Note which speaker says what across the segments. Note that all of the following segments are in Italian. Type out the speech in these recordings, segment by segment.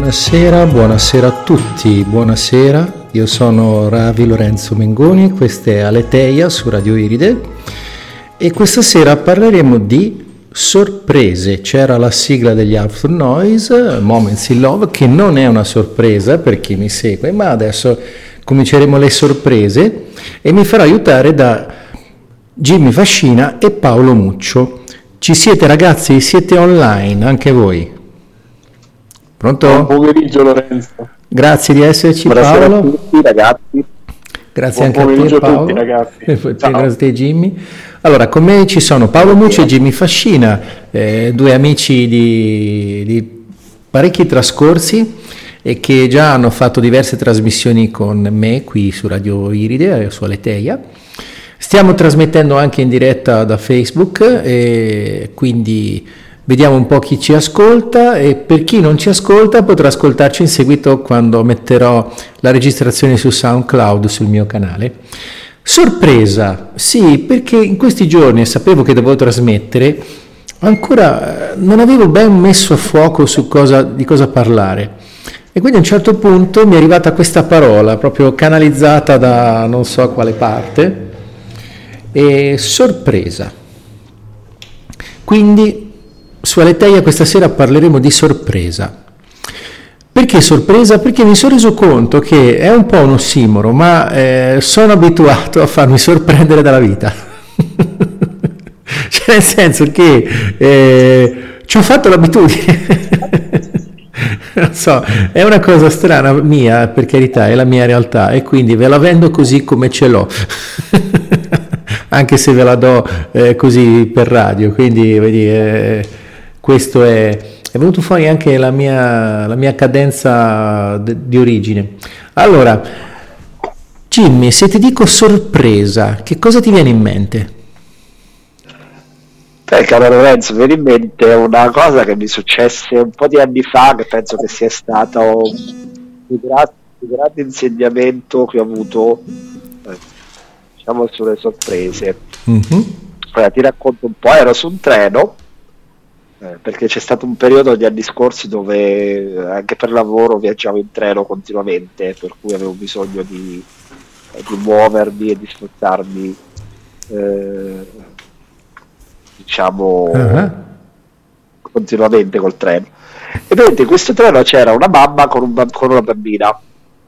Speaker 1: Buonasera, buonasera a tutti, buonasera. Io sono Ravi Lorenzo Mengoni, questa è Aleteia su Radio Iride e questa sera parleremo di sorprese. C'era la sigla degli After Noise, Moments in Love, che non è una sorpresa per chi mi segue, ma adesso cominceremo le sorprese e mi farò aiutare da Jimmy Fascina e Paolo Muccio. Ci siete ragazzi? Siete online anche voi? Pronto?
Speaker 2: Buon pomeriggio Lorenzo.
Speaker 1: Grazie di esserci
Speaker 2: Buonasera
Speaker 1: Paolo.
Speaker 2: a tutti ragazzi.
Speaker 1: Grazie
Speaker 2: Buon
Speaker 1: anche a te
Speaker 2: pomeriggio a
Speaker 1: Paolo.
Speaker 2: tutti, ragazzi.
Speaker 1: Grazie a te Jimmy. Allora, con me ci sono Paolo Mucci e Jimmy Fascina, eh, due amici di, di parecchi trascorsi e che già hanno fatto diverse trasmissioni con me qui su Radio Iride, eh, su Aleteia. Stiamo trasmettendo anche in diretta da Facebook e quindi vediamo un po' chi ci ascolta e per chi non ci ascolta potrà ascoltarci in seguito quando metterò la registrazione su SoundCloud sul mio canale. Sorpresa, sì, perché in questi giorni sapevo che dovevo trasmettere, ancora eh, non avevo ben messo a fuoco su cosa, di cosa parlare. E quindi a un certo punto mi è arrivata questa parola, proprio canalizzata da non so quale parte, e sorpresa. Quindi su Aleteia questa sera parleremo di sorpresa. Perché sorpresa? Perché mi sono reso conto che è un po' un ossimoro, ma eh, sono abituato a farmi sorprendere dalla vita. cioè nel senso che eh, ci ho fatto l'abitudine. non so, è una cosa strana mia, per carità, è la mia realtà e quindi ve la vendo così come ce l'ho. Anche se ve la do eh, così per radio, quindi vedi, eh, questo è, è venuto fuori anche la mia, la mia cadenza d- di origine. Allora, Jimmy, se ti dico sorpresa, che cosa ti viene in mente?
Speaker 2: Beh, caro Lorenzo, mi viene in mente una cosa che mi successe un po' di anni fa, che penso che sia stato un grande, un grande insegnamento che ho avuto, eh, diciamo, sulle sorprese.
Speaker 1: Mhm.
Speaker 2: Allora, ti racconto un po', ero su un treno, eh, perché c'è stato un periodo negli anni scorsi dove eh, anche per lavoro viaggiavo in treno continuamente, per cui avevo bisogno di, eh, di muovermi e di spostarmi, eh, diciamo,
Speaker 1: Ah,
Speaker 2: continuamente col treno. E vedete, in questo treno c'era una mamma con, un con una bambina.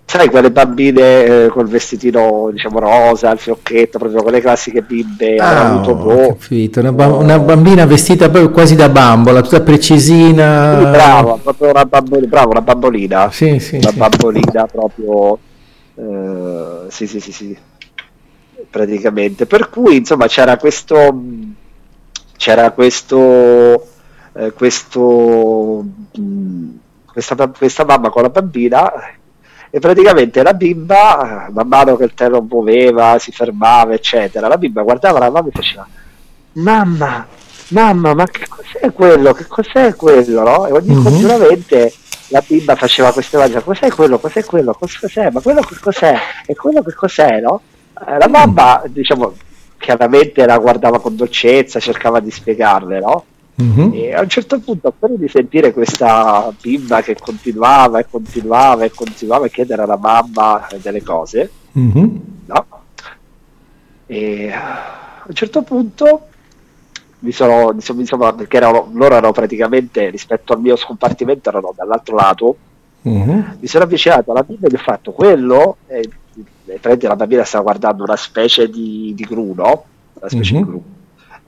Speaker 2: Sai, quelle bambine eh, col vestitino, diciamo, rosa, il fiocchetto, proprio quelle classiche bimbe,
Speaker 1: Ah,
Speaker 2: avuto boh,
Speaker 1: capito, una, ba- una bambina vestita proprio quasi da bambola, tutta precisina.
Speaker 2: Brava, proprio una bambolina, brava, una bambolina.
Speaker 1: Sì, sì,
Speaker 2: una
Speaker 1: sì.
Speaker 2: bambolina proprio eh, sì, sì, sì, sì. Praticamente. Per cui, insomma, c'era questo c'era questo eh, questo mh, questa, ba- questa mamma con la bambina e praticamente la bimba, man mano che il treno muoveva, si fermava, eccetera, la bimba guardava la mamma e faceva mamma, mamma, ma che cos'è quello? Che cos'è quello? No? E ogni
Speaker 1: Mhm.
Speaker 2: continuamente la bimba faceva queste immagini, cos'è quello? Cos'è quello? Cos- Cos'è? Ma quello che cos'è? E quello che cos'è? No? Eh, La mamma, diciamo, chiaramente la guardava con dolcezza, cercava di spiegarle, no?
Speaker 1: Mhm.
Speaker 2: E a un certo punto, appena di sentire questa bimba che continuava e continuava e continuava a chiedere alla mamma delle cose,
Speaker 1: Mhm.
Speaker 2: no? E a un certo punto mi sono, insomma, insomma, perché erano, loro erano praticamente rispetto al mio scompartimento, erano dall'altro lato,
Speaker 1: Mhm.
Speaker 2: mi sono avvicinato alla bimba e gli ho fatto quello, e, e la bambina stava guardando una specie di, di gru, no? Una specie
Speaker 1: Mhm.
Speaker 2: di gru.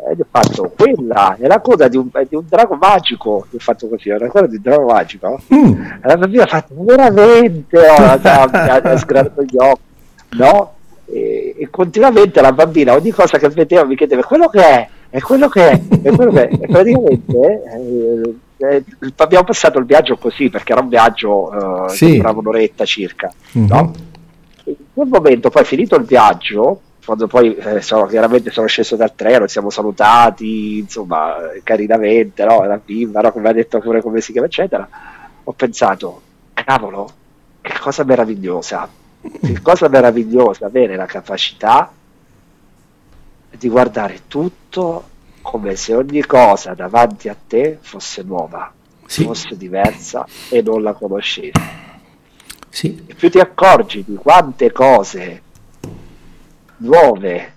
Speaker 2: E gli ho fatto quella è la coda di un, di un drago magico. Ho fatto così, è la coda di un drago magico.
Speaker 1: Mm.
Speaker 2: La bambina ha fatto veramente, oh, la- ha, ha sgranato gli occhi, no? E, e continuamente la bambina, ogni cosa che vedeva, mi chiedeva: quello che è? È quello che è? È quello che è? E praticamente eh, eh, abbiamo passato il viaggio così perché era un viaggio eh,
Speaker 1: Sì.
Speaker 2: che durava un'oretta circa.
Speaker 1: Mhm.
Speaker 2: No? In quel momento, poi finito il viaggio, quando poi eh, sono, chiaramente sono sceso dal treno, ci siamo salutati, insomma, carinamente, no? la bimba, no? come ha detto pure come si chiama, eccetera, ho pensato, cavolo, che cosa meravigliosa, che cosa meravigliosa avere la capacità di guardare tutto come se ogni cosa davanti a te fosse nuova. sì. fosse diversa e non la conoscevi.
Speaker 1: Sì.
Speaker 2: E più ti accorgi di quante cose nuove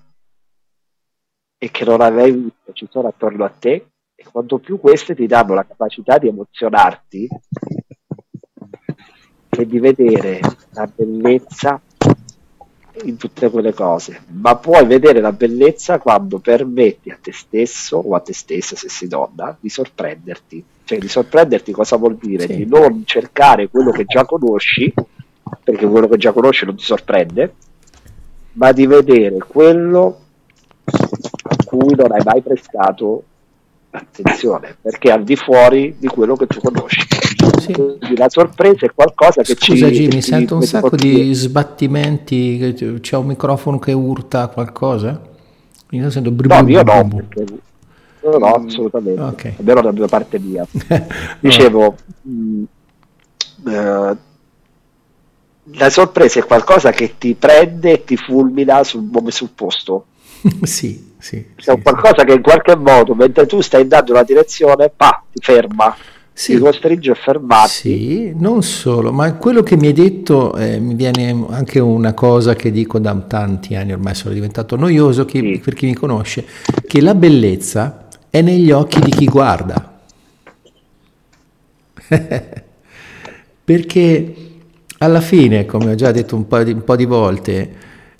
Speaker 2: e che non avevi visto ci sono attorno a te, e quanto più queste ti danno la capacità di emozionarti e di vedere la bellezza in tutte quelle cose, ma puoi vedere la bellezza quando permetti a te stesso o a te stessa, se sei donna, di sorprenderti. Cioè, di sorprenderti cosa vuol dire? Sì. Di non cercare quello che già conosci, perché quello che già conosci non ti sorprende, ma di vedere quello a cui non hai mai prestato attenzione, perché al di fuori di quello che tu conosci. Sì. Quindi la sorpresa è qualcosa che
Speaker 1: Scusa
Speaker 2: ci...
Speaker 1: Jimmy, sento un sacco di sbattimenti, c'è un microfono che urta qualcosa?
Speaker 2: Io sento bru- no, io no, perché... no, no, assolutamente, okay. almeno da parte mia. Dicevo, mh, mm, eh, la sorpresa è qualcosa che ti prende e ti fulmina sul, sul posto.
Speaker 1: sì, sì.
Speaker 2: È
Speaker 1: sì,
Speaker 2: qualcosa sì. che in qualche modo, mentre tu stai andando in una direzione, pa, ti ferma. Sì. Ti costringe a fermarti.
Speaker 1: Sì, non solo, ma quello che mi hai detto eh, mi viene anche una cosa che dico da tanti anni, ormai sono diventato noioso chi, sì. per chi mi conosce, che la bellezza è negli occhi di chi guarda. Perché alla fine, come ho già detto un po' di, un po di volte,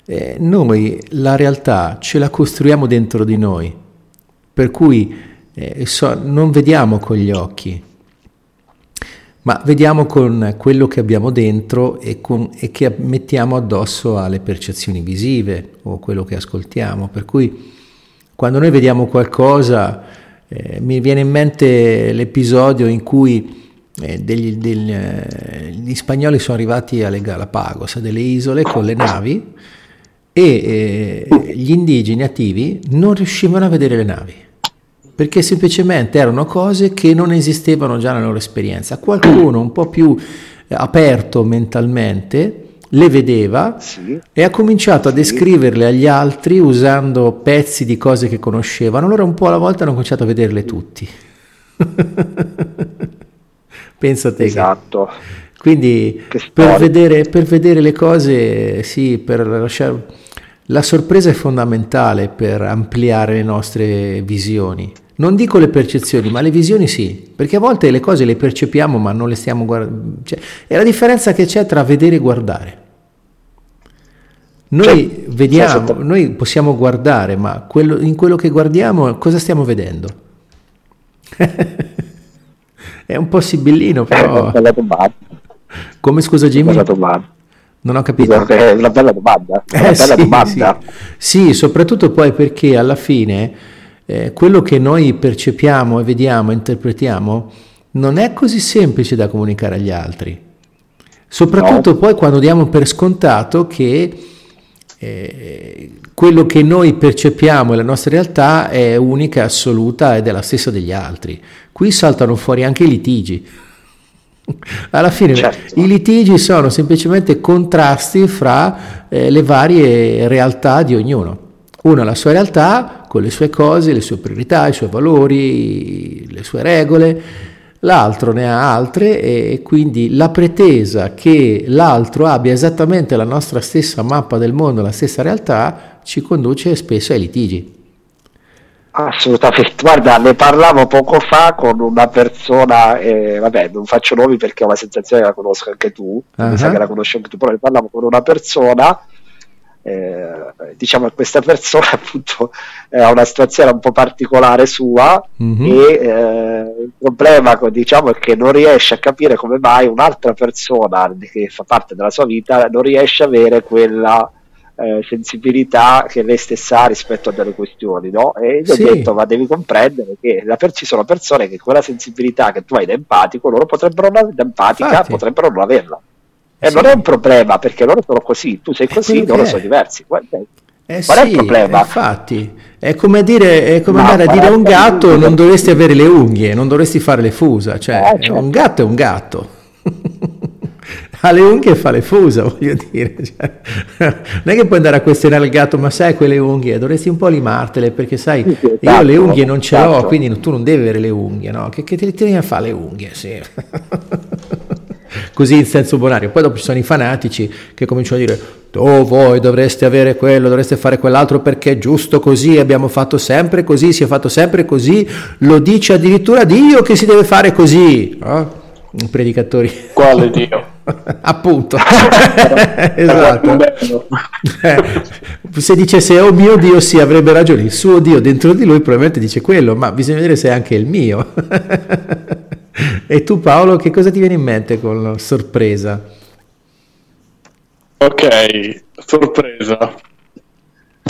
Speaker 1: eh, noi la realtà ce la costruiamo dentro di noi, per cui eh, so, non vediamo con gli occhi, ma vediamo con quello che abbiamo dentro e, con, e, che mettiamo addosso alle percezioni visive o quello che ascoltiamo. Per cui quando noi vediamo qualcosa, eh, mi viene in mente l'episodio in cui eh, degli, degli, eh, gli spagnoli sono arrivati alle Galapagos, a delle isole con le navi e eh, gli indigeni attivi non riuscivano a vedere le navi perché semplicemente erano cose che non esistevano già nella loro esperienza. Qualcuno un po' più aperto mentalmente le vedeva sì. e ha cominciato a descriverle agli altri usando pezzi di cose che conoscevano. Allora un po' alla volta hanno cominciato a vederle tutti. Pensa a te.
Speaker 2: Esatto.
Speaker 1: Che... Quindi per vedere, per vedere, le cose, sì, per lasciare... La sorpresa è fondamentale per ampliare le nostre visioni. Non dico le percezioni, ma le visioni sì, perché a volte le cose le percepiamo ma non le stiamo guardando. Cioè, è la differenza che c'è tra vedere e guardare. Noi cioè, vediamo, cioè, noi possiamo guardare, ma quello, in quello che guardiamo cosa stiamo vedendo? È un po' sibillino, però. Come scusa Jimmy? Non ho capito.
Speaker 2: È una bella domanda. È una
Speaker 1: eh,
Speaker 2: bella
Speaker 1: sì,
Speaker 2: domanda.
Speaker 1: Sì. sì. soprattutto poi perché alla fine eh, quello che noi percepiamo e vediamo, interpretiamo, non è così semplice da comunicare agli altri. Soprattutto no. poi quando diamo per scontato che eh, quello che noi percepiamo e la nostra realtà è unica, assoluta ed è la stessa degli altri. Qui saltano fuori anche i litigi. Alla fine certo. i litigi sono semplicemente contrasti fra eh, le varie realtà di ognuno. Uno ha la sua realtà con le sue cose, le sue priorità, i suoi valori, le sue regole, l'altro ne ha altre e quindi la pretesa che l'altro abbia esattamente la nostra stessa mappa del mondo, la stessa realtà, ci conduce spesso ai litigi.
Speaker 2: Assolutamente, guarda, ne parlavo poco fa con una persona, eh, vabbè, non faccio nomi perché ho la sensazione che la conosco anche tu, uh-huh. mi sa che la conosci anche tu, però ne parlavo con una persona, eh, diciamo che questa persona appunto ha una situazione un po' particolare sua uh-huh. e eh, il problema diciamo è che non riesce a capire come mai un'altra persona che fa parte della sua vita non riesce a avere quella eh, sensibilità che lei stessa ha rispetto a delle questioni, no? E gli sì. ho detto, ma devi comprendere che per- ci sono persone che quella sensibilità che tu hai da empatico, loro potrebbero non, da empatica, Infatti. potrebbero non averla. E sì. non è un problema perché loro sono così, tu sei così, loro sono diversi. Guarda,
Speaker 1: eh Qual sì, è il problema? Infatti, è come, dire, è come andare a dire a un gatto non dovresti avere le unghie, non dovresti fare le fusa, cioè eh, certo. un gatto è un gatto. ha le unghie e fa le fusa, voglio dire. Cioè, non è che puoi andare a questionare il gatto, ma sai quelle unghie, dovresti un po' limartele, perché sai, sì, esatto, io le unghie non ce esatto. l'ho, quindi tu non devi avere le unghie, no? Che, che te le tieni a fare le unghie, sì. Così in senso bonario. Poi dopo ci sono i fanatici che cominciano a dire, oh voi dovreste avere quello, dovreste fare quell'altro perché è giusto così, abbiamo fatto sempre così, si è fatto sempre così, lo dice addirittura Dio che si deve fare così. No? Predicatori.
Speaker 3: Quale Dio?
Speaker 1: Appunto, esatto. Eh, se dicesse oh mio Dio sì avrebbe ragione, il suo Dio dentro di lui probabilmente dice quello, ma bisogna vedere se è anche il mio. e tu Paolo che cosa ti viene in mente con sorpresa?
Speaker 3: Ok, sorpresa.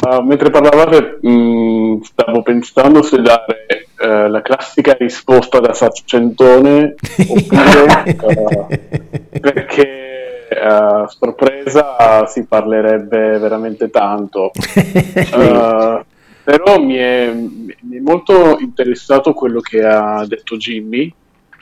Speaker 3: Uh, mentre parlavate mh, mm, stavo pensando se dare uh, la classica risposta da saccentone oppure uh, perché sorpresa si parlerebbe veramente tanto. però mi è, mi è, molto interessato quello che ha detto Jimmy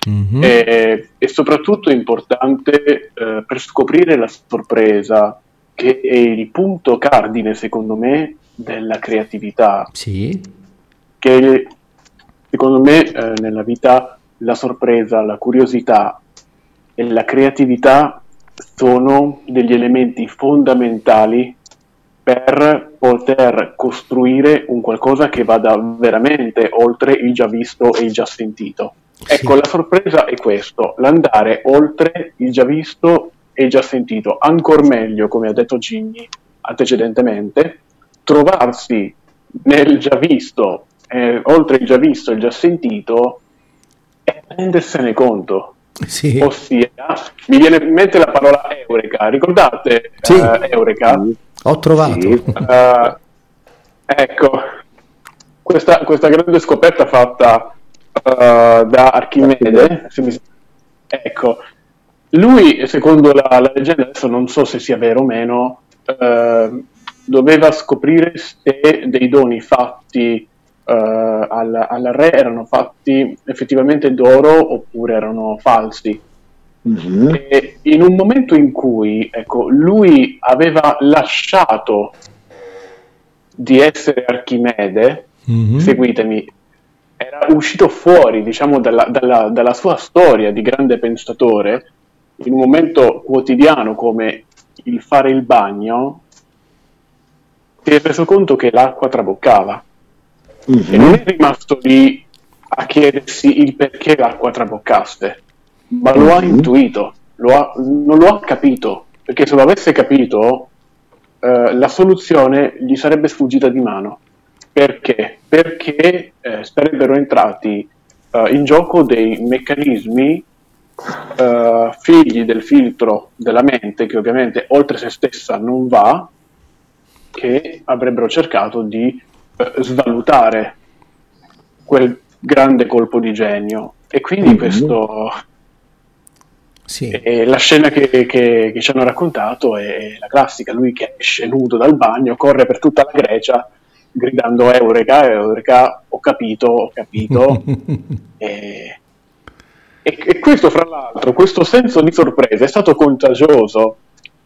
Speaker 3: mm-hmm. e, e, soprattutto importante per scoprire la sorpresa che è il punto cardine, secondo me, della creatività.
Speaker 1: Sì.
Speaker 3: Che secondo me eh, nella vita la sorpresa, la curiosità e la creatività sono degli elementi fondamentali per poter costruire un qualcosa che vada veramente oltre il già visto e il già sentito. Sì. Ecco, la sorpresa è questo, l'andare oltre il già visto e già sentito, ancora meglio, come ha detto Gigni antecedentemente, trovarsi nel già visto, eh, oltre il già visto e il già sentito, e rendersene conto.
Speaker 1: Sì.
Speaker 3: Ossia, mi viene in mente la parola Eureka, ricordate
Speaker 1: sì.
Speaker 3: uh, Eureka?
Speaker 1: Ho trovato. Sì.
Speaker 3: Uh, ecco, questa, questa, grande scoperta fatta da Archimede, mi... ecco, lui, secondo la, la, leggenda, adesso non so se sia vero o meno, eh, doveva scoprire se dei doni fatti eh, al, al, re erano fatti effettivamente d'oro oppure erano falsi. Mm-hmm. E in un momento in cui ecco, lui aveva lasciato di essere Archimede, mm-hmm. seguitemi, era uscito fuori diciamo, dalla, dalla, dalla sua storia di grande pensatore in un momento quotidiano come il fare il bagno, si è reso conto che l'acqua traboccava. Mm-hmm. E non è rimasto lì a chiedersi il perché l'acqua traboccasse, ma mm-hmm. lo ha mhm. intuito, lo ha, non lo ha capito, perché se lo avesse capito, eh, la soluzione gli sarebbe sfuggita di mano. Perché? Perché eh, sarebbero entrati eh, in gioco dei meccanismi uh, figli del filtro della mente, che ovviamente oltre se stessa non va, che avrebbero cercato di uh, svalutare quel grande colpo di genio. E quindi mm-hmm. questo... Sì. E la scena che, che, che, ci hanno raccontato è la classica, lui che esce nudo dal bagno, corre per tutta la Grecia gridando Eureka, Eureka, ho capito, ho capito. e, e, e questo, fra l'altro, questo senso di sorpresa è stato contagioso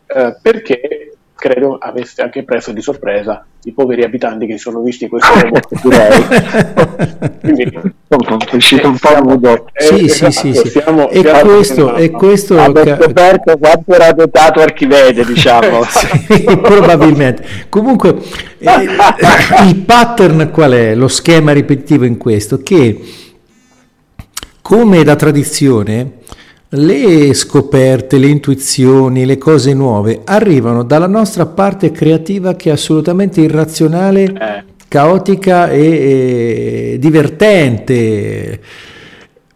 Speaker 3: eh, perché credo avesse anche preso di sorpresa i poveri abitanti che sono visti questo robot
Speaker 2: quindi è uscito un po' nudo
Speaker 1: eh, sì, sì, sì, sì. e questo, e questo
Speaker 2: ha scoperto quanto era dotato Archivede diciamo.
Speaker 1: Sì, probabilmente. Comunque eh, il pattern qual è? Lo schema ripetitivo in questo? Che come da tradizione, le scoperte, le intuizioni, le cose nuove arrivano dalla nostra parte creativa che è assolutamente irrazionale, eh. caotica e, e divertente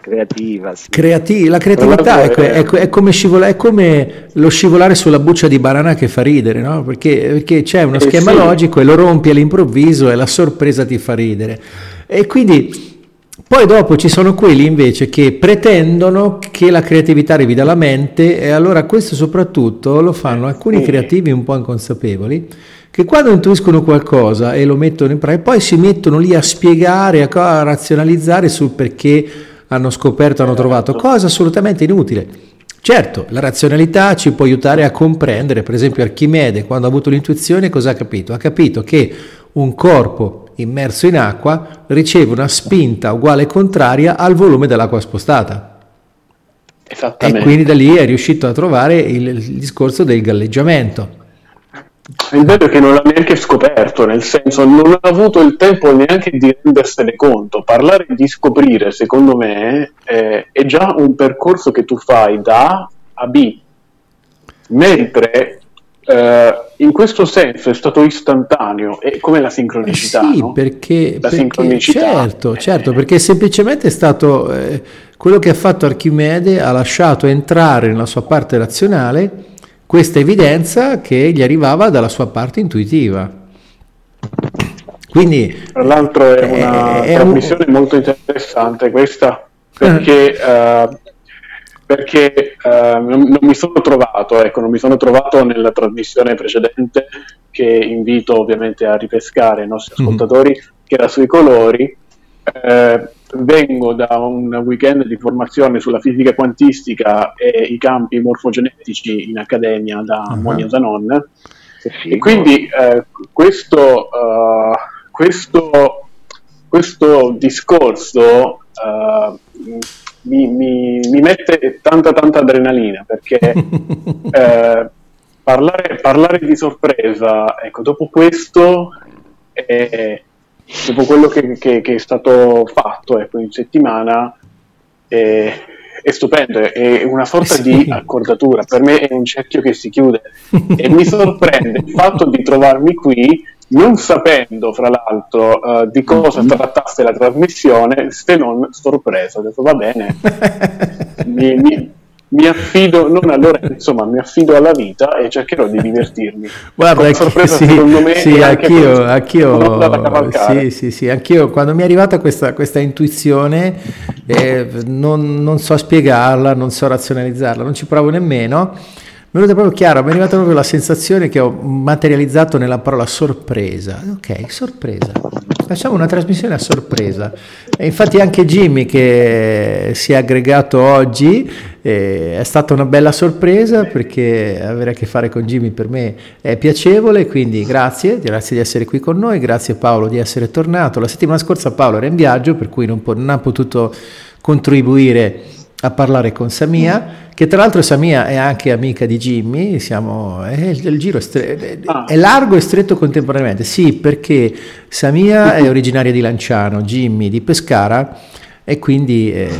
Speaker 2: creativa. Sì.
Speaker 1: Creati- la creatività è, è, è, come scivola- è, come lo scivolare sulla buccia di banana che fa ridere, no? perché, perché, c'è uno eh schema sì. logico e lo rompi all'improvviso e la sorpresa ti fa ridere. E quindi poi dopo ci sono quelli invece che pretendono che la creatività arrivi dalla mente e allora questo soprattutto lo fanno alcuni creativi un po' inconsapevoli che quando intuiscono qualcosa e lo mettono in pratica poi si mettono lì a spiegare, a, razionalizzare sul perché hanno scoperto, hanno trovato, cosa assolutamente inutile. Certo, la razionalità ci può aiutare a comprendere, per esempio Archimede quando ha avuto l'intuizione cosa ha capito? Ha capito che un corpo immerso in acqua riceve una spinta uguale e contraria al volume dell'acqua spostata. E quindi da lì è riuscito a trovare il, il discorso del galleggiamento.
Speaker 3: Il bello è che non l'ha neanche scoperto, nel senso non ha avuto il tempo neanche di rendersene conto. Parlare di scoprire, secondo me, è, è già un percorso che tu fai da A a B, mentre eh, in questo senso è stato istantaneo, è come la sincronicità.
Speaker 1: Eh sì,
Speaker 3: no?
Speaker 1: perché,
Speaker 3: la
Speaker 1: perché
Speaker 3: sincronicità.
Speaker 1: certo, certo, perché semplicemente è stato eh, quello che ha fatto Archimede, ha lasciato entrare nella sua parte razionale questa evidenza che gli arrivava dalla sua parte intuitiva. Quindi,
Speaker 3: Tra l'altro è una è trasmissione un... molto interessante questa, perché, uh, perché uh, non, non, mi sono trovato, ecco, non mi sono trovato nella trasmissione precedente, che invito ovviamente a ripescare i nostri mhm. ascoltatori, mm-hmm. che era sui colori. Uh, vengo da un weekend di formazione sulla fisica quantistica e i campi morfogenetici in accademia da uh-huh. Monia Zanon e quindi eh, questo, uh, questo, questo, discorso uh, mi, mi, mi, mette tanta tanta adrenalina perché eh, parlare, parlare, di sorpresa ecco dopo questo è, dopo quello che, che, che, è stato fatto ecco, in settimana è, è stupendo, è una sorta di accordatura, per me è un cerchio che si chiude. E mi sorprende il fatto di trovarmi qui non sapendo fra l'altro uh, di cosa mm-hmm. trattasse la trasmissione se non sorpreso, ho detto va bene, mi, mi, mi affido, non allora, insomma, mi affido alla vita e cercherò di divertirmi.
Speaker 1: Guarda, Con sorpresa, sì, secondo me, sì, anch'io, anch'io, sì, sì, sì, anch'io, quando mi è arrivata questa, questa intuizione, eh, non, non so spiegarla, non so razionalizzarla, non ci provo nemmeno è venuta proprio chiaro, mi è arrivata proprio la sensazione che ho materializzato nella parola sorpresa. Ok, sorpresa. Facciamo una trasmissione a sorpresa. E infatti anche Jimmy che si è aggregato oggi eh, è stata una bella sorpresa perché avere a che fare con Jimmy per me è piacevole, quindi grazie, grazie di essere qui con noi, grazie Paolo di essere tornato. La settimana scorsa Paolo era in viaggio per cui non, po- non ha potuto contribuire a parlare con Samia che tra l'altro Samia è anche amica di Jimmy, siamo, è, il giro è, stre- ah. è, largo e stretto contemporaneamente, sì perché Samia è originaria di Lanciano, Jimmy di Pescara e quindi eh,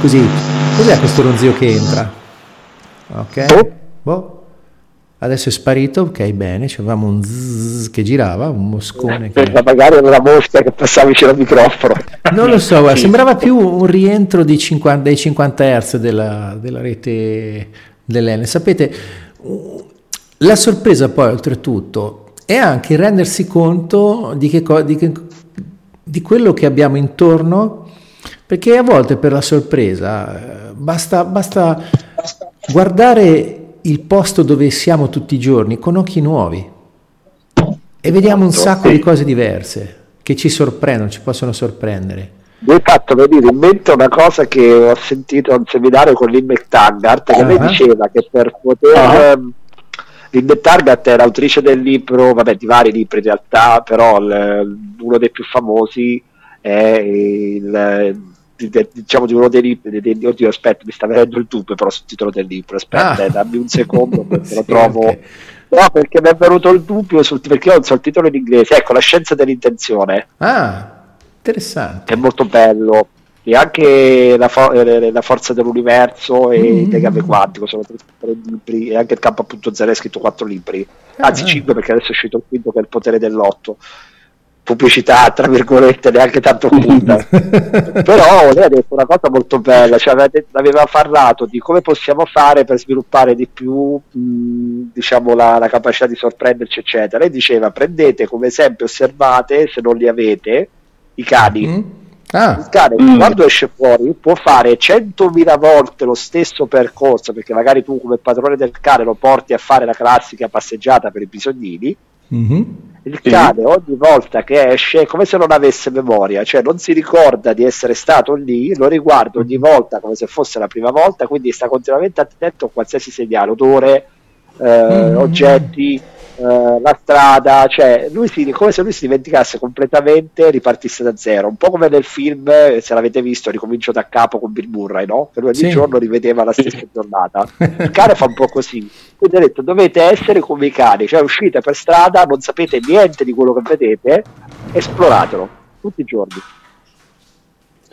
Speaker 1: così, cos'è questo ronzio che entra? Ok? Oh. Boh. Adesso è sparito, ok, bene, avevamo un zzz che girava, un moscone.
Speaker 2: Che... Magari era una mosca che passava vicino al microfono.
Speaker 1: Non lo so, guarda, sembrava più un rientro 50, dei 50 Hz della, della rete dell'N. Sapete, la sorpresa poi oltretutto è anche rendersi conto di, che co- di, che, di quello che abbiamo intorno, perché a volte per la sorpresa eh, basta, basta guardare il posto dove siamo tutti i giorni con occhi nuovi e vediamo un sacco di cose diverse che ci sorprendono, ci possono sorprendere.
Speaker 2: Mi hai fatto venire in mente una cosa che ho sentito a un seminario con Lynn McTaggart che uh-huh. lei diceva che per poter... Uh-huh. Lynn McTaggart è l'autrice del libro, vabbè di vari libri in realtà, però il, uno dei più famosi è il diciamo di uno dei libri, oddio aspetta mi sta venendo il dubbio però sul titolo del libro aspetta ah. dammi un secondo perché lo trovo okay. no perché mi è venuto il dubbio sul, perché io non so il titolo in inglese ecco la scienza dell'intenzione
Speaker 1: ah interessante
Speaker 2: è molto bello e anche la, fo- eh, la forza dell'universo e mm. il legame quantico sono tre, tre, libri e anche il campo appunto zero è scritto quattro libri anzi ah, cinque perché adesso è uscito il quinto che è il potere dell'otto pubblicità, tra virgolette, neanche tanto finta. Però lei ha detto una cosa molto bella, cioè aveva, parlato di come possiamo fare per sviluppare di più mh, diciamo, la, la, capacità di sorprenderci, eccetera. Lei diceva prendete come esempio, osservate, se non li avete, i cani. Mm. Ah. Il cane mm. quando esce fuori può fare 100.000 volte lo stesso percorso perché magari tu come padrone del cane lo porti a fare la classica passeggiata per i bisognini mm-hmm Il cane ogni volta che esce è come se non avesse memoria, cioè non si ricorda di essere stato lì, lo riguarda ogni volta come se fosse la prima volta, quindi sta continuamente attento a qualsiasi segnale, odore, eh, mm. oggetti, eh, la strada, cioè lui si, come se lui si dimenticasse completamente e ripartisse da zero, un po' come nel film, se l'avete visto, ricomincio da capo con Bill Murray, no? Che lui ogni sì. giorno rivedeva la stessa giornata. Il cane fa un po' così, quindi ha detto dovete essere come i cani, cioè uscite per strada, non sapete niente di quello che vedete, esploratelo tutti i giorni.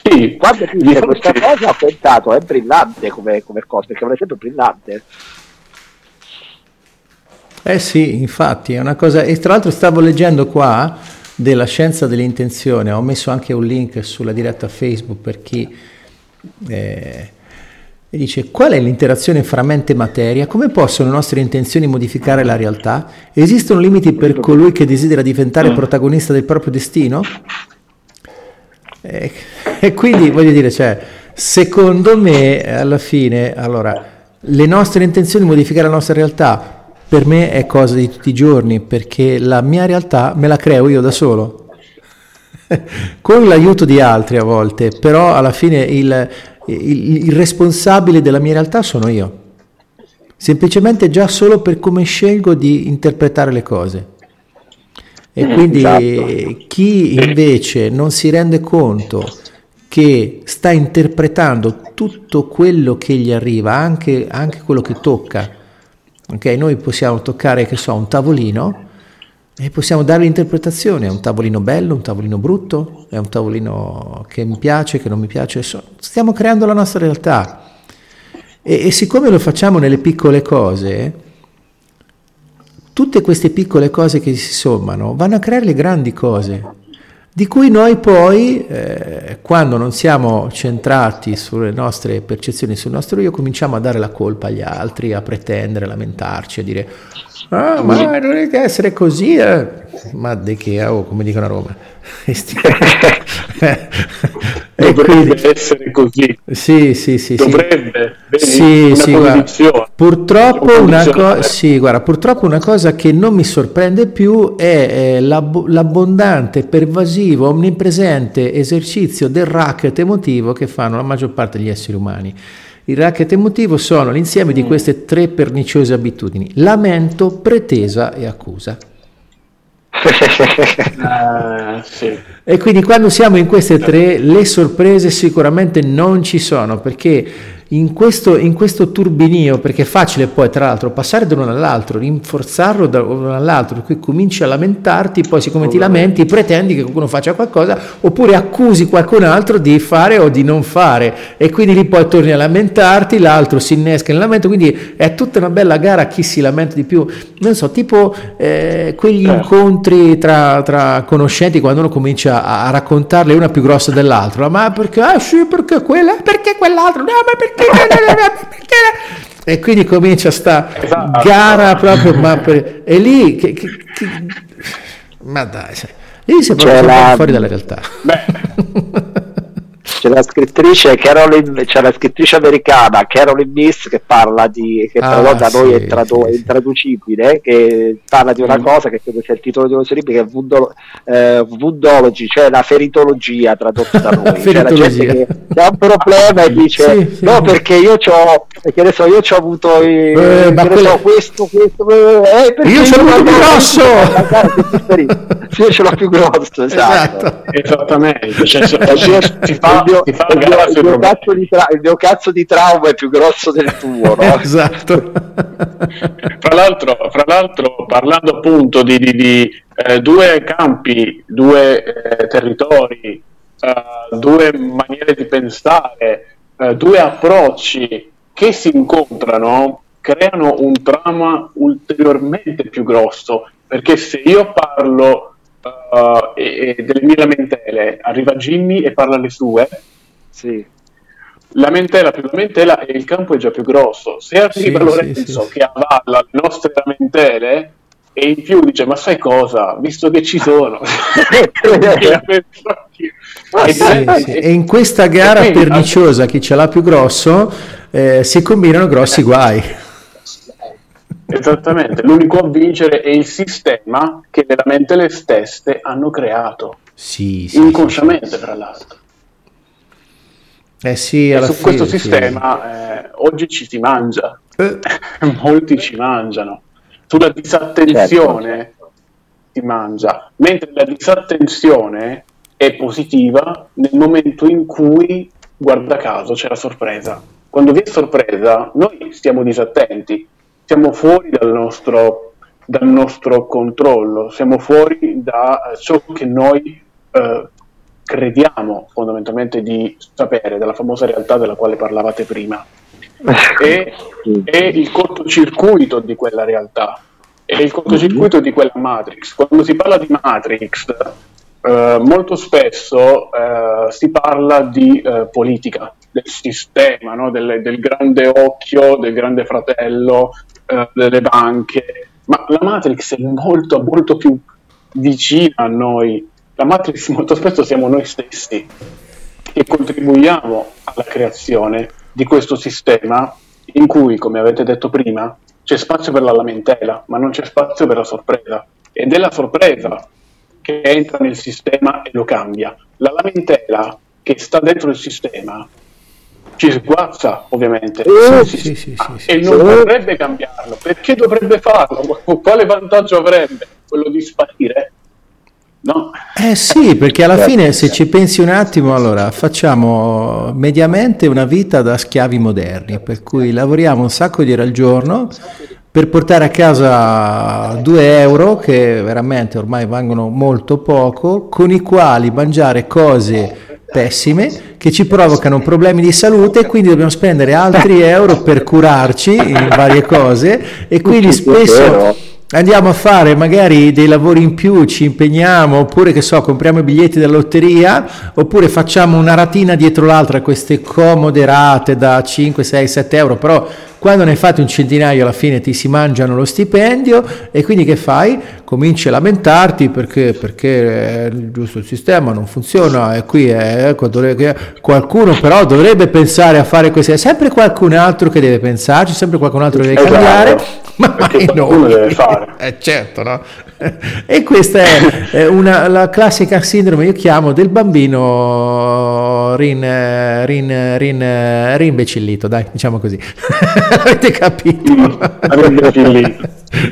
Speaker 2: Sì, quando dice questa cosa ha pensato, è brillante come, come cosa, perché è un esempio brillante.
Speaker 1: Eh sì, infatti, è una cosa... E tra l'altro stavo leggendo qua della scienza dell'intenzione, ho messo anche un link sulla diretta Facebook per chi... Eh, e dice qual è l'interazione fra mente e materia? Come possono le nostre intenzioni modificare la realtà? Esistono limiti per colui che desidera diventare protagonista del proprio destino? E, e quindi voglio dire, cioè, secondo me alla fine, allora, le nostre intenzioni modificare la nostra realtà per me è cosa di tutti i giorni perché la mia realtà me la creo io da solo. Con l'aiuto di altri a volte però alla fine il, il, il, responsabile della mia realtà sono io. Semplicemente già solo per come scelgo di interpretare le cose. E quindi esatto. chi invece non si rende conto che sta interpretando tutto quello che gli arriva anche, anche quello che tocca Okay? Noi possiamo toccare, che so, un tavolino e possiamo dare l'interpretazione, è un tavolino bello, un tavolino brutto, è un tavolino che mi piace, che non mi piace, stiamo creando la nostra realtà. E, e siccome lo facciamo nelle piccole cose, tutte queste piccole cose che si sommano vanno a creare le grandi cose di cui noi poi, eh, quando non siamo centrati sulle nostre percezioni, sul nostro io, cominciamo a dare la colpa agli altri, a pretendere, a lamentarci, a dire ah, ma non che essere così, eh. ma di che, oh, come dicono a Roma.
Speaker 3: Dovrebbe quindi, essere così.
Speaker 1: Sì, sì, sì.
Speaker 3: Dovrebbe.
Speaker 1: Sì, sì, guarda, purtroppo, una co- sì, guarda, purtroppo una cosa che non mi sorprende più è, è l'ab- l'abbondante, pervasivo, omnipresente esercizio del racket emotivo che fanno la maggior parte degli esseri umani. Il racket emotivo sono l'insieme di mm. queste tre perniciose abitudini: lamento, pretesa e accusa sì. E quindi quando siamo in queste tre, le sorprese sicuramente non ci sono perché in questo, in questo turbinio, perché è facile poi tra l'altro passare da uno all'altro, rinforzarlo da uno all'altro, per cui cominci a lamentarti, poi siccome ti lamenti pretendi che qualcuno faccia qualcosa, oppure accusi qualcun altro di fare o di non fare e quindi lì poi torni a lamentarti, l'altro si innesca nel lamento, quindi è tutta una bella gara a chi si lamenta di più, non so, tipo eh, quegli eh. incontri tra, tra, conoscenti quando uno comincia a, a raccontarle una più grossa dell'altra, ma perché, ah sì, perché quella, perché quell'altro, no, ma perché e quindi comincia sta esatto. gara proprio ma per, e lì che, che, che, ma dai lì si è proprio la... fuori dalla realtà
Speaker 2: Beh. c'è la scrittrice Caroline, c'è la scrittrice americana Carolyn Miss che parla di che ah, da sì, noi è, tradu- sì. intraducibile che parla di una mm. cosa che credo sia il titolo di uno suo libro che è Vundolo, eh, Vundology cioè la feritologia tradotta da noi cioè la gente che ha un problema e dice sì, no perché io ho perché adesso io ho avuto i, eh, ma quelle... so, questo questo eh,
Speaker 1: io sono più grosso
Speaker 2: io ce l'ho più grosso esatto, esatto.
Speaker 3: esattamente cioè, si fa
Speaker 2: mio, il, mio, il, mio tra- il, mio, cazzo di trauma è più grosso del tuo, no?
Speaker 1: esatto.
Speaker 3: fra, l'altro, fra, l'altro, parlando appunto di, di, di eh, due campi, due eh, territori, eh, due maniere di pensare, eh, due approcci che si incontrano, creano un trauma ulteriormente più grosso. Perché se io parlo uh, e, e delle mie lamentele, arriva Jimmy e parla le sue.
Speaker 2: Sì.
Speaker 3: Lamentela più lamentela e il campo è già più grosso. Se arriva sì, Lorenzo sì, sì. che avalla le nostre lamentele e in più dice ma sai cosa, visto che ci sono.
Speaker 1: ah, sì, e in questa gara perniciosa chi ce l'ha più grosso eh, si combinano grossi guai.
Speaker 3: Esattamente, l'unico a vincere è il sistema che veramente le stesse hanno creato.
Speaker 1: Sì, sì,
Speaker 3: inconsciamente, sì, tra l'altro.
Speaker 1: Eh sì,
Speaker 3: su fine, questo sistema eh, oggi ci si mangia, eh. molti ci mangiano. Sulla disattenzione certo. si mangia, mentre la disattenzione è positiva nel momento in cui, guarda caso, c'è la sorpresa. Quando vi è sorpresa, noi stiamo disattenti, siamo fuori dal nostro, dal nostro controllo, siamo fuori da ciò che noi eh, crediamo fondamentalmente di sapere, della famosa realtà della quale parlavate prima. E, è il cortocircuito di quella realtà, è il cortocircuito di quella Matrix. Quando si parla di Matrix, eh, molto spesso eh, si parla di eh, politica, del sistema, no? del, del, grande occhio, del grande fratello, eh, delle banche, ma la Matrix è molto, molto più vicina a noi. La Matrix molto spesso siamo noi stessi che contribuiamo alla creazione di questo sistema in cui, come avete detto prima, c'è spazio per la lamentela, ma non c'è spazio per la sorpresa. Ed è la sorpresa che entra nel sistema e lo cambia. La lamentela che sta dentro il sistema ci sguazza ovviamente
Speaker 1: eh, sì, sì, sì,
Speaker 3: e non dovrebbe cambiarlo. Perché dovrebbe farlo? Quale vantaggio avrebbe? Quello di sparire? No.
Speaker 1: Eh sì, perché alla fine se ci pensi un attimo, allora facciamo mediamente una vita da schiavi moderni, per cui lavoriamo un sacco di ore al giorno, per portare a casa 2 euro che veramente ormai valgono molto poco, con i quali mangiare cose pessime che ci provocano problemi di salute e quindi dobbiamo spendere altri euro per curarci in varie cose e quindi spesso andiamo a fare magari dei lavori in più, ci impegniamo, oppure che so, compriamo i biglietti della lotteria, oppure facciamo una ratina dietro l'altra, queste comode rate da 5, 6, 7 euro, però quando ne fate un centinaio alla fine ti si mangiano lo stipendio e quindi che fai? Cominci a lamentarti perché, perché il giusto sistema non funziona e qui è, ecco, dovrebbe, qualcuno però dovrebbe pensare a fare così, è sempre qualcun altro che deve pensarci, sempre qualcun altro che deve esatto. cambiare, ma mai noi. deve fare. Eh, certo, no? E questa è una, la classica sindrome, io chiamo, del bambino rin, rin, rin, rimbecillito, dai, diciamo così. Avete capito?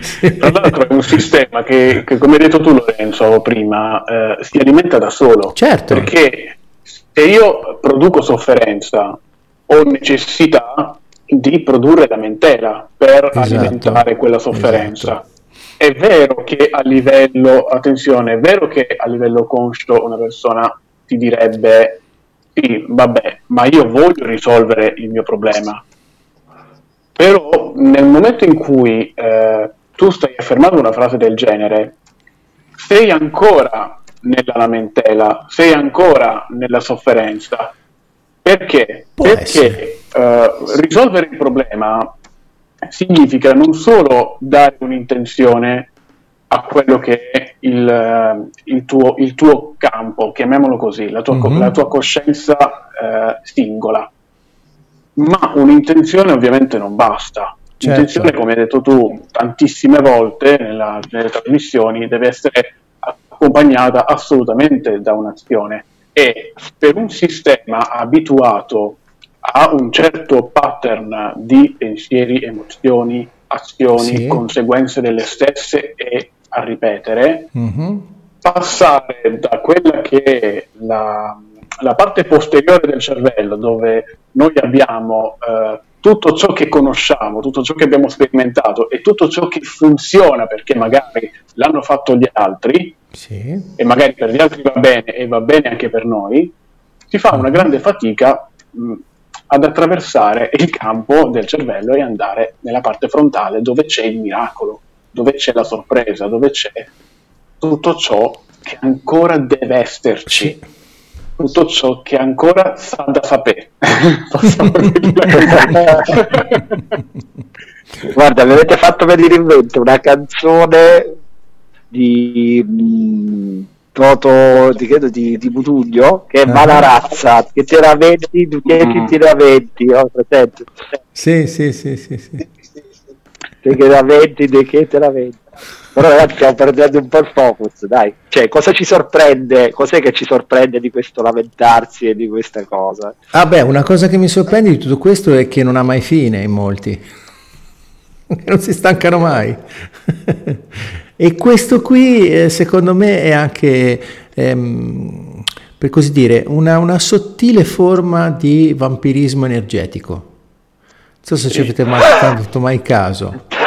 Speaker 3: Sì. Tra l'altro è un sistema che, che, come hai detto tu Lorenzo prima, eh, si alimenta da solo.
Speaker 1: Certo.
Speaker 3: Perché se io produco sofferenza ho necessità di produrre lamentela per esatto. alimentare quella sofferenza. Esatto. È vero che a livello, attenzione, è vero che a livello conscio una persona ti direbbe sì, vabbè, ma io voglio risolvere il mio problema. Però nel momento in cui eh, tu stai affermando una frase del genere, sei ancora nella lamentela, sei ancora nella sofferenza. Perché? Può Perché eh, risolvere il problema significa non solo dare un'intenzione a quello che è il, eh, il, tuo, il tuo, campo, chiamiamolo così, la tua, mm-hmm. la tua coscienza eh, singola, ma un'intenzione ovviamente non basta. Certo. L'intenzione, come hai detto tu tantissime volte nella, nelle trasmissioni, deve essere accompagnata assolutamente da un'azione e per un sistema abituato a un certo pattern di pensieri, emozioni, azioni, sì. conseguenze delle stesse e a ripetere, mm-hmm. passare da quella che è la, la, parte posteriore del cervello, dove noi abbiamo eh, tutto ciò che conosciamo, tutto ciò che abbiamo sperimentato e tutto ciò che funziona perché magari l'hanno fatto gli altri sì. e magari per gli altri va bene e va bene anche per noi, si fa una grande fatica mh, ad attraversare il campo del cervello e andare nella parte frontale dove c'è il miracolo, dove c'è la sorpresa, dove c'è tutto ciò che ancora deve esserci. Tutto ciò che ancora sa da sapere.
Speaker 2: Guarda, mi avete fatto venire in mente una canzone di mm, Toto di, credo, di, di Butugno che è uh-huh. Malarazza che te la vedi tu che mm. ti la vedi oh,
Speaker 1: sì sì sì sì, sì.
Speaker 2: che te la venti, di che te la venti. Però ragazzi stiamo perdendo un po' il focus, dai. Cioè, cosa ci sorprende? Cos'è che ci sorprende di questo lamentarsi e di questa cosa?
Speaker 1: Ah beh, una cosa che mi sorprende di tutto questo è che non ha mai fine in molti. non si stancano mai. e questo qui, eh, secondo me, è anche... Ehm, per così dire, una, una, sottile forma di vampirismo energetico. Non so se ci avete mai fatto mai caso.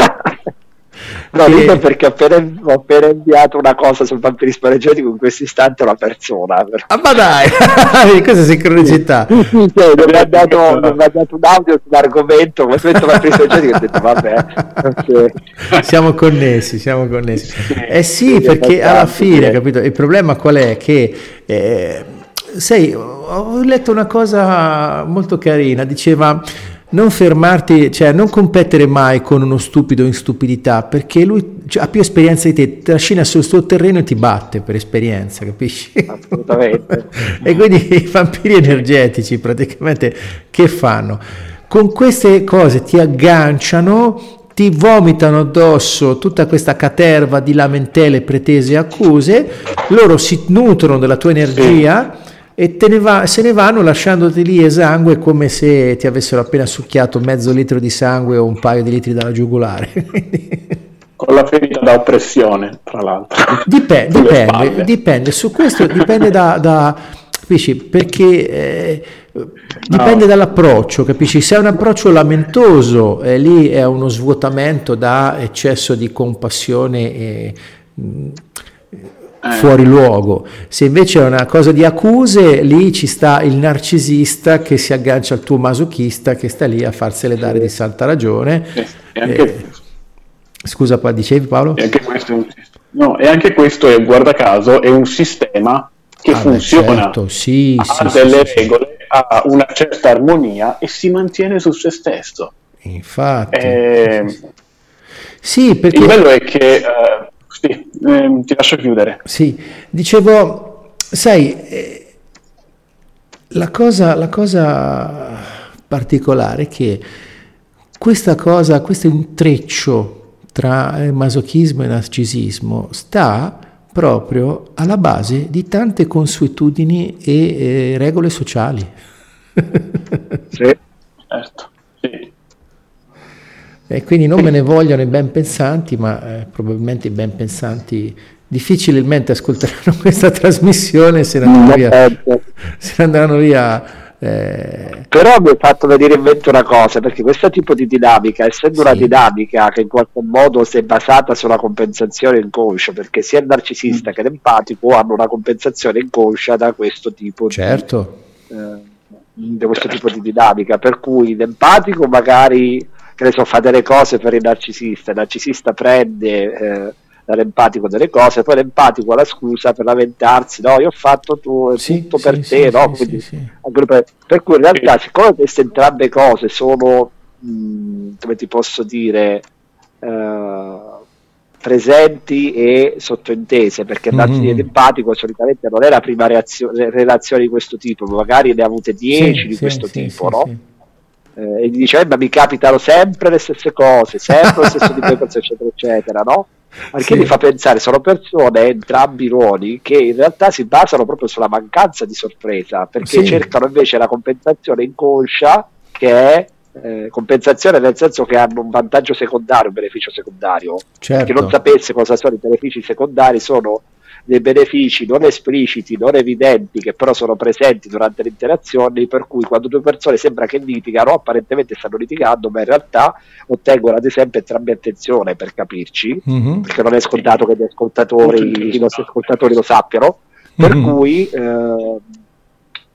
Speaker 2: No, che... dico perché ho appena, ho appena, inviato una cosa sul vampirismo energetico in questo istante una persona.
Speaker 1: Però. Ah, ma dai, questa sincronicità.
Speaker 2: Sì, sì, sì, mi ha dato, dato un audio sull'argomento, come detto vampirismo energetico, ho detto vabbè. Okay.
Speaker 1: Siamo connessi, siamo connessi. Eh sì, perché alla fine, capito, il problema qual è? Che... Eh, sai, ho letto una cosa molto carina, diceva non fermarti, cioè non competere mai con uno stupido in stupidità, perché lui ha più esperienza di te, trascina sul suo terreno e ti batte per esperienza, capisci?
Speaker 2: Assolutamente.
Speaker 1: e quindi i vampiri energetici praticamente che fanno? Con queste cose ti agganciano, ti vomitano addosso tutta questa caterva di lamentele, pretese e accuse, loro si nutrono della tua energia. Sì e ne va, se ne vanno lasciandoti lì esangue come se ti avessero appena succhiato mezzo litro di sangue o un paio di litri dalla giugulare.
Speaker 3: Con la ferita da oppressione, tra l'altro.
Speaker 1: Dipende, dipende, dipende, su questo dipende da, da capisci, perché eh, dipende no. dall'approccio, capisci? Se è un approccio lamentoso, eh, lì è uno svuotamento da eccesso di compassione e eh. Fuori luogo. Se invece è una cosa di accuse, lì ci sta il narcisista che si aggancia al tuo masochista che sta lì a farsele dare di santa ragione.
Speaker 3: E anche... eh,
Speaker 1: scusa, qua dicevi Paolo?
Speaker 3: E anche questo no, e anche questo è, guarda caso, è un sistema che ah, funziona, beh, certo. sì, ha sì, delle sì, regole, ha una certa armonia e si mantiene su se stesso.
Speaker 1: Infatti.
Speaker 3: Eh,
Speaker 1: sì, perché...
Speaker 3: Il bello è che... Uh, eh, ti lascio chiudere.
Speaker 1: Sì, dicevo, sai, eh, la, cosa, la cosa particolare è che questa cosa, questo intreccio tra eh, masochismo e narcisismo sta proprio alla base di tante consuetudini e eh, regole sociali.
Speaker 3: sì, certo.
Speaker 1: E quindi non me ne vogliono i ben pensanti, ma eh, probabilmente i ben pensanti difficilmente ascolteranno questa trasmissione se ne andranno via. Se ne andranno via
Speaker 2: eh... Però mi ha fatto vedere in mente una cosa, perché questo tipo di dinamica, essendo sì. una dinamica che in qualche modo si è basata sulla compensazione inconscia, perché sia il narcisista mm. che l'empatico hanno una compensazione inconscia da questo tipo
Speaker 1: certo.
Speaker 2: di, eh, da questo tipo di dinamica, per cui l'empatico magari che ne so, fa delle cose per il narcisista, il narcisista prende eh, dall'empatico delle cose, poi l'empatico ha la scusa per lamentarsi, no, io ho fatto tu, sì, tutto sì, per sì, te, no? Quindi, per, per, cui in realtà, siccome queste entrambe cose sono, mh, come ti posso dire, eh, presenti e sottointese, perché mm-hmm. empatico solitamente non è la prima reazione, relazione di questo tipo, magari ne ha avute 10 di questo tipo, no? Eh, e gli dice eh, ma mi capitano sempre le stesse cose, sempre lo stesso tipo di cose eccetera eccetera, no? Perché sì. mi fa pensare, sono persone, entrambi i ruoli, che in realtà si basano proprio sulla mancanza di sorpresa, perché sì. cercano invece la compensazione inconscia che è eh, compensazione nel senso che hanno un vantaggio secondario, un beneficio secondario.
Speaker 1: Certo.
Speaker 2: Che non sapesse cosa sono i benefici secondari sono dei benefici non espliciti, non evidenti, che però sono presenti durante le interazioni, per cui quando due persone sembra che litigano, apparentemente stanno litigando, ma in realtà ottengono ad esempio entrambi attenzione per capirci, mm-hmm. perché non è scontato che gli ascoltatori, i nostri ascoltatori lo sappiano, per mm-hmm. cui eh,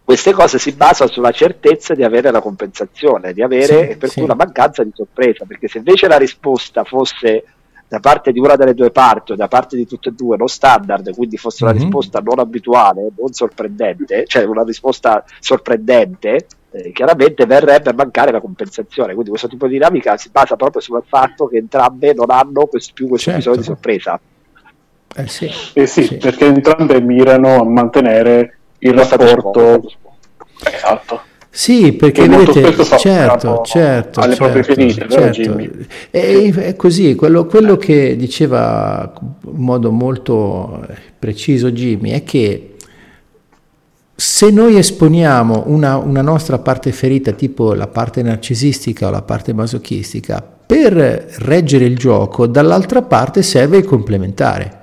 Speaker 2: queste cose si basano sulla certezza di avere la compensazione, di avere sì, per sì. cui una mancanza di sorpresa, perché se invece la risposta fosse da parte di una delle due parti o da parte di tutte e due non standard, quindi fosse una mm-hmm. risposta non abituale, non sorprendente, cioè una risposta sorprendente, eh, chiaramente verrebbe a mancare la compensazione. Quindi questo tipo di dinamica si basa proprio sul fatto che entrambe non hanno questo, più questo certo. bisogno di sorpresa.
Speaker 1: Eh sì.
Speaker 3: Eh sì, sì, perché entrambe mirano a mantenere il rapporto. Esatto.
Speaker 1: Sì, perché vedete, certo, certo, alle certo, proprie ferite, certo. È, è, così, quello, quello che diceva in modo molto preciso Jimmy è che se noi esponiamo una, una, nostra parte ferita, tipo la parte narcisistica o la parte masochistica, per reggere il gioco, dall'altra parte serve il complementare.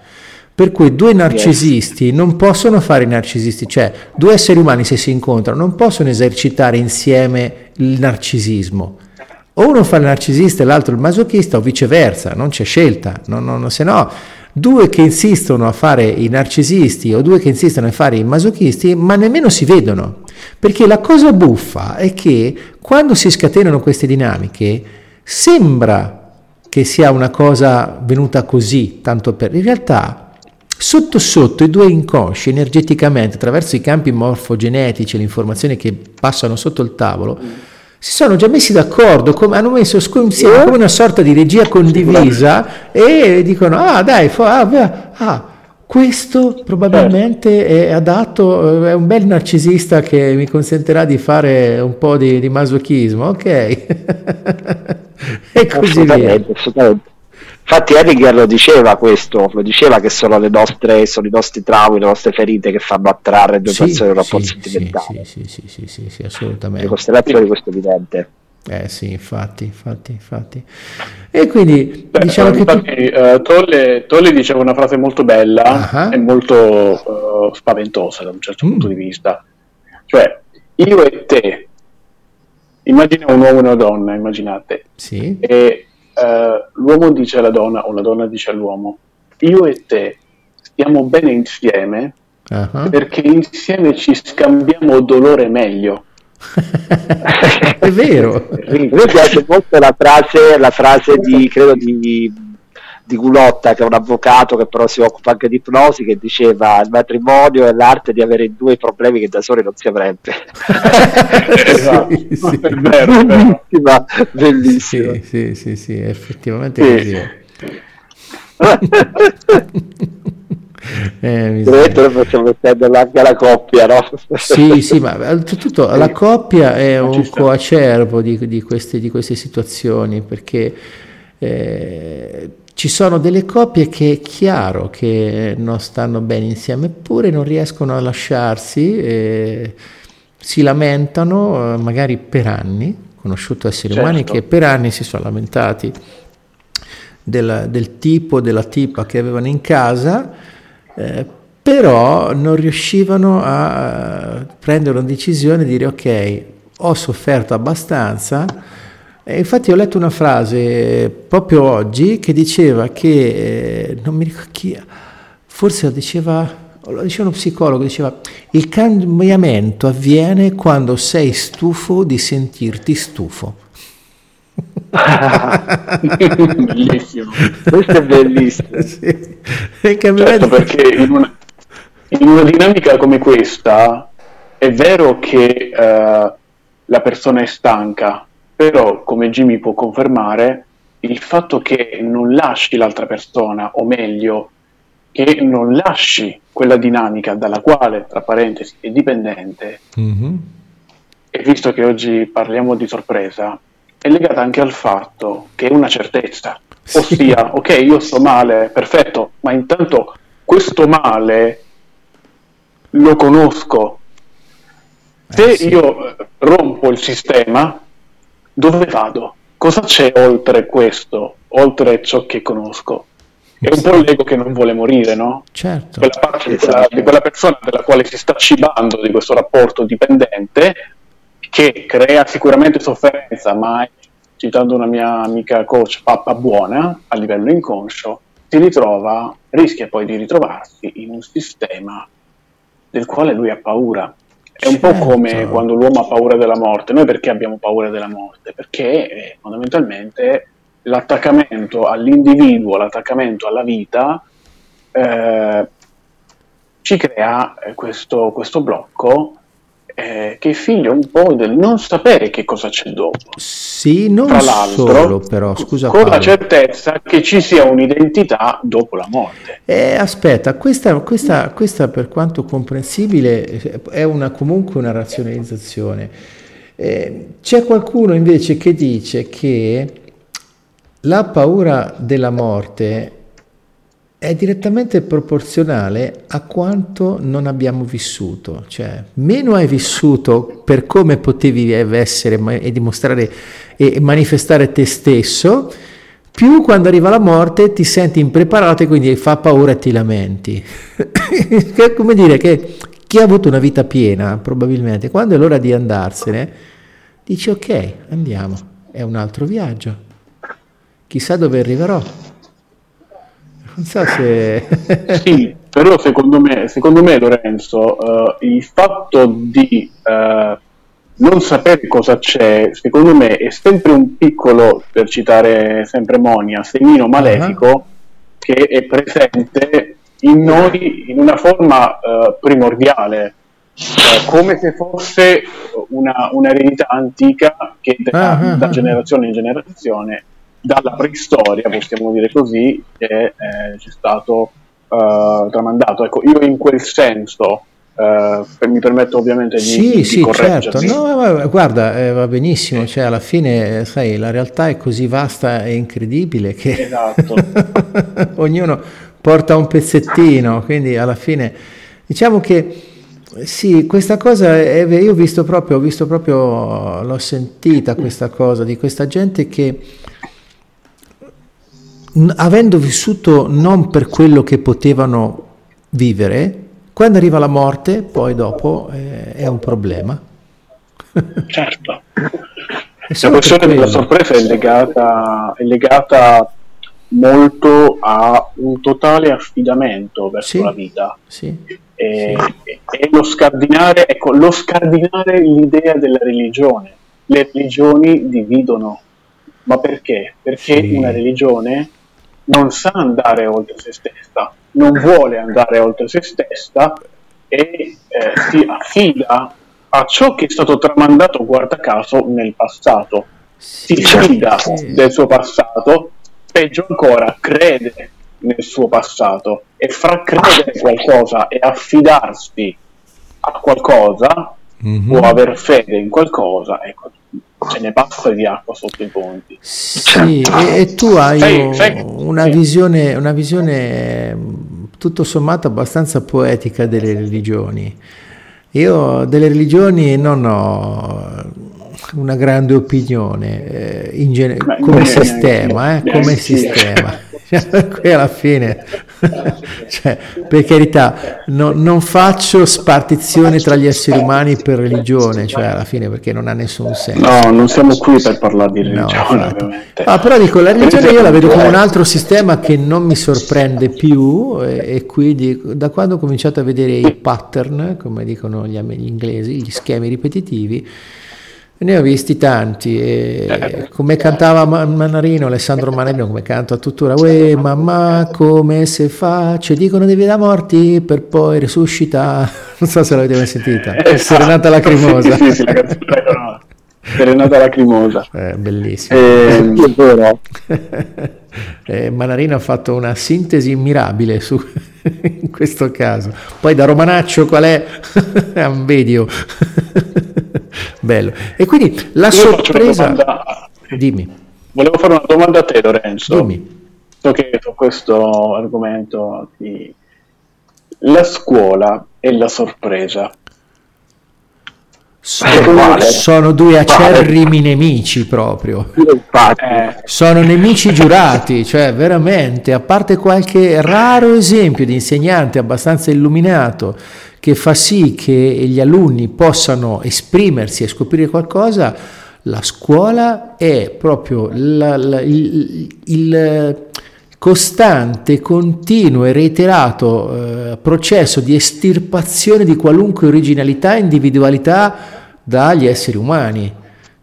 Speaker 1: Per cui due narcisisti non possono fare i narcisisti, cioè due esseri umani se si incontrano non possono esercitare insieme il narcisismo. O uno fa il narcisista e l'altro il masochista o viceversa, non c'è scelta, non, non, se no due che insistono a fare i narcisisti o due che insistono a fare i masochisti, ma nemmeno si vedono. Perché la cosa buffa è che quando si scatenano queste dinamiche sembra che sia una cosa venuta così, tanto per... In realtà Sotto sotto i due inconsci energeticamente attraverso i campi morfogenetici e le informazioni che passano sotto il tavolo si sono già messi d'accordo, come, hanno messo insieme come una sorta di regia condivisa e dicono ah dai, fa, ah, ah, questo probabilmente è adatto, è un bel narcisista che mi consentirà di fare un po' di, di masochismo, ok? e così via. Assolutamente.
Speaker 2: Infatti Edinger lo diceva questo, lo diceva che sono, le nostre, sono i nostri traumi, le nostre ferite che fanno attrarre due sì, persone in un rapporto sì, sentimentale.
Speaker 1: Sì, sì, sì, sì, sì, assolutamente.
Speaker 2: Le costellazioni di questo evidente.
Speaker 1: Eh sì, infatti, infatti, infatti. E quindi
Speaker 3: Beh,
Speaker 1: diciamo
Speaker 3: che infatti, tu... uh, Tolle, Tolle, diceva una frase molto bella uh-huh. e molto uh, spaventosa da un certo mm. punto di vista. Cioè, io e te, immagina un uomo e una donna, immaginate.
Speaker 1: Sì.
Speaker 3: E eh, l'uomo dice alla donna o la donna dice all'uomo, io e te stiamo bene insieme uh-huh. perché insieme ci scambiamo dolore meglio.
Speaker 1: è vero.
Speaker 2: Mi piace molto la frase, la frase di, credo di di Gulotta, che è un avvocato che però si occupa anche di ipnosi, che diceva il matrimonio è l'arte di avere due problemi che da soli non si avrebbe.
Speaker 1: esatto. sì, sì. È vero, bellissima, bellissima. Sì, sì, sì, sì, effettivamente così.
Speaker 2: Eh, noi facciamo metterla anche alla coppia, no?
Speaker 1: sì, sì, ma tutto, la coppia è un coacervo di, di, queste, di queste situazioni perché eh, ci sono delle coppie che è chiaro che non stanno bene insieme, eppure non riescono a lasciarsi, eh, si lamentano eh, magari per anni. Conosciuto esseri certo. umani che per anni si sono lamentati del, del tipo, della tipa che avevano in casa, eh, però non riuscivano a eh, prendere una decisione e dire ok, ho sofferto abbastanza e infatti ho letto una frase proprio oggi che diceva che, eh, non mi ricordo chi, forse lo diceva, lo diceva uno psicologo, diceva il cambiamento avviene quando sei stufo di sentirti stufo.
Speaker 2: bellissimo, questo è bellissimo. sì.
Speaker 3: Certo, perché in una, in una, dinamica come questa è vero che uh, la persona è stanca, però come Jimmy può confermare, il fatto che non lasci l'altra persona, o meglio, che non lasci quella dinamica dalla quale, tra parentesi, è dipendente, mm-hmm. e visto che oggi parliamo di sorpresa, è legata anche al fatto che è una certezza, sì. ossia, ok, io sto male, perfetto, ma intanto questo male lo conosco. Se eh, sì. io rompo il sistema, dove vado? Cosa c'è oltre questo, oltre ciò che conosco? È un po' l'ego che non vuole morire, no?
Speaker 1: Certo.
Speaker 3: Quella parte di quella, di quella persona della quale si sta cibando di questo rapporto dipendente che crea sicuramente sofferenza, ma citando una mia amica coach pappa buona a livello inconscio, si ritrova, rischia poi di ritrovarsi in un sistema del quale lui ha paura è un certo. po' come quando l'uomo ha paura della morte. Noi perché abbiamo paura della morte? Perché eh, fondamentalmente l'attaccamento all'individuo, l'attaccamento alla vita eh, ci crea questo, questo blocco eh, che è figlio un po' del non sapere che cosa c'è dopo.
Speaker 1: Sì, non Tra solo però, scusa
Speaker 3: con Paolo. la certezza che ci sia un'identità dopo la morte.
Speaker 1: Eh, aspetta, questa, questa, questa, per quanto comprensibile è una, comunque una razionalizzazione. Eh, c'è qualcuno invece che dice che la paura della morte è direttamente proporzionale a quanto non abbiamo vissuto, cioè meno hai vissuto per come potevi essere e dimostrare e manifestare te stesso, più quando arriva la morte ti senti impreparato e quindi fa paura e ti lamenti. è come dire che chi ha avuto una vita piena, probabilmente, quando è l'ora di andarsene, dice ok, andiamo, è un altro viaggio. Chissà dove arriverò.
Speaker 3: Non so se... sì, però secondo me, secondo me Lorenzo, uh, il fatto di uh, non sapere cosa c'è, secondo me è sempre un piccolo, per citare sempre Monia, semino malefico uh-huh. che è presente in noi in una forma uh, primordiale, uh, come se fosse una, un'eredità antica che da, uh-huh. da generazione in generazione, dalla preistoria, possiamo dire così, che eh, ci è stato uh, tramandato. Ecco, io in quel senso Uh, mi permetto ovviamente di,
Speaker 1: sì,
Speaker 3: di
Speaker 1: sì, certo. No, guarda, eh, va benissimo, cioè alla fine, sai, la realtà è così vasta e incredibile che esatto. ognuno porta un pezzettino, quindi alla fine diciamo che sì, questa cosa è, io ho visto proprio, ho visto proprio, l'ho sentita questa cosa di questa gente che avendo vissuto non per quello che potevano vivere, quando arriva la morte, poi dopo eh, è un problema.
Speaker 3: certo. La questione della sorpresa è legata, è legata, molto a un totale affidamento verso
Speaker 1: sì,
Speaker 3: la vita.
Speaker 1: Sì,
Speaker 3: e, sì. e, lo, scardinare, ecco, lo scardinare l'idea della religione. Le religioni dividono. Ma perché? Perché sì. una religione non sa andare oltre se stessa non vuole andare oltre se stessa e eh, si affida a ciò che è stato tramandato, guarda caso, nel passato. Si fida del suo passato, peggio ancora, crede nel suo passato e fra credere qualcosa e affidarsi a qualcosa mm-hmm. o aver fede in qualcosa, ecco, ce ne passa di acqua sotto i ponti.
Speaker 1: Sì, e, e tu hai sei, sei, una, sì. visione, una visione tutto sommato abbastanza poetica delle religioni. Io delle religioni non ho una grande opinione eh, gen- come sistema, eh, come sistema. qui alla fine, cioè, per carità, no, non faccio spartizione tra gli esseri umani per religione, cioè alla fine perché non ha nessun senso.
Speaker 3: No, non siamo qui per parlare di religione, no,
Speaker 1: ah, però dico, la religione io la vedo come un altro sistema che non mi sorprende più e, e quindi da quando ho cominciato a vedere i pattern, come dicono gli, gli inglesi, gli schemi ripetitivi, ne ho visti tanti, e come cantava Manarino, Alessandro Manarino, come canta tuttora, Uè mamma come se fa, ci dicono di vita morti per poi risuscitare, non so se l'avete mai sentita, eh, Serenata Lacrimosa.
Speaker 3: Sì, sì, sì, la canzone Serenata Lacrimosa.
Speaker 1: Eh, bellissimo. Eh, eh, Manarino ha fatto una sintesi mirabile su, in questo caso. Poi da Romanaccio qual è? Ambedio. Bello. E quindi la Io sorpresa... Dimmi.
Speaker 3: Volevo fare una domanda a te Lorenzo. Dimmi. So che su questo argomento di... la scuola e la sorpresa
Speaker 1: sono, sono, due acerrimi nemici proprio. Eh. Sono nemici giurati, cioè veramente, a parte qualche raro esempio di insegnante abbastanza illuminato che fa sì che gli alunni possano esprimersi e scoprire qualcosa, la scuola è proprio la, la, il, il, costante, continuo e reiterato eh, processo di estirpazione di qualunque originalità e individualità dagli esseri umani.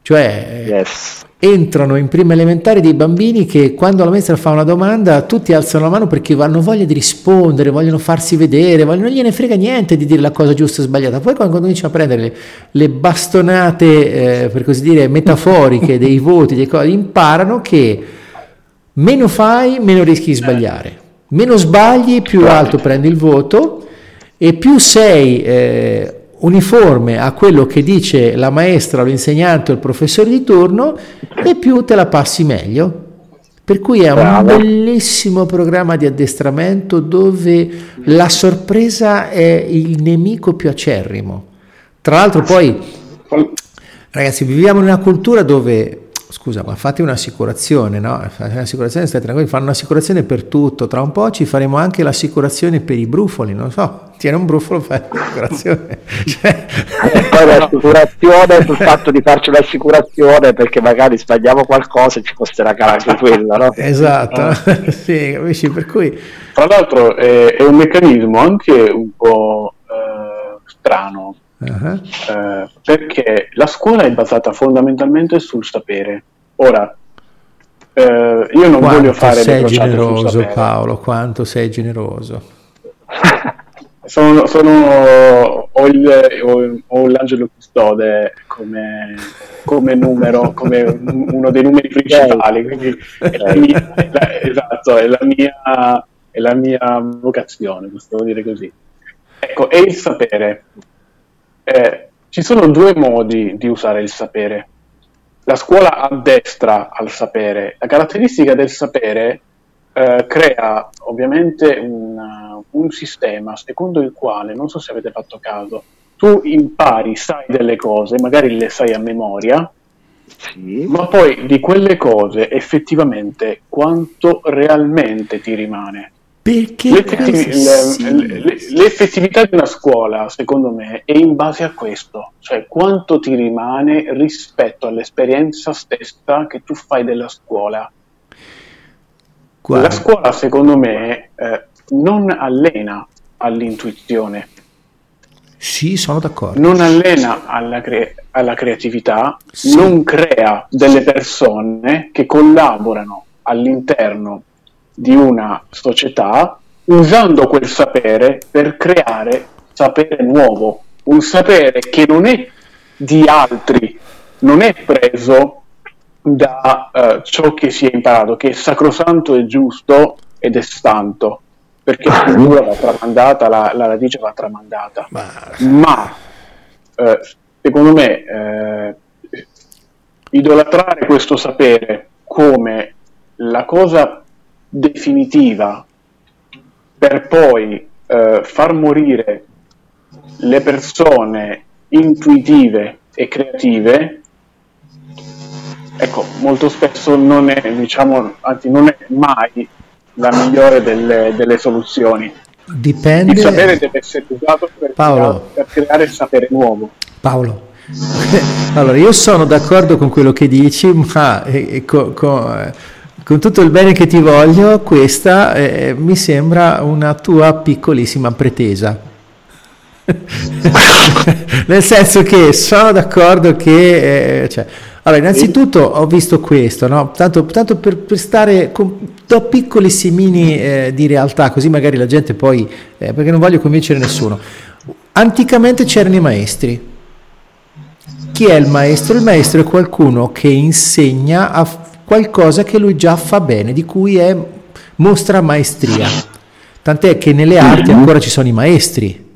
Speaker 1: Cioè yes. Entrano in prima elementare dei bambini che quando la maestra fa una domanda tutti alzano la mano perché hanno voglia di rispondere, vogliono farsi vedere, vogliono, non gliene frega niente di dire la cosa giusta o sbagliata. Poi quando cominciano a prendere le, le bastonate, eh, per così dire, metaforiche dei voti, dei cose, imparano che Meno fai, meno rischi di sbagliare. Meno sbagli, più alto prendi il voto e più sei eh, uniforme a quello che dice la maestra, l'insegnante o il professore di turno e più te la passi meglio. Per cui è un bellissimo programma di addestramento dove la sorpresa è il nemico più acerrimo. Tra l'altro poi, ragazzi, viviamo in una cultura dove scusa, ma fate un'assicurazione, no? Fate un'assicurazione, state tranquilli, fanno un'assicurazione per tutto, tra un po' ci faremo anche l'assicurazione per i brufoli, non so, tiene un brufolo, fai l'assicurazione.
Speaker 2: cioè... E poi l'assicurazione sul fatto di farci l'assicurazione perché magari sbagliamo qualcosa e ci costerà caro anche quello, no?
Speaker 1: Esatto, ah. sì, capisci, per cui...
Speaker 3: Tra l'altro è, è un meccanismo anche un po' eh, strano, Uh-huh. Eh, perché la scuola è basata fondamentalmente sul sapere. Ora, eh, io non
Speaker 1: quanto
Speaker 3: voglio fare
Speaker 1: sei generoso Paolo, quanto sei generoso.
Speaker 3: sono, sono ho, il, ho, ho, l'angelo custode come, come numero, come uno dei numeri principali, quindi è la mia, è la, esatto, è la mia, è la mia vocazione, possiamo dire così. Ecco, è il sapere eh, ci sono due modi di usare il sapere. La scuola addestra al sapere. La caratteristica del sapere eh, crea ovviamente un, un sistema secondo il quale, non so se avete fatto caso, tu impari, sai delle cose, magari le sai a memoria, sì. ma poi di quelle cose effettivamente quanto realmente ti rimane.
Speaker 1: Perché
Speaker 3: l'effettività di una scuola, secondo me, è in base a questo, cioè quanto ti rimane rispetto all'esperienza stessa che tu fai della scuola. Guarda. La scuola, secondo me, eh, non allena all'intuizione.
Speaker 1: Sì, sono d'accordo.
Speaker 3: Non allena alla, cre- alla creatività, sì. non crea delle persone che collaborano all'interno di una società usando quel sapere per creare sapere nuovo, un sapere che non è di altri, non è preso da uh, ciò che si è imparato, che è sacrosanto e giusto ed è santo, perché la cultura va tramandata, la, la, radice va tramandata, ma uh, secondo me uh, idolatrare questo sapere come la cosa definitiva per poi eh, far morire le persone intuitive e creative, ecco, molto spesso non è, diciamo, anzi non è mai la migliore delle, delle soluzioni.
Speaker 1: Dipende.
Speaker 3: Il sapere deve essere usato per,
Speaker 1: Paolo.
Speaker 3: Creare, per creare sapere nuovo.
Speaker 1: Paolo. allora, io sono d'accordo con quello che dici, ma eh, eh, co, co, con tutto il bene che ti voglio, questa eh, mi sembra una tua piccolissima pretesa. Nel senso che sono d'accordo che... Eh, cioè, allora, innanzitutto ho visto questo, no? tanto, tanto per, per, stare con do piccoli semini eh, di realtà, così magari la gente poi, eh, perché non voglio convincere nessuno. Anticamente c'erano i maestri. Chi è il maestro? Il maestro è qualcuno che insegna a qualcosa che lui già fa bene, di cui è, mostra maestria. Tant'è che nelle arti ancora ci sono i maestri.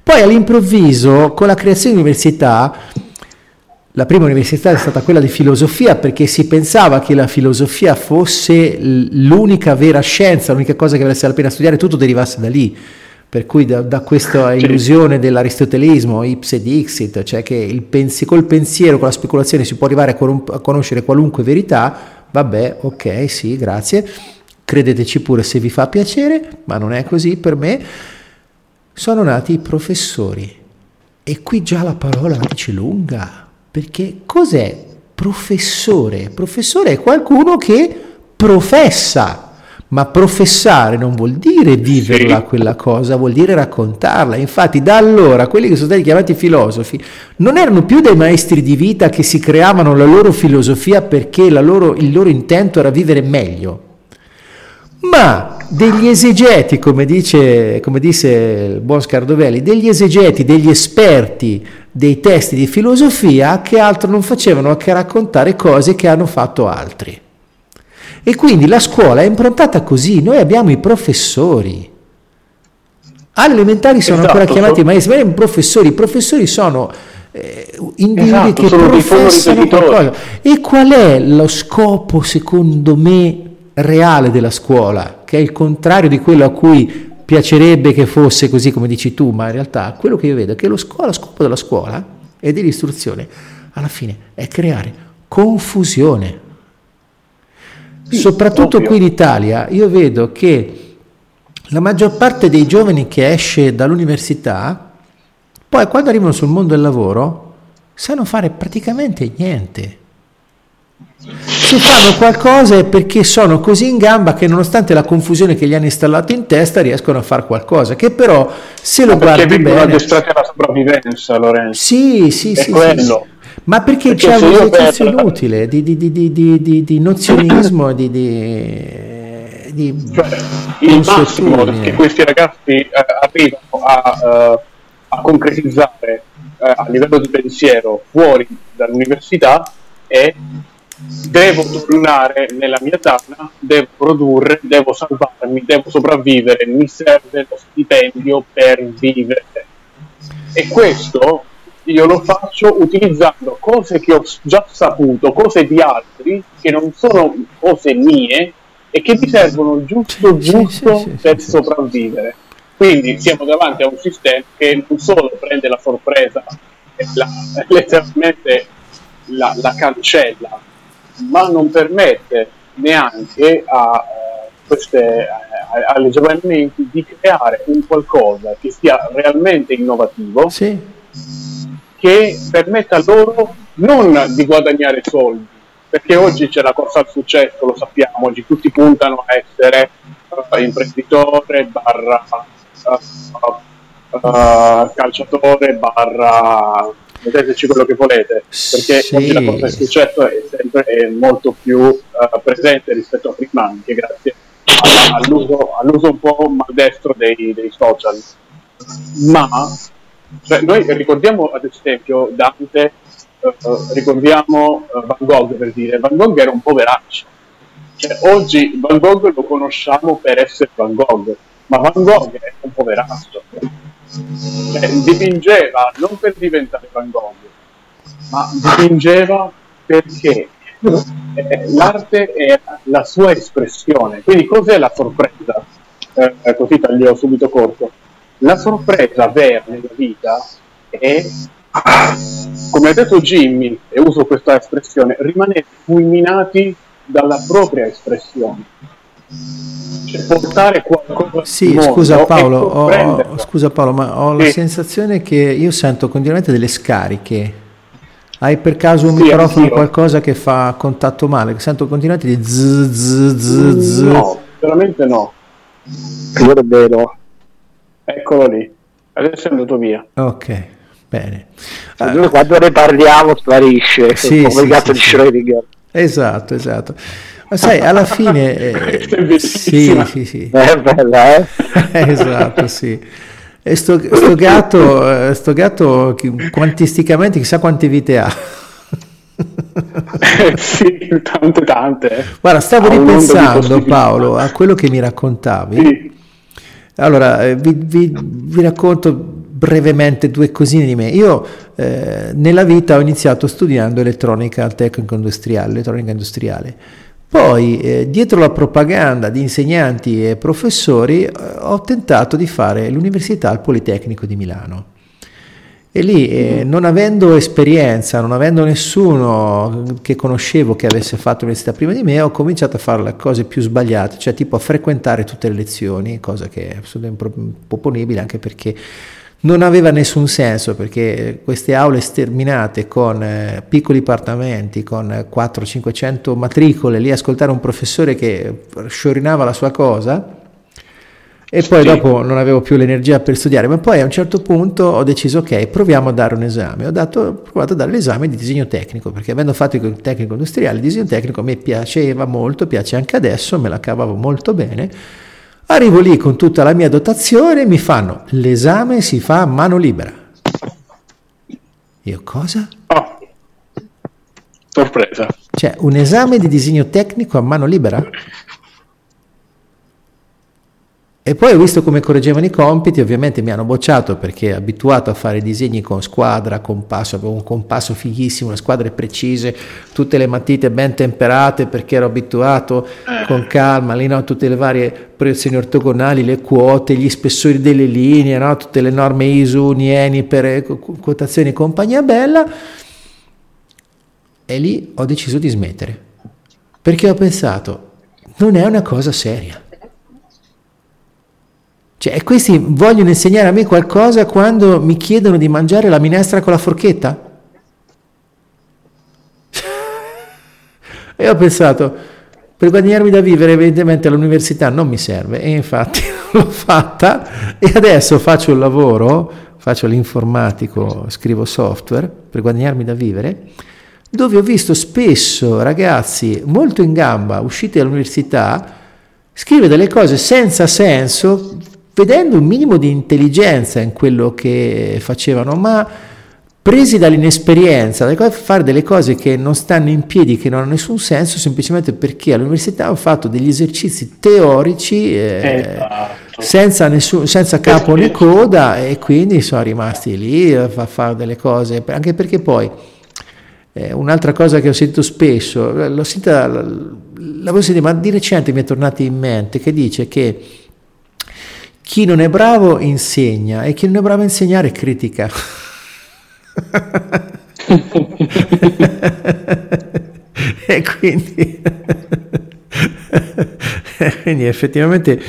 Speaker 1: Poi all'improvviso, con la creazione di università, la prima università è stata quella di filosofia perché si pensava che la filosofia fosse l'unica vera scienza, l'unica cosa che valesse la pena studiare, tutto derivasse da lì. Per cui da, da questa illusione dell'aristotelismo, ipse dixit, cioè che il pensi, col pensiero, con la speculazione si può arrivare a, a conoscere qualunque verità, vabbè, ok, sì, grazie, credeteci pure se vi fa piacere, ma non è così per me, sono nati i professori. E qui già la parola la dice lunga, perché cos'è professore? Professore è qualcuno che professa ma professare non vuol dire viverla sì. quella cosa, vuol dire raccontarla. Infatti da allora quelli che sono stati chiamati filosofi non erano più dei maestri di vita che si creavano la loro filosofia perché loro, il loro intento era vivere meglio, ma degli esegeti, come, dice, come disse il buon Scardovelli, degli esegeti, degli esperti dei testi di filosofia che altro non facevano che raccontare cose che hanno fatto altri. E quindi la scuola è improntata così, noi abbiamo i professori. Alle elementari sono esatto, ancora chiamati maestri, ma professori, i professori sono eh, individui esatto, che professano qualcosa. E qual è lo scopo, secondo me, reale della scuola? Che è il contrario di quello a cui piacerebbe che fosse così come dici tu, ma in realtà quello che io vedo è che lo, scuola, lo scopo della scuola e dell'istruzione alla fine è creare confusione. Sì, Soprattutto ovvio. qui in Italia io vedo che la maggior parte dei giovani che esce dall'università, poi quando arrivano sul mondo del lavoro, sanno fare praticamente niente se fanno qualcosa è perché sono così in gamba che nonostante la confusione che gli hanno installato in testa riescono a fare qualcosa che però se lo guardi bene
Speaker 3: addestrati alla sopravvivenza Lorenzo
Speaker 1: sì sì
Speaker 3: è
Speaker 1: sì,
Speaker 3: quello.
Speaker 1: sì, ma perché, perché c'è un esercizio per... inutile di, di, di, di, nozionismo di, di
Speaker 3: cioè, il massimo che questi ragazzi eh, arrivano a, uh, a concretizzare eh, a livello di pensiero fuori dall'università è devo tornare nella mia tana, devo produrre, devo salvarmi, devo sopravvivere, mi serve lo stipendio per vivere. E questo io lo faccio utilizzando cose che ho già saputo, cose di altri, che non sono cose mie e che mi servono giusto giusto sì, sì, sì, per sopravvivere. Quindi siamo davanti a un sistema che non solo prende la sorpresa e la, letteralmente la, la cancella ma non permette neanche a, eh, queste, a, alle giovani menti di creare un qualcosa che sia realmente innovativo,
Speaker 1: sì.
Speaker 3: Che permetta loro non di guadagnare soldi, perché oggi c'è la corsa al successo, lo sappiamo, oggi tutti puntano a essere uh, imprenditore, barra uh, uh, calciatore, barra metteteci quello che volete, perché sì. oggi la cosa del successo è sempre è molto più presente rispetto a prima, anche grazie all'uso, all'uso, un po' maldestro dei, dei social. Ma cioè, noi ricordiamo ad esempio Dante, uh, ricordiamo uh, Van Gogh per dire, Van Gogh era un poveraccio. Cioè, oggi Van Gogh lo conosciamo per essere Van Gogh, ma Van Gogh è un poveraccio cioè, dipingeva non per diventare Van Gogh, ma dipingeva perché eh, l'arte è la sua espressione. Quindi cos'è la sorpresa? Eh, così taglio subito corto. La sorpresa vera nella vita è, come ha detto Jimmy, e uso questa espressione, rimanere fulminati dalla propria espressione cioè, portare qualcosa
Speaker 1: sì, scusa Paolo, ho, scusa Paolo, ma ho sì. la sensazione che io sento continuamente delle scariche. Hai per caso un sì, microfono o qualcosa che fa contatto male? Sento continuamente di zzz, zzz, zzz, zzz.
Speaker 3: No, veramente no.
Speaker 2: Allora è vero.
Speaker 3: Eccolo lì. Adesso è andato via.
Speaker 1: Ok, bene.
Speaker 2: Uh, quando ne parliamo sparisce,
Speaker 1: sì,
Speaker 2: come
Speaker 1: sì,
Speaker 2: il gatto
Speaker 1: sì,
Speaker 2: di Schrödinger.
Speaker 1: Esatto, esatto. Ma sai, alla fine...
Speaker 3: Eh,
Speaker 1: sì, sì, sì.
Speaker 2: È bella, eh?
Speaker 1: esatto, sì. E sto, sto, gatto, eh, sto gatto quantisticamente chissà quante vite ha.
Speaker 3: sì, tante, tante.
Speaker 1: Guarda, stavo ripensando Paolo a quello che mi raccontavi. Sì. Allora, eh, vi, vi, vi, racconto brevemente due cosine di me. Io eh, nella vita ho iniziato studiando elettronica al tecnico industriale, elettronica industriale. Poi, eh, dietro la propaganda di insegnanti e professori, eh, ho tentato di fare l'università al Politecnico di Milano. E lì, eh, non avendo esperienza, non avendo nessuno che conoscevo che avesse fatto l'università prima di me, ho cominciato a fare le cose più sbagliate, cioè tipo a frequentare tutte le lezioni, cosa che è assolutamente improponibile anche perché non aveva nessun senso perché queste aule sterminate con eh, piccoli appartamenti, con 400-500 matricole, lì ascoltare un professore che sciorinava la sua cosa e poi sì. dopo non avevo più l'energia per studiare, ma poi a un certo punto ho deciso ok, proviamo a dare un esame. Ho, dato, ho provato a dare l'esame di disegno tecnico perché avendo fatto il tecnico industriale, il disegno tecnico mi piaceva molto, piace anche adesso, me la cavavo molto bene Arrivo lì con tutta la mia dotazione mi fanno l'esame si fa a mano libera. Io cosa?
Speaker 3: Oh. Sorpresa.
Speaker 1: Cioè, un esame di disegno tecnico a mano libera? E poi ho visto come correggevano i compiti, ovviamente mi hanno bocciato perché abituato a fare disegni con squadra, compasso, avevo un compasso fighissimo, le squadre precise, tutte le matite ben temperate perché ero abituato con calma, lì no, tutte le varie proiezioni ortogonali, le quote, gli spessori delle linee, no, tutte le norme ISO, Nieni per eh, quotazioni e compagnia bella. E lì ho deciso di smettere perché ho pensato, non è una cosa seria. Cioè, questi vogliono insegnare a me qualcosa quando mi chiedono di mangiare la minestra con la forchetta? e ho pensato, per guadagnarmi da vivere evidentemente all'università non mi serve e infatti l'ho fatta e adesso faccio il lavoro, faccio l'informatico, scrivo software per guadagnarmi da vivere, dove ho visto spesso ragazzi molto in gamba usciti dall'università scrivere delle cose senza senso vedendo un minimo di intelligenza in quello che facevano, ma presi dall'inesperienza, da fare delle cose che non stanno in piedi, che non hanno nessun senso, semplicemente perché all'università hanno fatto degli esercizi teorici eh, esatto. senza, nessun, senza capo né coda e quindi sono rimasti lì a fare delle cose, anche perché poi eh, un'altra cosa che ho sentito spesso, l'ho sentita, l'avevo sentita, ma di recente mi è tornata in mente, che dice che chi non è bravo insegna e chi non è bravo a insegnare critica. e quindi, quindi effettivamente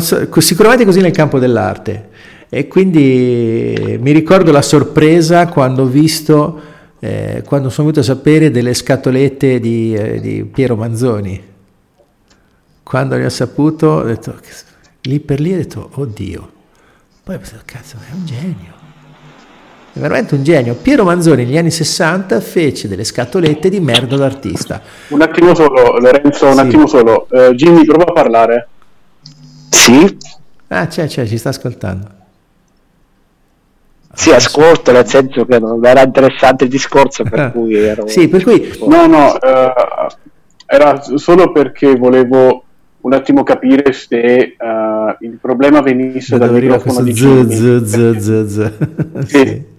Speaker 1: so, sicuramente così nel campo dell'arte. E quindi mi ricordo la sorpresa quando ho visto, eh, quando sono venuto a sapere delle scatolette di, eh, di Piero Manzoni. Quando ne ho saputo, ho detto lì per lì ho detto, oddio. Poi ho pensato, cazzo, è un genio. È veramente un genio. Piero Manzoni negli anni 60 fece delle scatolette di merda d'artista.
Speaker 3: Un attimo solo, Lorenzo, un sì. attimo solo. Uh, Jimmy, prova a parlare.
Speaker 2: Sì?
Speaker 1: Ah, c'è, c'è, ci sta ascoltando.
Speaker 2: Sì, ascolto, nel senso che non era interessante il discorso, per cui ero...
Speaker 1: Sì, per cui...
Speaker 3: No, no, uh, era solo perché volevo un attimo capire se uh, il problema venisse dal microfono di z, z, z, z, z.
Speaker 1: sì.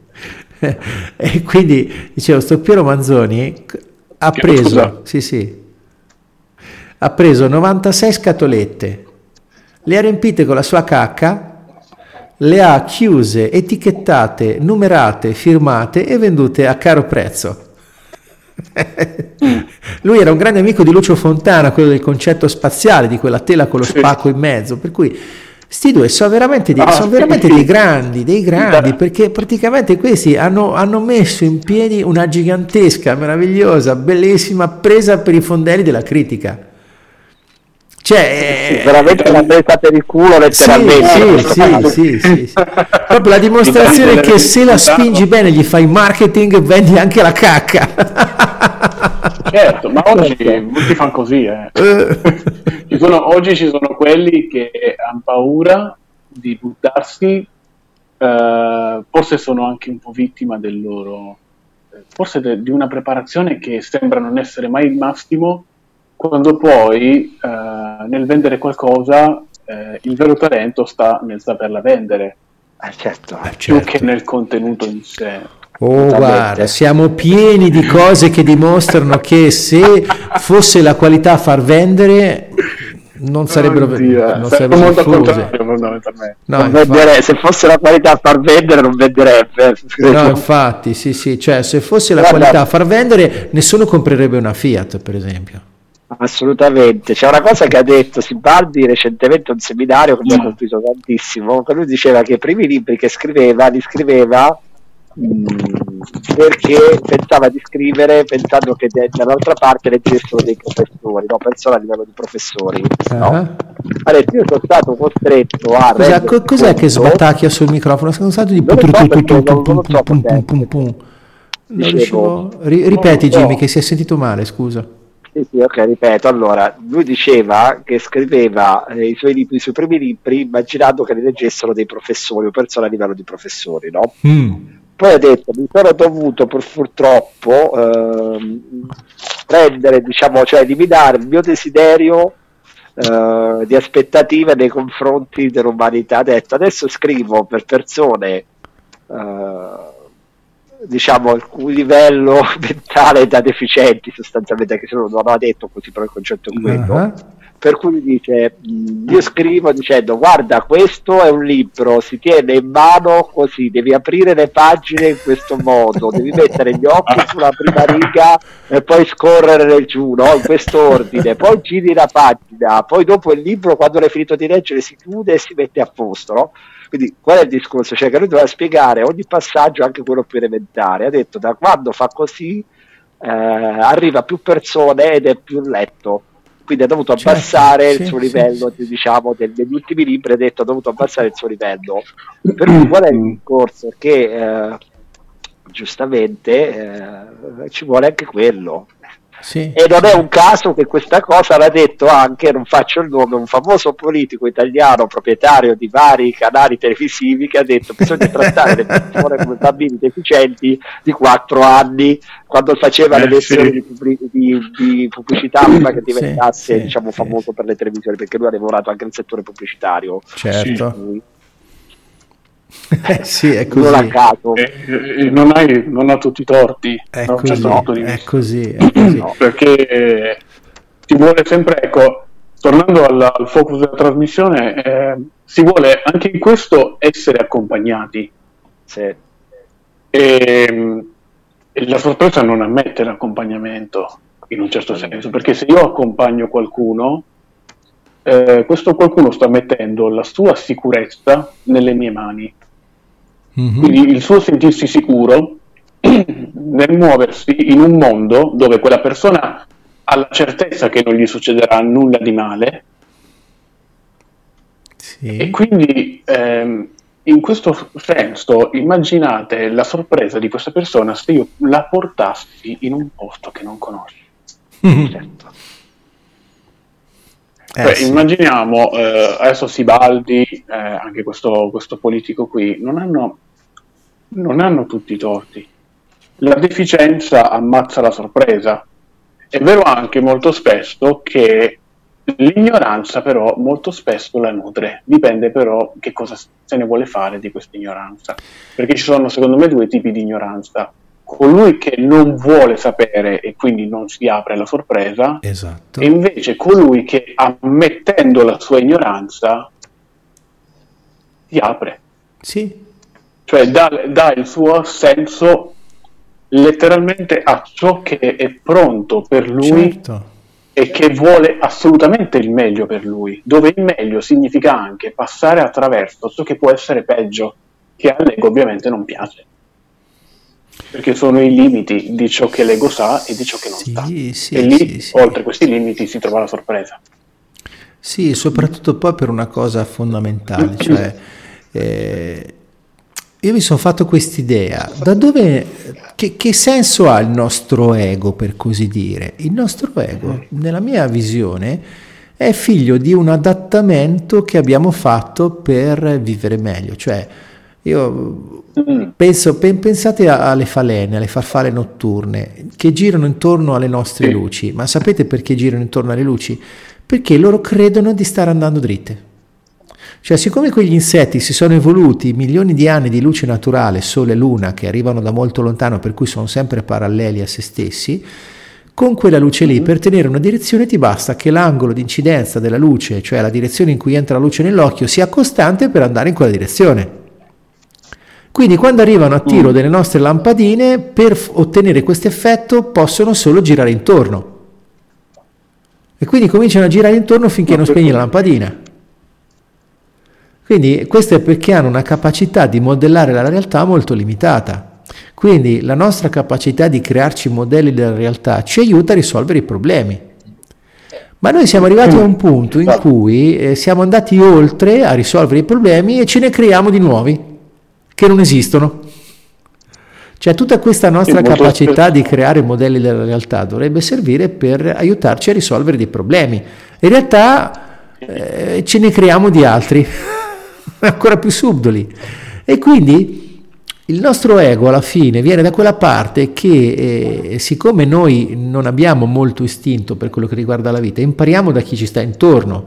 Speaker 1: e quindi dicevo sto Piero Manzoni ha preso sì, sì, ha preso 96 scatolette le ha riempite con la sua cacca le ha chiuse, etichettate, numerate, firmate e vendute a caro prezzo Lui era un grande amico di Lucio Fontana, quello del concetto spaziale, di quella tela con lo spacco in mezzo, per cui questi due sono veramente, dei, ah, sono veramente dei grandi, dei grandi, perché praticamente questi hanno, hanno, messo in piedi una gigantesca, meravigliosa, bellissima presa per i fondelli della critica.
Speaker 2: Cioè, sì, veramente l'ha presa per il culo letteralmente.
Speaker 1: Sì, sì, sì, sì, sì. Proprio la dimostrazione che se la spingi bene, gli fai marketing, vendi anche la cacca.
Speaker 3: Certo, ma oggi molti fanno così. Eh. ci sono, oggi ci sono quelli che hanno paura di buttarsi, eh, forse sono anche un po' vittima del loro, forse de, di una preparazione che sembra non essere mai il massimo quando poi eh, nel vendere qualcosa eh, il vero talento sta nel saperla vendere,
Speaker 2: ah, certo,
Speaker 3: più certo. che nel contenuto in sé.
Speaker 1: Oh, guarda, siamo pieni di cose che dimostrano che se fosse la qualità a far vendere non sarebbero, oh, non sarebbero molto
Speaker 2: fondamentalmente. No, vendere, se fosse la qualità a far vendere non venderebbe.
Speaker 1: No, infatti, sì, sì, cioè se fosse la Guarda. qualità a far vendere nessuno comprerebbe una Fiat, per esempio.
Speaker 2: Assolutamente, c'è una cosa che ha detto Sibaldi recentemente a un seminario che mi ha mm. colpito tantissimo, che lui diceva che i primi libri che scriveva li scriveva mh, mm, perché pensava di scrivere pensando che dall'altra parte leggessero dei professori, no, pensò a livello di professori. No? Uh-huh. Detto io sono stato costretto a...
Speaker 1: Scusa, co- cos'è che sbatacchia sul microfono? Sono stato di... Ripeti Jimmy che si è sentito male, scusa.
Speaker 2: Sì, sì, ok, ripeto. Allora, lui diceva che scriveva eh, i, suoi libri, i suoi primi libri immaginando che li leggessero dei professori o persone a livello di professori, no? Mm. Poi ha detto, mi sono dovuto pur, purtroppo ehm, prendere, diciamo, cioè eliminare il mio desiderio uh, di aspettative nei confronti dell'umanità. Ha detto adesso scrivo per persone uh, diciamo al cui livello mentale da deficienti sostanzialmente che se non aveva detto così però il concetto è quello uh-huh per cui dice io scrivo dicendo guarda questo è un libro si tiene in mano così devi aprire le pagine in questo modo devi mettere gli occhi sulla prima riga e poi scorrere giù no? in questo ordine poi giri la pagina poi dopo il libro quando l'hai finito di leggere si chiude e si mette a posto no? Quindi qual è il discorso? Cioè che lui doveva spiegare ogni passaggio anche quello più elementare ha detto da quando fa così eh, arriva più persone ed è più letto quindi ha dovuto certo, abbassare sì, il suo livello, sì, diciamo, del, degli ultimi libri ha detto ha dovuto abbassare il suo livello. Per cui qual è il discorso? Che eh, giustamente eh, ci vuole anche quello. Sì, e non è un caso che questa cosa l'ha detto anche, non faccio il nome, un famoso politico italiano proprietario di vari canali televisivi che ha detto che bisogna trattare le persone come bambini deficienti di 4 anni quando faceva eh, le lezioni sì. di, pubblic- di, di, pubblicità prima che diventasse sì, diciamo, famoso per le televisioni perché lui ha lavorato anche nel settore pubblicitario.
Speaker 1: Certo. Eh, sì, è così.
Speaker 3: Non caso. Eh, eh, non, hai, non, ha tutti i torti.
Speaker 1: È così, certo è così, è così.
Speaker 3: No, perché eh, ti vuole sempre, ecco, tornando al, al focus della trasmissione, eh, si vuole anche in questo essere accompagnati.
Speaker 2: Sì.
Speaker 3: E, ehm, e la sorpresa non ammette l'accompagnamento, in un certo senso, perché se io accompagno qualcuno, eh, questo qualcuno sta mettendo la sua sicurezza nelle mie mani. Mm-hmm. Quindi il suo sentirsi sicuro nel muoversi in un mondo dove quella persona ha la certezza che non gli succederà nulla di male. Sì. E quindi ehm, in questo senso immaginate la sorpresa di questa persona se io la portassi in un posto che non conosce. Mm-hmm. Certo. Eh, Beh, sì. Immaginiamo eh, adesso Sibaldi, eh, anche questo, questo, politico qui, non hanno, non hanno tutti i torti. La deficienza ammazza la sorpresa. È vero anche molto spesso che l'ignoranza però molto spesso la nutre, dipende però che cosa se ne vuole fare di questa ignoranza. Perché ci sono secondo me due tipi di ignoranza colui che non vuole sapere e quindi non si apre alla sorpresa,
Speaker 1: esatto.
Speaker 3: e invece colui che ammettendo la sua ignoranza si apre.
Speaker 1: Sì.
Speaker 3: Cioè dà, dà il suo senso letteralmente a ciò che è pronto per lui certo. e che vuole assolutamente il meglio per lui, dove il meglio significa anche passare attraverso ciò che può essere peggio, che a Lego ovviamente non piace. Perché sono i limiti di ciò che l'ego sa e di ciò che non sì, sa. Sì, e lì, sì, oltre questi limiti, si trova la sorpresa.
Speaker 1: Sì, soprattutto poi per una cosa fondamentale, cioè eh, io mi sono fatto quest'idea, da dove, che, che, senso ha il nostro ego per così dire? Il nostro ego, nella mia visione, è figlio di un adattamento che abbiamo fatto per vivere meglio, cioè io mm. Penso, pensate alle falene, alle farfalle notturne che girano intorno alle nostre luci, ma sapete perché girano intorno alle luci? Perché loro credono di stare andando dritte. Cioè, siccome quegli insetti si sono evoluti milioni di anni di luce naturale, sole e luna, che arrivano da molto lontano, per cui sono sempre paralleli a se stessi, con quella luce lì, mm. per tenere una direzione ti basta che l'angolo di incidenza della luce, cioè la direzione in cui entra la luce nell'occhio, sia costante per andare in quella direzione. Quindi quando arrivano a tiro mm. delle nostre lampadine, per ottenere questo effetto possono solo girare intorno. E quindi cominciano a girare intorno finché non spegni la lampadina. Quindi questo è perché hanno una capacità di modellare la realtà molto limitata. Quindi la nostra capacità di crearci modelli della realtà ci aiuta a risolvere i problemi. Ma noi siamo arrivati a un punto in cui eh, siamo andati oltre a risolvere i problemi e ce ne creiamo di nuovi che non esistono. Cioè tutta questa nostra capacità di creare modelli della realtà dovrebbe servire per aiutarci a risolvere dei problemi. In realtà eh, ce ne creiamo di altri, ancora più subdoli. E quindi il nostro ego alla fine viene da quella parte che eh, siccome noi non abbiamo molto istinto per quello che riguarda la vita, impariamo da chi ci sta intorno.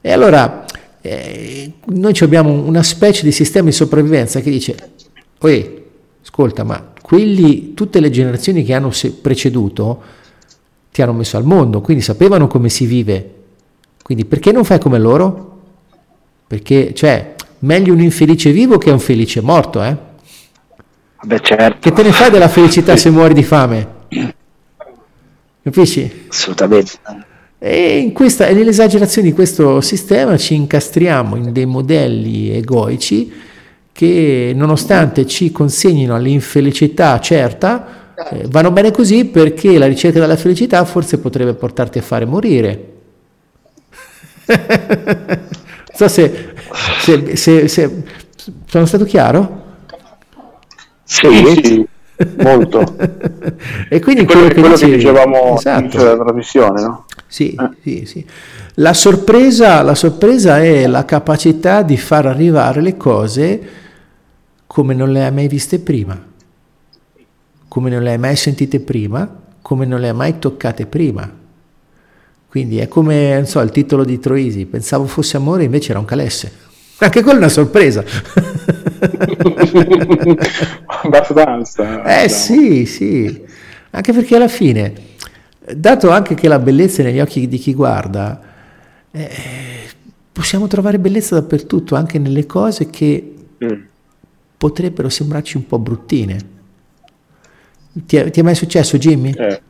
Speaker 1: E allora eh, noi abbiamo una specie di sistema di sopravvivenza che dice, oye, ascolta, ma quelli, tutte le generazioni che hanno preceduto ti hanno messo al mondo, quindi sapevano come si vive. Quindi perché non fai come loro? Perché, cioè, meglio un infelice vivo che un felice morto, eh?
Speaker 2: Beh, certo.
Speaker 1: Che te ne fai della felicità se muori di fame? Capisci?
Speaker 2: Assolutamente.
Speaker 1: E in questa, nell'esagerazione di questo sistema ci incastriamo in dei modelli egoici che nonostante ci consegnino all'infelicità certa, eh, vanno bene così perché la ricerca della felicità forse potrebbe portarti a fare morire. non so se, se, se, se sono stato chiaro?
Speaker 3: Sì, sì molto.
Speaker 1: e quindi
Speaker 3: quello,
Speaker 1: quello, che,
Speaker 3: quello
Speaker 1: dicevi,
Speaker 3: che dicevamo
Speaker 1: esatto.
Speaker 3: della trasmissione, no?
Speaker 1: Sì, eh. sì, sì. La sorpresa, la sorpresa è la capacità di far arrivare le cose come non le hai mai viste prima, come non le hai mai sentite prima, come non le hai mai toccate prima. Quindi è come, non so, il titolo di Troisi, pensavo fosse amore, invece era un calesse. Anche quella è una sorpresa.
Speaker 3: Abbastanza.
Speaker 1: Eh sì, sì, anche perché alla fine, dato anche che la bellezza è negli occhi di chi guarda, eh, possiamo trovare bellezza dappertutto, anche nelle cose che mm. potrebbero sembrarci un po' bruttine. Ti è, ti è mai successo, Jimmy?
Speaker 2: Eh.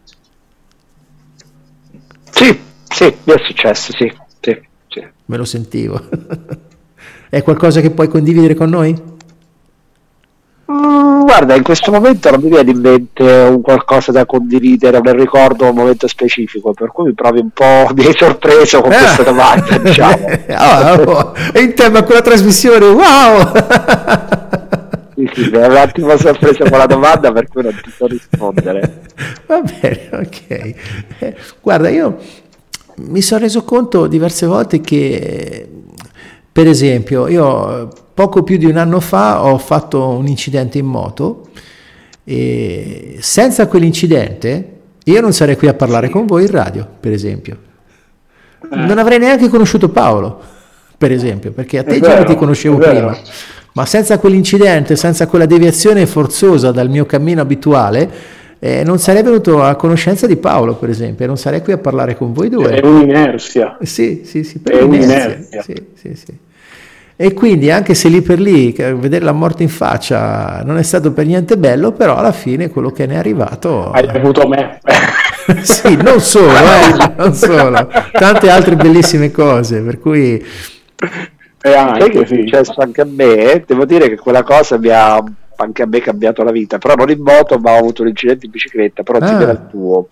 Speaker 2: Sì, sì, mi è successo, sì, sì, sì.
Speaker 1: Me lo sentivo. è qualcosa che puoi condividere con noi?
Speaker 2: Mm, guarda, in questo momento non mi viene in mente un qualcosa da condividere, non ricordo un momento specifico, per cui mi provi un po', mi hai sorpreso con questa ah. domanda, diciamo.
Speaker 1: oh, oh, è in tema con la trasmissione, wow!
Speaker 2: sì, sì, mi un attimo sorpreso con la domanda per cui non ti so rispondere.
Speaker 1: Va bene, ok. Eh, guarda, io mi sono reso conto diverse volte che, per esempio, io poco più di un anno fa ho fatto un incidente in moto e senza quell'incidente io non sarei qui a parlare con voi in radio, per esempio. Eh. Non avrei neanche conosciuto Paolo, per esempio, perché a te già ti conoscevo prima. Ma senza quell'incidente, senza quella deviazione forzosa dal mio cammino abituale, eh, non sarei venuto a conoscenza di Paolo, per esempio, e non sarei qui a parlare con voi due.
Speaker 3: È un'inerzia.
Speaker 1: Sì, sì, sì, è un'inerzia. Sì, sì, sì. E quindi anche se lì per lì vedere la morte in faccia non è stato per niente bello, però alla fine quello che ne è arrivato...
Speaker 3: Hai avuto me.
Speaker 1: sì, non solo, eh, non solo, tante altre bellissime cose, per cui...
Speaker 2: E anche, che sì. è successo anche a me, devo dire che quella cosa mi ha anche a me cambiato la vita, però non in moto, ma ho avuto un incidente in bicicletta, però ah. simile al tuo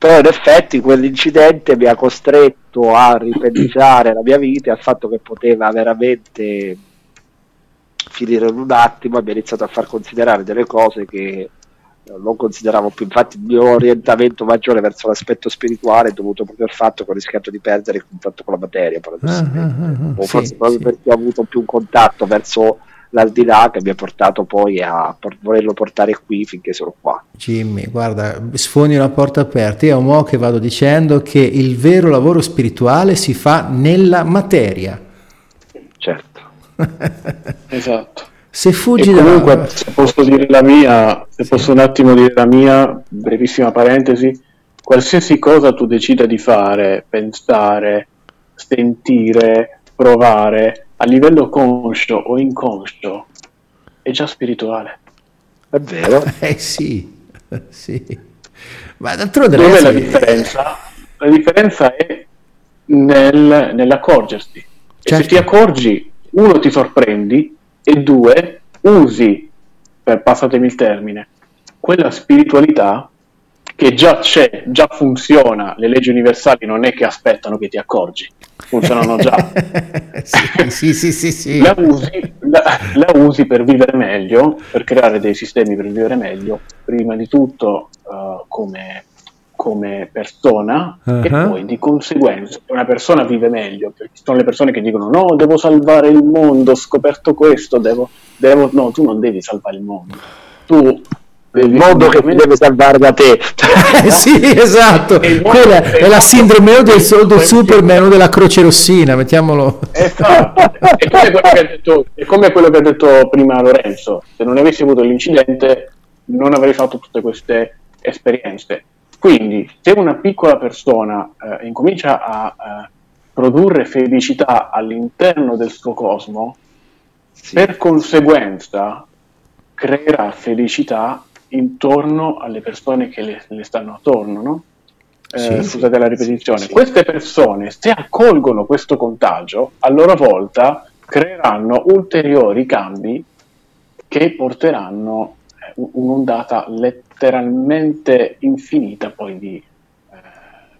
Speaker 2: però in effetti quell'incidente mi ha costretto a ripensare la mia vita al fatto che poteva veramente finire in un attimo e mi ha iniziato a far considerare delle cose che non consideravo più. Infatti il mio orientamento maggiore verso l'aspetto spirituale è dovuto proprio al fatto che ho rischiato di perdere il contatto con la materia paradossalmente ah, ah, ah, o forse sì, proprio sì. perché ho avuto più un contatto verso l'aldilà che mi ha portato poi a volerlo portare qui finché sono qua.
Speaker 1: Jimmy, guarda, sfondi una porta aperta. Io mo che vado dicendo che il vero lavoro spirituale si fa nella materia.
Speaker 2: Certo.
Speaker 3: esatto.
Speaker 1: Se fuggi
Speaker 3: e comunque, da... se posso dire la mia, se sì. posso un attimo dire la mia, brevissima parentesi, qualsiasi cosa tu decida di fare, pensare, sentire, provare, a livello conscio o inconscio è già spirituale.
Speaker 2: È vero?
Speaker 1: Eh sì, sì. Ma d'altronde
Speaker 3: Dove la differenza? La differenza è nel, nell'accorgersi. Certo. E se ti accorgi, uno ti sorprendi e due usi, per passatemi il termine, quella spiritualità che già c'è, già funziona, le leggi universali non è che aspettano che ti accorgi, funzionano già.
Speaker 1: sì, sì, sì, sì,
Speaker 3: La, usi, la, usi, per vivere meglio, per creare dei sistemi per vivere meglio, prima di tutto uh, come come persona e poi di conseguenza una persona vive meglio, perché ci sono le persone che dicono no, devo salvare il mondo, ho scoperto questo, devo, devo... no, tu non devi salvare il mondo, tu
Speaker 2: il mondo che mi deve salvare da te.
Speaker 1: sì, esatto. Quella è la sindrome o del, del Superman o della Croce Rossina, mettiamolo.
Speaker 3: Esatto. è, come detto, è come quello che ha detto prima Lorenzo. Se non avessi avuto l'incidente non avrei fatto tutte queste esperienze. Quindi, se una piccola persona eh, incomincia a eh, produrre felicità all'interno del suo cosmo, sì. per conseguenza creerà felicità intorno alle persone che le, le stanno attorno, no? Eh, sì, scusate la ripetizione. Sì. Queste persone, se accolgono questo contagio, a loro volta creeranno ulteriori cambi che porteranno eh, un'ondata letteralmente infinita poi di, eh,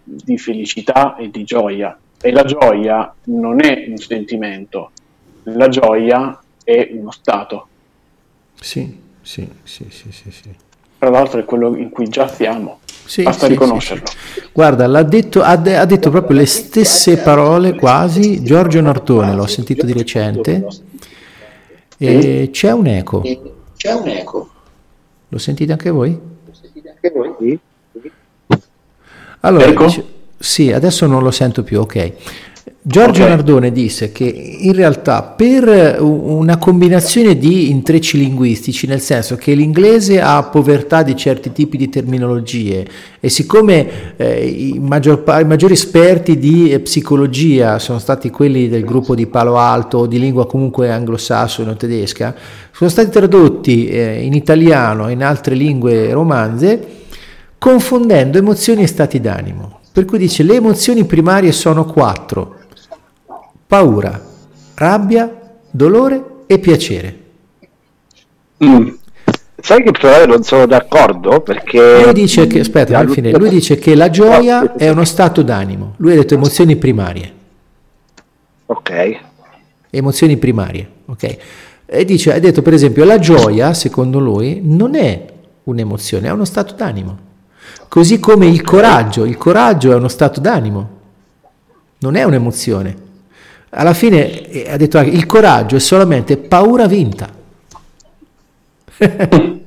Speaker 3: di felicità e di gioia. E la gioia non è un sentimento, la gioia è uno stato.
Speaker 1: Sì. Sì, sì, sì, sì, sì.
Speaker 3: Tra l'altro è quello in cui già siamo, sì, basta sì, riconoscerlo. Sì,
Speaker 1: Guarda, l'ha detto, ha, de- ha, detto proprio le stesse parole quasi Giorgio Nartone, l'ho sentito di recente, e c'è un eco.
Speaker 2: C'è un eco.
Speaker 1: Lo sentite anche voi?
Speaker 2: Lo sentite anche voi?
Speaker 1: Allora, dice, sì, adesso non lo sento più, ok. Giorgio okay. Nardone disse che in realtà per una combinazione di intrecci linguistici, nel senso che l'inglese ha povertà di certi tipi di terminologie e siccome eh, i, maggior, i, maggiori esperti di eh, psicologia sono stati quelli del gruppo di Palo Alto o di lingua comunque anglosassone o tedesca, sono stati tradotti eh, in italiano e in altre lingue romanze confondendo emozioni e stati d'animo. Per cui dice le emozioni primarie sono quattro paura, rabbia, dolore e piacere.
Speaker 2: Mm. Sai che però non sono d'accordo perché...
Speaker 1: Lui dice che, aspetta, al fine, lui dice che la gioia è uno stato d'animo, lui ha detto emozioni primarie.
Speaker 2: Ok.
Speaker 1: Emozioni primarie, ok. E dice, ha detto per esempio, la gioia, secondo lui, non è un'emozione, è uno stato d'animo. Così come il coraggio, il coraggio è uno stato d'animo, non è un'emozione alla fine eh, ha detto anche il coraggio è solamente paura vinta.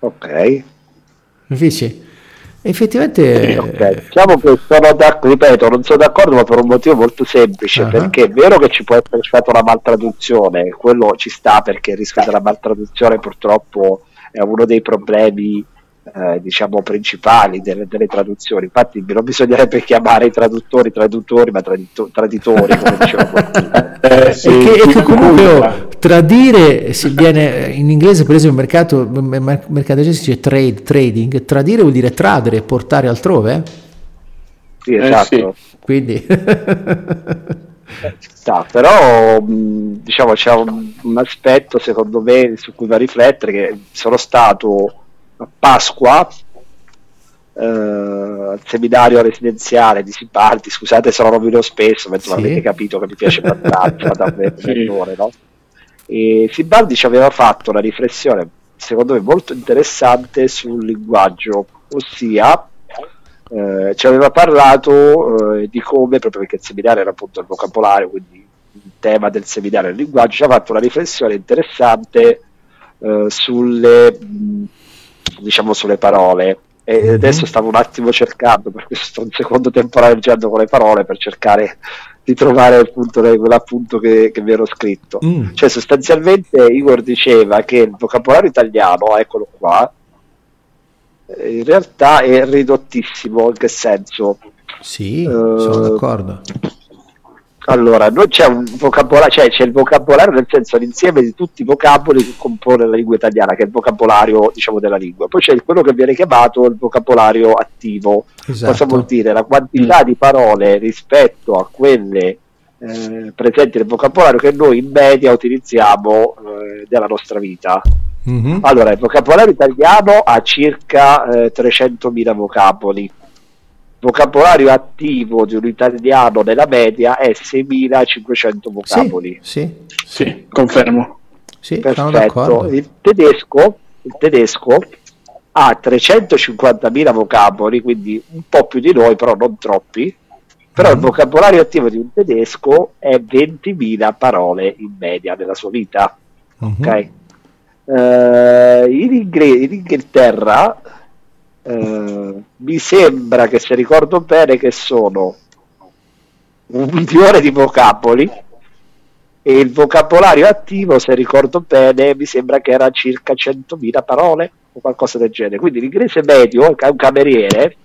Speaker 2: ok.
Speaker 1: Capisci? Effettivamente...
Speaker 2: Okay. Diciamo che sono d'accordo, ripeto, non sono d'accordo ma per un motivo molto semplice, uh-huh. perché è vero che ci può essere stata una maltraduzione, quello ci sta perché il rischio della maltraduzione purtroppo è uno dei problemi eh, diciamo principali delle, delle, traduzioni. Infatti non bisognerebbe chiamare i traduttori traduttori, ma tradito, traditori, come diceva qualcuno.
Speaker 1: eh, sì, e, che, e che comunque oh, tradire si viene in inglese, per esempio, mercato, mercato si dice trade, trading, tradire vuol dire tradere, portare altrove. Eh?
Speaker 2: Sì, esatto.
Speaker 1: Sì. Quindi
Speaker 2: sta, però diciamo c'è un, un, aspetto secondo me su cui va a riflettere che sono stato a Pasqua eh, al seminario residenziale di Sipardi, scusate se lo rovino spesso, ma sì. avete capito che mi piace abbastanza da ore, no? E Sibardi ci aveva fatto una riflessione, secondo me molto interessante sul linguaggio, ossia eh, ci aveva parlato eh, di come, proprio perché il seminario era appunto il vocabolario, quindi il tema del seminario è il linguaggio, ci ha fatto una riflessione interessante eh, sulle mh, diciamo sulle parole. E mm-hmm. adesso stavo un attimo cercando per questo sto un secondo temporeggiando con le parole per cercare di trovare il punto, quell'appunto che, che mi ero scritto. Mm. cioè sostanzialmente Igor diceva che il vocabolario italiano eccolo qua in realtà è ridottissimo. In che senso?
Speaker 1: Sì, uh, sono d'accordo
Speaker 2: allora, non c'è un vocabolario, cioè c'è il vocabolario nel senso l'insieme di tutti i vocaboli che compone la lingua italiana, che è il vocabolario diciamo della lingua. Poi c'è quello che viene chiamato il vocabolario attivo. Esatto. Cosa vuol dire? La quantità mm. di parole rispetto a quelle eh, presenti nel vocabolario che noi in media utilizziamo eh, nella nostra vita. Mm-hmm. Allora, il vocabolario italiano ha circa eh, 300.000 vocaboli vocabolario attivo di un italiano nella media è 6500 vocaboli.
Speaker 1: Sì,
Speaker 3: sì, sì confermo.
Speaker 2: Sì, Perfetto. Il tedesco, il tedesco ha 350.000 vocaboli, quindi un po' più di noi, però non troppi. Però il mm. vocabolario attivo di un tedesco è 20.000 parole in media nella sua vita. Uh-huh. Ok? Uh, in, Ingr- in, Inghilterra mi sembra che se ricordo bene che sono un milione di vocaboli e il vocabolario attivo, se ricordo bene, mi sembra che era circa 100.000 parole o qualcosa del genere. Quindi l'inglese medio, un cameriere,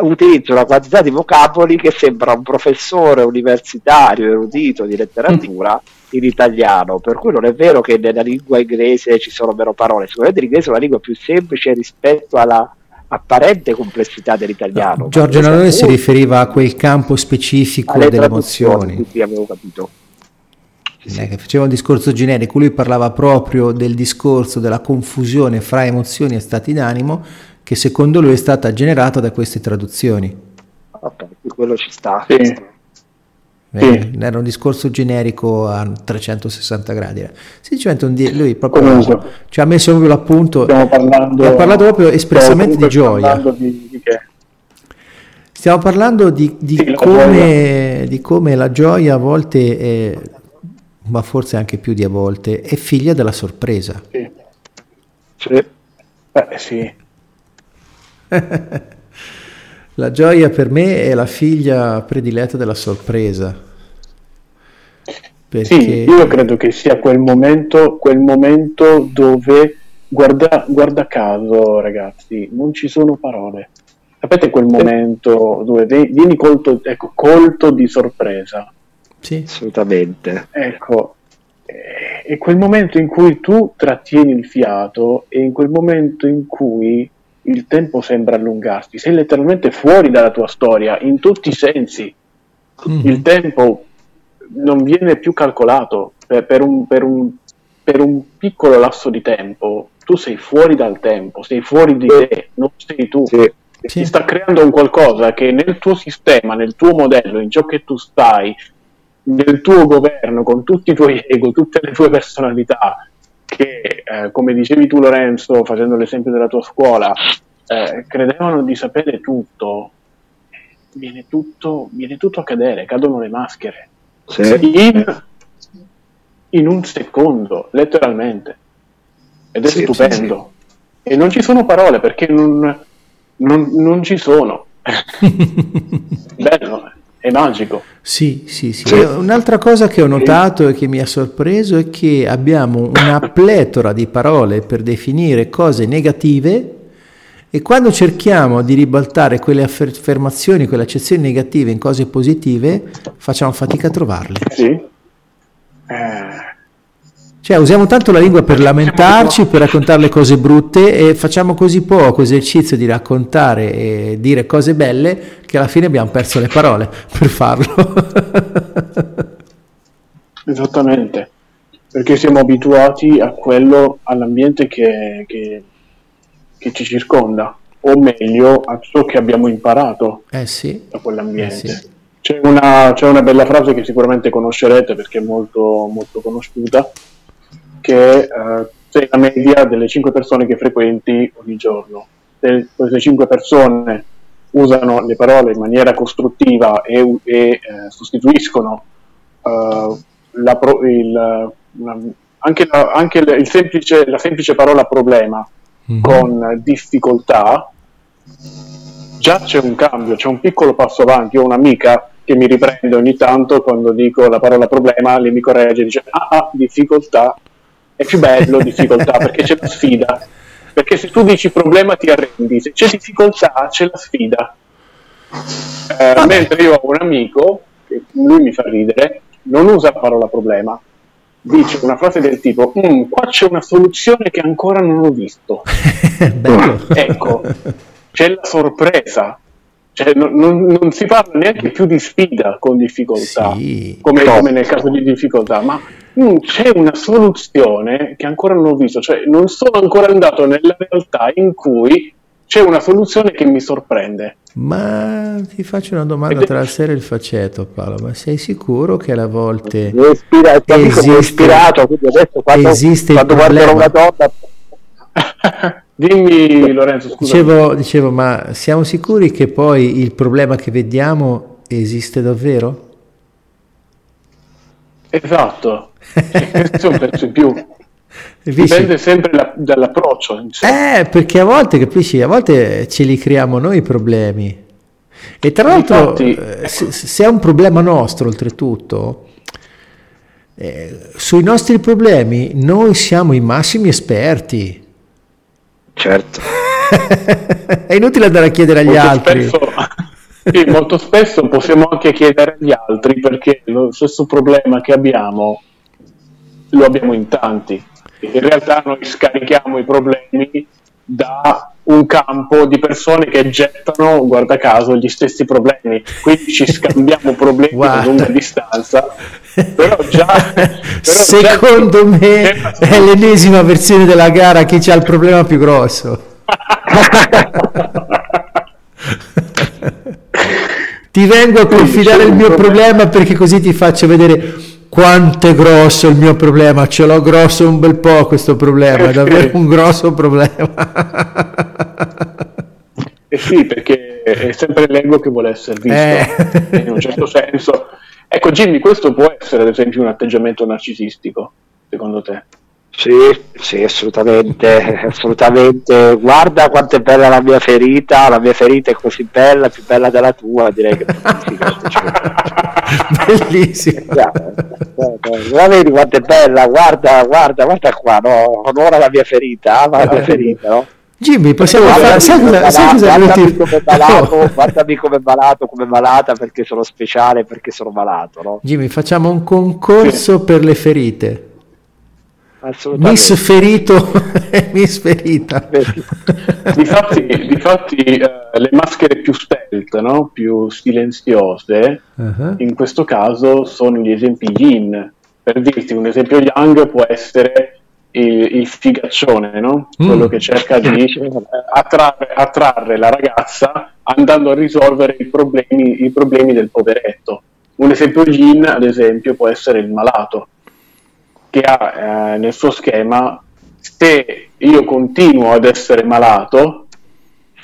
Speaker 2: utilizza una quantità di vocaboli che sembra un professore universitario erudito di letteratura in italiano, per cui non è vero che nella lingua inglese ci sono meno parole, sicuramente l'inglese è una lingua più semplice rispetto alla apparente complessità dell'italiano.
Speaker 1: No, Giorgio Nanone si riferiva a quel campo specifico delle emozioni.
Speaker 2: Sì, avevo capito
Speaker 1: sì. che faceva un discorso generico, lui parlava proprio del discorso della confusione fra emozioni e stati d'animo che secondo lui è stata generata da queste traduzioni.
Speaker 2: Ok, quello ci sta.
Speaker 3: Sì.
Speaker 1: Eh, sì. Era un discorso generico a 360 gradi. Semplicemente un di- lui proprio Comunque, ci ha messo proprio l'appunto.
Speaker 3: Stiamo parlando,
Speaker 1: ha parlato proprio espressamente di gioia. Di, di Stiamo parlando di, di, sì, come, di, come, la gioia a volte è ma forse anche più di a volte, è figlia della sorpresa.
Speaker 3: Sì. Sì. Eh, sì.
Speaker 1: la gioia per me è la figlia prediletta della sorpresa.
Speaker 3: Perché... Sì, io credo che sia quel momento, quel momento dove, guarda, guarda caso ragazzi, non ci sono parole. Sapete quel momento dove vieni colto, ecco, colto di sorpresa
Speaker 2: sì. Assolutamente.
Speaker 3: Ecco, è quel momento in cui tu trattieni il fiato e in quel momento in cui il tempo sembra allungarsi, sei letteralmente fuori dalla tua storia in tutti i sensi. Mm. Il tempo non viene più calcolato per, per, un, per, un, per, un, piccolo lasso di tempo. Tu sei fuori dal tempo, sei fuori di te, non sei tu. Sì. Sì. Ti sta creando un qualcosa che nel tuo sistema, nel tuo modello, in ciò che tu stai, nel tuo governo, con tutti i tuoi ego, tutte le tue personalità, che eh, come dicevi tu Lorenzo, facendo l'esempio della tua scuola, eh, credevano di sapere tutto, viene tutto, viene tutto a cadere, cadono le maschere. Sì. In, in, un secondo, letteralmente. Ed è sì, stupendo. Sì, e non ci sono parole perché non, non, non ci sono. Bello è magico.
Speaker 1: Sì, sì, sì. Un'altra cosa che ho notato e che mi ha sorpreso è che abbiamo una pletora di parole per definire cose negative e quando cerchiamo di ribaltare quelle affermazioni, quelle accezioni negative in cose positive, facciamo fatica a trovarle.
Speaker 3: Sì. Eh
Speaker 1: cioè usiamo tanto la lingua per lamentarci, per raccontare le cose brutte e facciamo così poco esercizio di raccontare e dire cose belle che alla fine abbiamo perso le parole per farlo.
Speaker 3: Esattamente, perché siamo abituati a quello, all'ambiente che, che, che ci circonda, o meglio a ciò che abbiamo imparato
Speaker 1: eh sì,
Speaker 3: da quell'ambiente. Eh sì. C'è una, c'è una, bella frase che sicuramente conoscerete perché è molto, molto conosciuta, che eh, sei la media delle 5 persone che frequenti ogni giorno. Se queste 5 persone usano le parole in maniera costruttiva e, e eh, sostituiscono eh, la pro, il, la, anche, la, anche il semplice, la semplice parola problema mm-hmm. con difficoltà, già c'è un cambio, c'è un piccolo passo avanti. Ho un'amica che mi riprende ogni tanto quando dico la parola problema, lei mi corregge e dice ah, ah difficoltà, è più bello difficoltà perché c'è la sfida. Perché se tu dici problema ti arrendi, se c'è difficoltà c'è la sfida. Eh, mentre io ho un amico, che lui mi fa ridere, non usa la parola problema, dice una frase del tipo mm, qua c'è una soluzione che ancora non ho visto. ecco, c'è la sorpresa. Cioè, non, non, non, si parla neanche più di sfida con difficoltà, sì. come, come, nel caso di difficoltà, ma mm, c'è una soluzione che ancora non ho visto, cioè non sono ancora andato nella realtà in cui c'è una soluzione che mi sorprende.
Speaker 1: Ma ti faccio una domanda tra la serie e il faceto, Paolo. Ma sei sicuro che alle volte
Speaker 2: ispira, esiste,
Speaker 1: ispirato, quindi adesso quando, esiste quando guarderò una donna
Speaker 3: Dimmi Lorenzo,
Speaker 1: scusa. Dicevo, dicevo, ma siamo sicuri che poi il problema che vediamo esiste davvero?
Speaker 3: Esatto, questo è un pezzo in più. Dipende sempre la, dall'approccio.
Speaker 1: Eh, perché a volte, capisci, a volte ce li creiamo noi i problemi. E tra l'altro, Infatti, eh, se, se, è un problema nostro, oltretutto, eh, sui nostri problemi noi siamo i massimi esperti.
Speaker 2: Certo.
Speaker 1: è inutile andare a chiedere agli molto altri.
Speaker 3: Spesso, sì, molto spesso possiamo anche chiedere agli altri perché lo stesso problema che abbiamo lo abbiamo in tanti. In realtà noi scarichiamo i problemi da un campo di persone che gettano, guarda caso, gli stessi problemi. Quindi ci scambiamo problemi a lunga distanza. Però già. Però
Speaker 1: Secondo già... me è l'ennesima versione della gara chi ha il problema più grosso. ti vengo a confidare il mio problema perché così ti faccio vedere quanto è grosso il mio problema, ce l'ho grosso un bel po' questo problema, è davvero un grosso problema.
Speaker 3: Eh sì, perché è sempre l'ego che vuole essere visto, eh. in un certo senso. Ecco Jimmy, questo può essere ad esempio un atteggiamento narcisistico, secondo te?
Speaker 2: Sì, sì, assolutamente, assolutamente. Guarda quanto è bella la mia ferita, la mia ferita è così bella, più bella della tua, direi che
Speaker 1: Bellissimo.
Speaker 2: La vedi quanto è bella, guarda, guarda, guarda qua, no? onora la mia ferita, ama la mia ferita, no?
Speaker 1: Jimmy, possiamo fare. Sai cosa, sai cosa
Speaker 2: guardami, come malato, guardami come malato, come malata perché sono speciale, perché sono malato. No?
Speaker 1: Jimmy, facciamo un concorso sì. per le ferite. Miss ferito e Miss ferita.
Speaker 3: difatti, difatti eh, le maschere più stealth, no? più silenziose, uh-huh. in questo caso sono gli esempi yin. Per dirti un esempio young può essere il, il figaccione, no? mm. quello che cerca di attrarre, attrarre, la ragazza andando a risolvere i problemi, i problemi del poveretto. Un esempio yin, ad esempio, può essere il malato che ha eh, nel suo schema se io continuo ad essere malato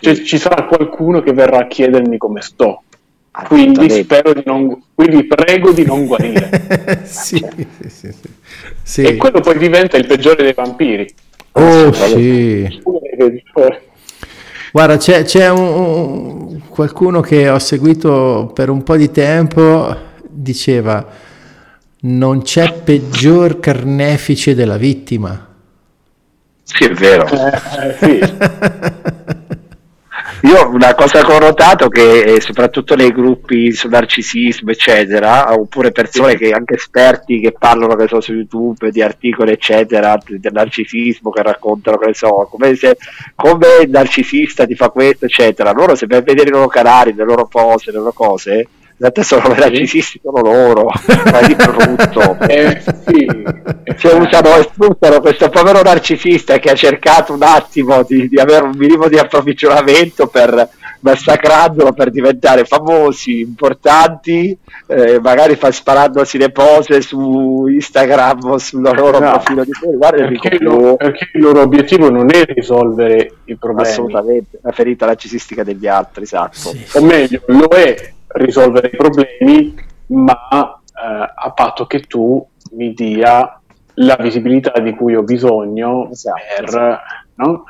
Speaker 3: cioè, ci sarà qualcuno che verrà a chiedermi come sto. Quindi spero di non quindi prego di non guarire.
Speaker 1: Sì, sì, sì, sì,
Speaker 3: e quello poi diventa il peggiore dei vampiri.
Speaker 1: Oh sì. Guarda c'è, c'è un, un, qualcuno che ho seguito per un po' di tempo diceva non c'è peggior carnefice della vittima.
Speaker 2: Sì, è vero. Eh, sì. Io una cosa che ho notato che eh, soprattutto nei gruppi su narcisismo, eccetera, oppure persone che anche esperti che parlano che so, su YouTube di articoli, eccetera, del narcisismo, che raccontano, che ne so, come, se, come il narcisista ti fa questo, eccetera. Loro se per vedere i loro canali, le loro pose, le loro cose, in realtà sono i narcisisti sono loro ma di brutto eh, sì. cioè, usano e sfruttano questo povero narcisista che ha cercato un attimo di, di avere un minimo di approvvigionamento per massacrandolo per diventare famosi, importanti, eh, magari fa sparandosi le pose su Instagram o sul loro no, profilo di
Speaker 3: Guarda, perché, lo, perché, il loro obiettivo non è risolvere i problemi.
Speaker 2: Assolutamente, la ferita narcisistica degli altri, esatto. Sì.
Speaker 3: O meglio, lo è risolvere i problemi, ma eh, a patto che tu mi dia la visibilità di cui ho bisogno esatto, per, esatto. No?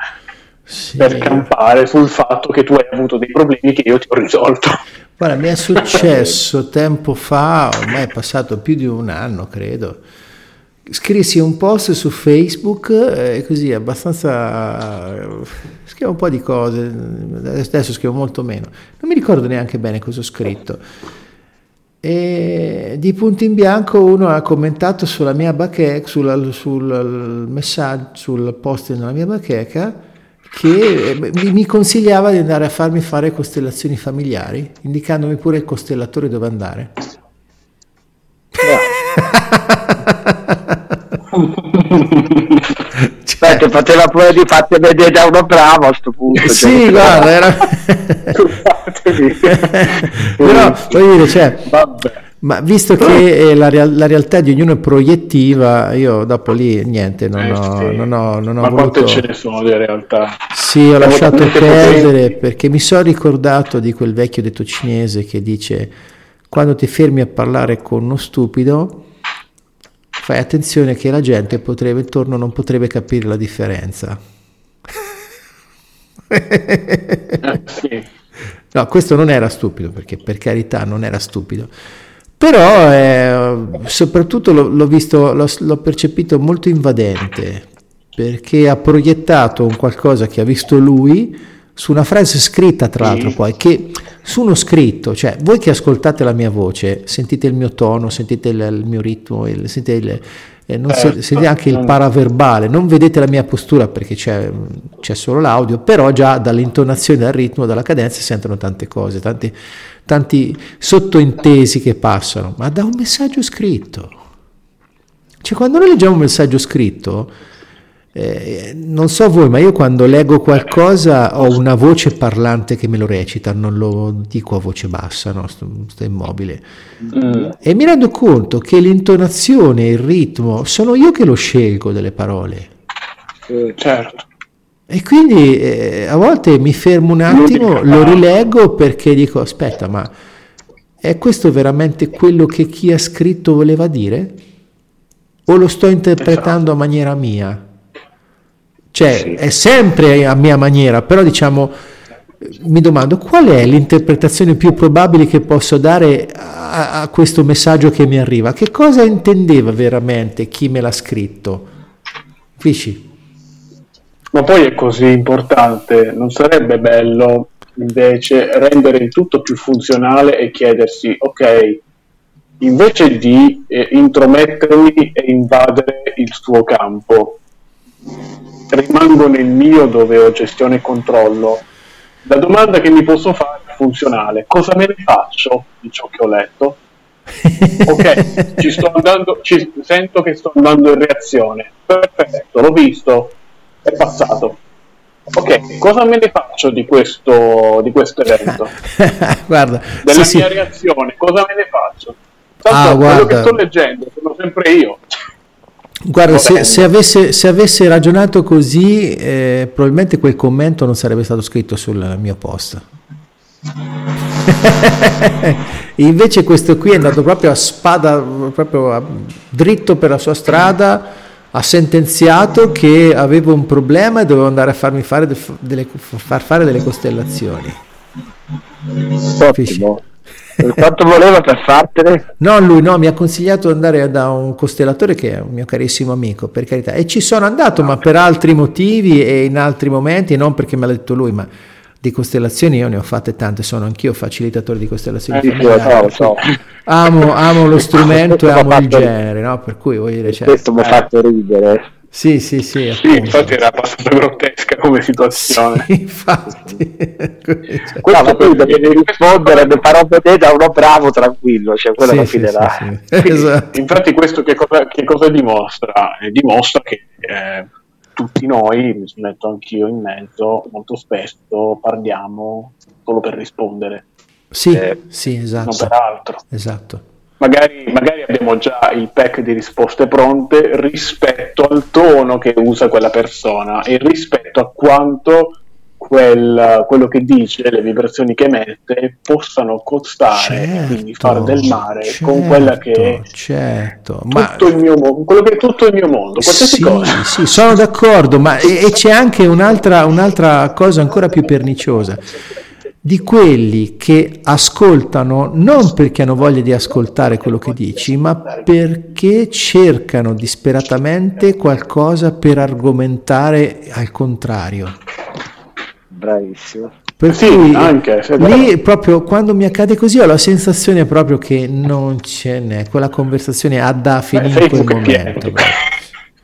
Speaker 3: Sì. per campare sul fatto che tu hai avuto dei problemi che io ti ho risolto.
Speaker 1: Guarda, mi è successo tempo fa, ormai è passato più di un anno, credo. Scrissi un post su Facebook e eh, così abbastanza scrivo un po' di cose, adesso scrivo molto meno, non mi ricordo neanche bene cosa ho scritto. E di punto in bianco uno ha commentato sulla mia bacheca, sul, sul messaggio, sul post della mia bacheca che mi consigliava di andare a farmi fare costellazioni familiari, indicandomi pure il costellatore dove andare.
Speaker 2: Cioè, Beh, poteva pure di farti vedere da uno bravo a questo punto. Cioè,
Speaker 1: sì, guarda, era... però voglio dire, cioè, Ma visto che la, real- la, realtà di ognuno è proiettiva, io dopo lì niente, non eh, ho, sì. non ho, non ho
Speaker 3: Ma
Speaker 1: voluto...
Speaker 3: quante ce ne sono di realtà?
Speaker 1: Sì, ho lasciato perdere perché mi sono ricordato di quel vecchio detto cinese che dice quando ti fermi a parlare con uno stupido fai attenzione che la gente potrebbe, intorno non potrebbe capire la differenza. No, questo non era stupido perché per carità non era stupido però eh, soprattutto l'ho, l'ho visto, l'ho, l'ho, percepito molto invadente perché ha proiettato un qualcosa che ha visto lui su una frase scritta tra l'altro poi che su uno scritto cioè voi che ascoltate la mia voce sentite il mio tono sentite il, il mio ritmo il, sentite il, eh, certo. sentite anche il paraverbale, non vedete la mia postura perché c'è, c'è, solo l'audio, però già dall'intonazione, dal ritmo, dalla cadenza si sentono tante cose, tanti, tanti sottointesi che passano, ma da un messaggio scritto. Cioè quando noi leggiamo un messaggio scritto, eh, non so voi, ma io quando leggo qualcosa ho una voce parlante che me lo recita, non lo dico a voce bassa, no? sto, sto immobile. Mm. E mi rendo conto che l'intonazione il ritmo sono io che lo scelgo delle parole.
Speaker 3: Eh, certo.
Speaker 1: E quindi eh, a volte mi fermo un attimo, lo rileggo perché dico aspetta, ma è questo veramente quello che chi ha scritto voleva dire? O lo sto interpretando a maniera mia? Cioè sì. è sempre a mia maniera, però diciamo mi domando qual è l'interpretazione più probabile che posso dare a, a questo messaggio che mi arriva? Che cosa intendeva veramente chi me l'ha scritto? Capisci?
Speaker 3: Ma poi è così importante, non sarebbe bello invece rendere il tutto più funzionale e chiedersi, ok, invece di eh, intromettermi e invadere il suo campo, rimango nel mio dove ho gestione e controllo, la domanda che mi posso fare è funzionale, cosa me ne faccio di ciò che ho letto? ok, ci sto andando, ci, sento che sto andando in reazione, perfetto, l'ho visto, è passato. Ok, cosa me ne faccio di questo, di questo evento?
Speaker 1: guarda,
Speaker 3: Della sì, mia sì. reazione, cosa me ne faccio? Tanto ah, quello che sto leggendo sono sempre io.
Speaker 1: Guarda, se, se, avesse, se, avesse, ragionato così, eh, probabilmente quel commento non sarebbe stato scritto sul mio post. Invece questo qui è andato proprio a spada, proprio a, dritto per la sua strada ha sentenziato che avevo un problema e dovevo andare a farmi fare, delle, far fare delle costellazioni.
Speaker 2: Ottimo. Quanto voleva per fartene?
Speaker 1: No, lui no, mi ha consigliato di andare da un costellatore che è un mio carissimo amico, per carità. E ci sono andato, ma per altri motivi e in altri momenti, non perché me l'ha detto lui, ma di costellazioni io ne ho fatte tante, sono anch'io facilitatore di costellazioni. Eh, so, so. Amo, amo, lo strumento e amo il genere, no? per cui voglio dire...
Speaker 2: Cioè, questo mi ha fatto ridere.
Speaker 1: Sì, sì, sì.
Speaker 3: Sì, infatti era abbastanza grottesca come situazione.
Speaker 1: Sì, infatti.
Speaker 2: no, ma tu devi rispondere, ne farò vedere da uno bravo, tranquillo, cioè quello sì, alla fine
Speaker 1: sì, sì, sì.
Speaker 3: esatto. Infatti questo che cosa, che cosa dimostra? Eh, dimostra che... Eh, tutti noi, mi metto anch'io in mezzo, molto spesso parliamo solo per rispondere.
Speaker 1: Sì, eh, sì, esatto.
Speaker 3: Non per altro.
Speaker 1: Esatto.
Speaker 3: Magari, magari, abbiamo già il pack di risposte pronte rispetto al tono che usa quella persona e rispetto a quanto quel, quello che dice, le vibrazioni che emette, possano costare certo, quindi fare del mare certo, con quella che è
Speaker 1: certo,
Speaker 3: tutto il mio mondo, quello che è tutto il mio mondo, qualsiasi
Speaker 1: sì,
Speaker 3: cosa.
Speaker 1: Sì, sono d'accordo, ma e, e c'è anche un'altra, un'altra cosa ancora più perniciosa di quelli che ascoltano non perché hanno voglia di ascoltare quello che dici, ma perché cercano disperatamente qualcosa per argomentare al contrario
Speaker 2: bravissimo.
Speaker 1: Per sì, cui anche, lì proprio quando mi accade così ho la sensazione proprio che non ce n'è, quella conversazione ha da finire in quel momento.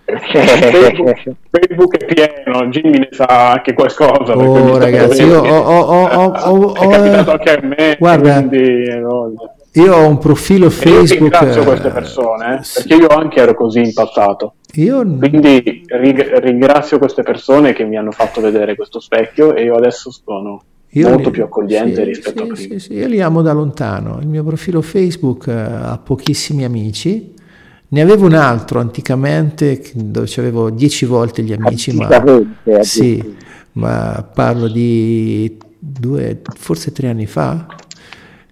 Speaker 3: Facebook, Facebook, è pieno, Jimmy ne sa anche qualcosa.
Speaker 1: Oh ragazzi, io ho, ho, ho, ho,
Speaker 3: è capitato anche a me.
Speaker 1: Guarda, quindi, io ho un profilo Facebook. Io
Speaker 3: ringrazio queste persone, eh, perché io anche ero così in passato.
Speaker 1: Io...
Speaker 3: Quindi ring- ringrazio queste persone che mi hanno fatto vedere questo specchio e io adesso sono io molto li, più accogliente sì, rispetto
Speaker 1: sì,
Speaker 3: a prima.
Speaker 1: Sì, sì, io li amo da lontano. Il mio profilo Facebook eh, ha pochissimi amici. Ne avevo un altro anticamente dove avevo dieci volte gli amici, ma, sì, ma parlo di due, forse tre anni fa.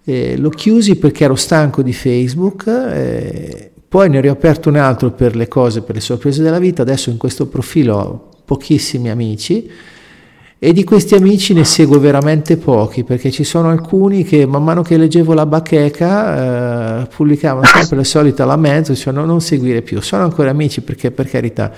Speaker 1: Eh, l'ho chiusi perché ero stanco di Facebook, eh, poi ne ho riaperto un altro per le cose, per le sorprese della vita. Adesso in questo profilo ho pochissimi amici e di questi amici ne seguo veramente pochi perché ci sono alcuni che man mano che leggevo la bacheca eh, pubblicavano sempre la mezzo, cioè no, non seguire più. Sono ancora amici perché per carità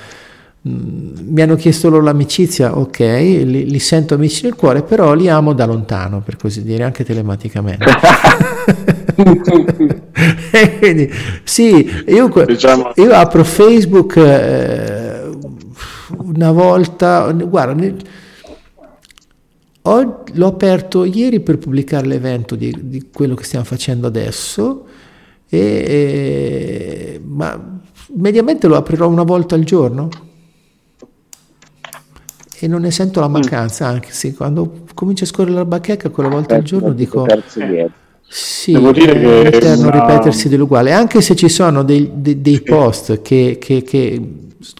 Speaker 1: mm, mi hanno chiesto loro l'amicizia, ok, li, li, sento amici nel cuore, però li amo da lontano, per così dire, anche telematicamente. quindi, sì, io, diciamo. io, apro Facebook eh, una volta, guarda ho, l'ho aperto ieri per pubblicare l'evento di, di quello che stiamo facendo adesso, e, e, ma mediamente lo aprirò una volta al giorno e non ne sento la mm. mancanza, anche se quando comincia a scorrere la bacheca quella volta al giorno dico... Sì, Devo dire è che eterno una... ripetersi dell'uguale, anche se ci sono dei, dei, dei post che, che, che,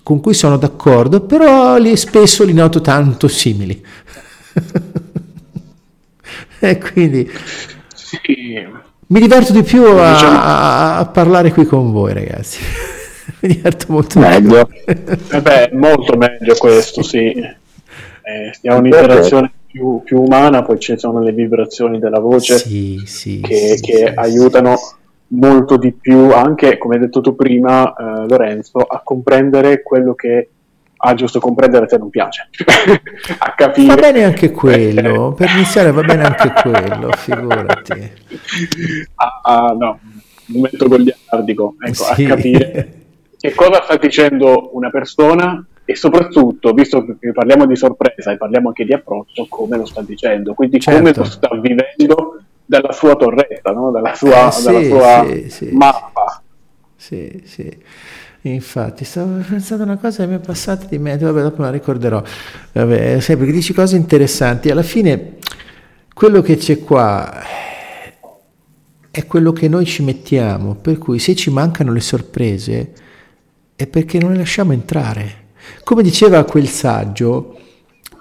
Speaker 1: con cui sono d'accordo, però li, spesso li noto tanto simili. e quindi sì. mi diverto di più a, diciamo... a, parlare qui con voi, ragazzi. mi diverto molto
Speaker 3: meglio. Eh molto meglio questo, sì. Eh, stiamo un'interazione più, più, umana, poi ci sono le vibrazioni della voce
Speaker 1: sì, sì,
Speaker 3: che, che aiutano molto di più, anche come hai detto tu prima, eh, Lorenzo, a comprendere quello che ah giusto comprendere se non piace a capire
Speaker 1: va bene anche quello per iniziare va bene anche quello figurati
Speaker 3: ah, ah no un momento goliardico ecco sì. a capire che cosa sta dicendo una persona e soprattutto, visto che parliamo di sorpresa e parliamo anche di approccio, come lo sta dicendo, quindi certo. come lo sta vivendo dalla sua torretta, no? dalla sua, eh, sì, dalla sua sì, mappa.
Speaker 1: Sì, sì. Infatti, stavo pensando a una cosa che mi è passata di mente, vabbè, dopo la ricorderò. Vabbè, sai, perché dici cose interessanti. Alla fine, quello che c'è qua è quello che noi ci mettiamo, per cui se ci mancano le sorprese è perché non le lasciamo entrare. Come diceva quel saggio,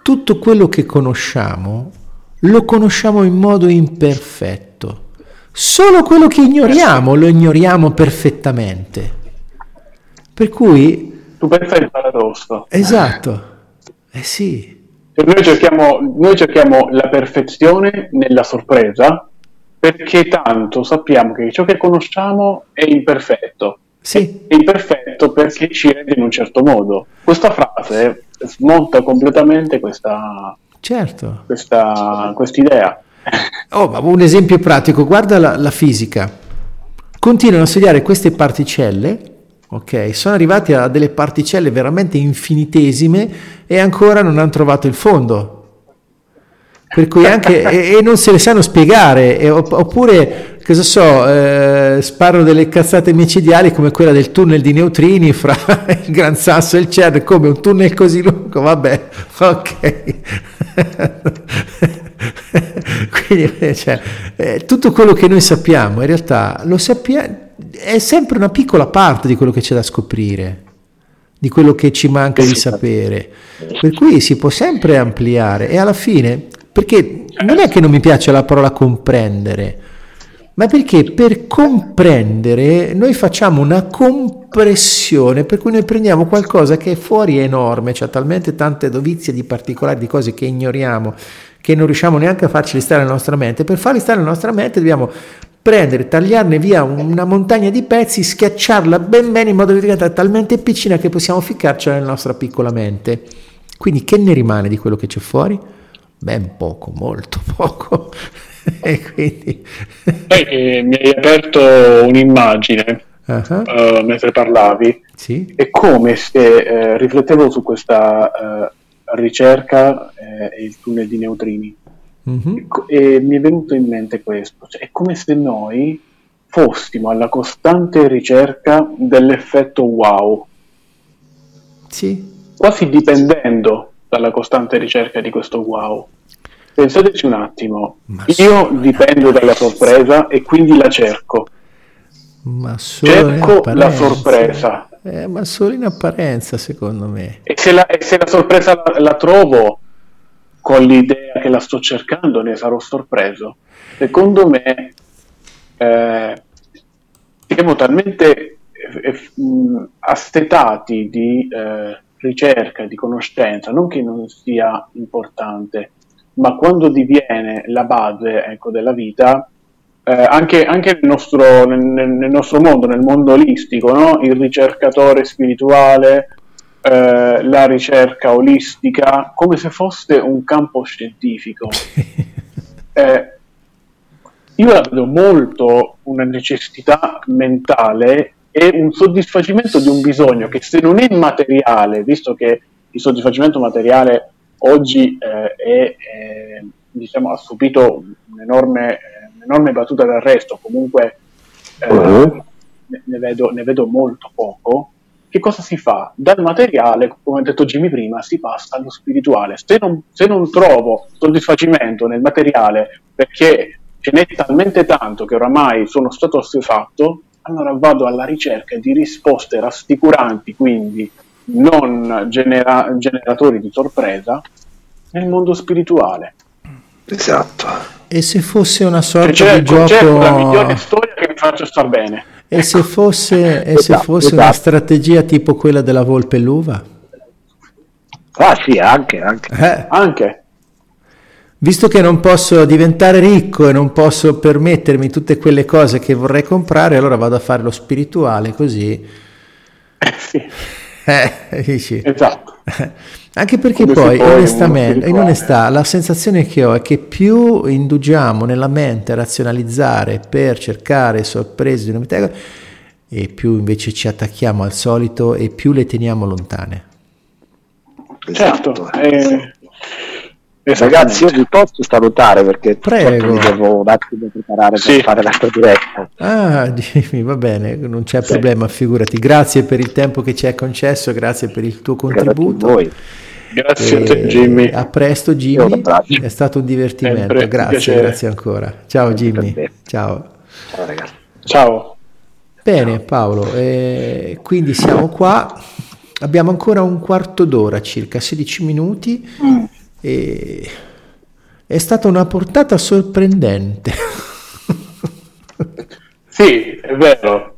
Speaker 1: tutto quello che conosciamo lo conosciamo in modo imperfetto. Solo quello che ignoriamo lo ignoriamo perfettamente. Per cui...
Speaker 3: Tu pensa il paradosso.
Speaker 1: Esatto, eh sì.
Speaker 3: Noi cerchiamo, noi cerchiamo la perfezione nella sorpresa perché tanto sappiamo che ciò che conosciamo è imperfetto.
Speaker 1: Sì.
Speaker 3: È imperfetto perché ci rende in un certo modo. Questa frase smonta completamente questa,
Speaker 1: certo.
Speaker 3: questa quest'idea.
Speaker 1: Oh, un esempio pratico, guarda la, la fisica. Continuano a studiare queste particelle ok? Sono arrivati a delle particelle veramente infinitesime e ancora non hanno trovato il fondo. Per cui anche, e, e, non se le sanno spiegare, e, oppure, cosa so, eh, sparano delle cazzate micidiali come quella del tunnel di neutrini fra il Gran Sasso e il CERN, come un tunnel così lungo, vabbè, ok. Quindi, cioè, eh, tutto quello che noi sappiamo, in realtà lo sappiamo è sempre una piccola parte di quello che c'è da scoprire, di quello che ci manca di sapere. Per cui si può sempre ampliare e alla fine, perché non è che non mi piace la parola comprendere, ma perché per comprendere noi facciamo una compressione, per cui noi prendiamo qualcosa che è fuori è enorme, c'è talmente tante dovizie di particolari, di cose che ignoriamo, che non riusciamo neanche a farci stare nella nostra mente. Per farli stare nella nostra mente dobbiamo prendere, tagliarne via una montagna di pezzi, schiacciarla ben bene in modo che diventa talmente piccina che possiamo ficcarcela nella nostra piccola mente. Quindi che ne rimane di quello che c'è fuori? Ben poco, molto poco. e quindi...
Speaker 3: Poi eh, mi hai aperto un'immagine uh-huh. uh, mentre parlavi.
Speaker 1: Sì?
Speaker 3: È come se eh, riflettevo su questa uh, ricerca e il tunnel di neutrini Mm-hmm. E mi è venuto in mente questo, cioè, è come se noi fossimo alla costante ricerca dell'effetto wow.
Speaker 1: Sì.
Speaker 3: Quasi dipendendo dalla costante ricerca di questo wow. Pensateci un attimo, ma io dipendo dalla sorpresa e quindi la cerco.
Speaker 1: Ma solo
Speaker 3: cerco la sorpresa.
Speaker 1: Eh, ma solo in apparenza, secondo me.
Speaker 3: E se la, e se la sorpresa la, la, trovo con l'idea che la sto cercando, ne sarò sorpreso. Secondo me eh, siamo talmente eh, assetati di eh, ricerca, di conoscenza, non che non sia importante, ma quando diviene la base ecco, della vita, eh, anche, anche nel, nostro, nel, nel, nostro, mondo, nel mondo olistico, no? il ricercatore spirituale, eh, la ricerca olistica, come se fosse un campo scientifico. Eh, io la vedo molto una necessità mentale e un soddisfacimento di un bisogno che se non è materiale, visto che il soddisfacimento materiale oggi eh, è, è, diciamo, ha subito un'enorme, un'enorme battuta d'arresto, comunque eh, uh-huh. ne, vedo, ne, vedo, molto poco. Che cosa si fa? Dal materiale, come ha detto Jimmy prima, si passa allo spirituale. Se non, se non trovo soddisfacimento nel materiale perché ce n'è talmente tanto che oramai sono stato assuefatto, allora vado alla ricerca di risposte rassicuranti, quindi non genera- generatori di sorpresa, nel mondo spirituale.
Speaker 2: Esatto.
Speaker 1: E se fosse una sorta
Speaker 3: cioè,
Speaker 1: di gioco...
Speaker 3: la migliore storia che mi faccia star bene.
Speaker 1: E se fosse, e se esatto, fosse esatto. una strategia tipo quella della volpe l'uva?
Speaker 2: Ah sì, anche. Anche.
Speaker 3: Eh. anche.
Speaker 1: Visto che non posso diventare ricco e non posso permettermi tutte quelle cose che vorrei comprare, allora vado a fare lo spirituale così.
Speaker 3: Eh, sì.
Speaker 1: Eh, dici.
Speaker 3: Esatto.
Speaker 1: Anche perché Come poi, onestamente, in onestà, la sensazione che ho è che più indugiamo nella mente a razionalizzare per cercare sorprese di novità, e più invece ci attacchiamo al solito e più le teniamo lontane.
Speaker 3: Certo, eh,
Speaker 2: Ragazzi, io vi posso salutare perché
Speaker 1: Prego.
Speaker 2: mi devo un attimo preparare sì. per fare l'altra diretta.
Speaker 1: Ah, Jimmy, va bene, non c'è sì. problema, figurati. Grazie per il tempo che ci hai concesso, grazie per il tuo contributo.
Speaker 2: Grazie
Speaker 3: Grazie a te, Jimmy.
Speaker 1: A presto, Jimmy. È stato un divertimento. Sempre grazie, grazie ancora. Ciao, Jimmy. Ciao.
Speaker 2: Ciao, ragazzi.
Speaker 3: Ciao.
Speaker 1: Bene, Paolo. Eh, quindi siamo qua. Abbiamo ancora un quarto d'ora, circa 16 minuti. Mm e è stata una portata sorprendente.
Speaker 3: sì, è vero.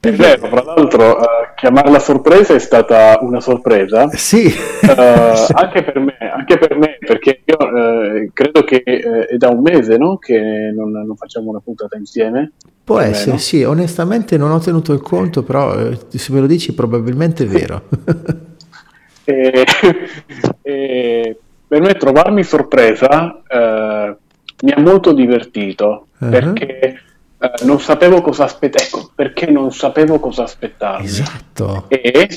Speaker 3: È vero, tra l'altro uh, chiamarla sorpresa è stata una sorpresa.
Speaker 1: Sì.
Speaker 3: Uh, anche, per me, anche per me, perché io uh, credo che è da un mese no? che non, non, facciamo una puntata insieme.
Speaker 1: Può essere, sì, onestamente non ho tenuto il conto, però se me lo dici probabilmente è vero.
Speaker 3: E, e per me trovarmi sorpresa eh, mi ha molto divertito uh-huh. perché eh, non sapevo cosa aspettare, ecco, perché non sapevo cosa aspettarmi.
Speaker 1: Esatto.
Speaker 3: E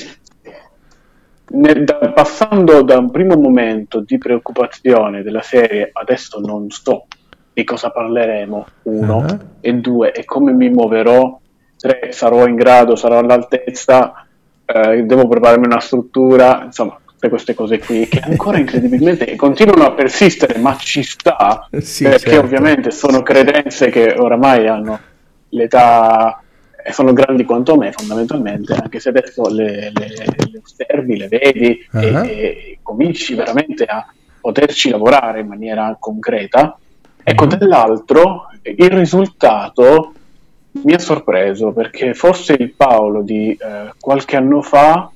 Speaker 3: nel, da, passando da un primo momento di preoccupazione della serie, adesso non so di cosa parleremo, uno, uh-huh. e due, e come mi muoverò, tre, sarò in grado, sarò all'altezza, eh, devo prepararmi una struttura, insomma, tutte queste cose qui che ancora incredibilmente continuano a persistere, ma ci sta, sì, perché certo. ovviamente sono credenze che oramai hanno l'età e sono grandi quanto me fondamentalmente, anche se adesso le, le, le osservi, le vedi uh-huh. e, e, cominci veramente a poterci lavorare in maniera concreta. Ecco, uh-huh. dall'altro il risultato mi ha sorpreso perché forse il Paolo di eh, qualche anno fa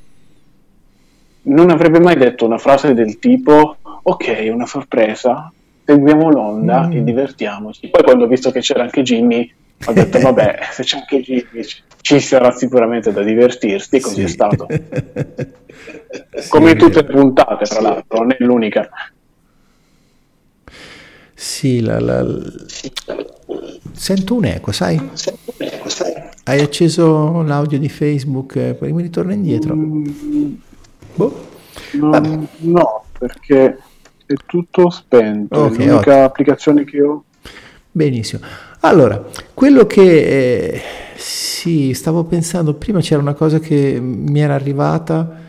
Speaker 3: non avrebbe mai detto una frase del tipo ok, una sorpresa, seguiamo l'onda mm. e divertiamoci. Poi quando ho visto che c'era anche Jimmy ho detto vabbè, se c'è anche Jimmy ci sarà sicuramente da divertirsi e così sì. è stato. Come in tutte le puntate, tra l'altro, non è l'unica.
Speaker 1: Sì, la, la... Sento un eco, sai? Hai acceso l'audio di Facebook, eh, poi mi ritorna indietro.
Speaker 3: Mm. Boh. No, no, perché è tutto spento. Okay, è l'unica okay. applicazione che ho.
Speaker 1: Benissimo. Allora, quello che eh, sì, stavo pensando prima c'era una cosa che mi era arrivata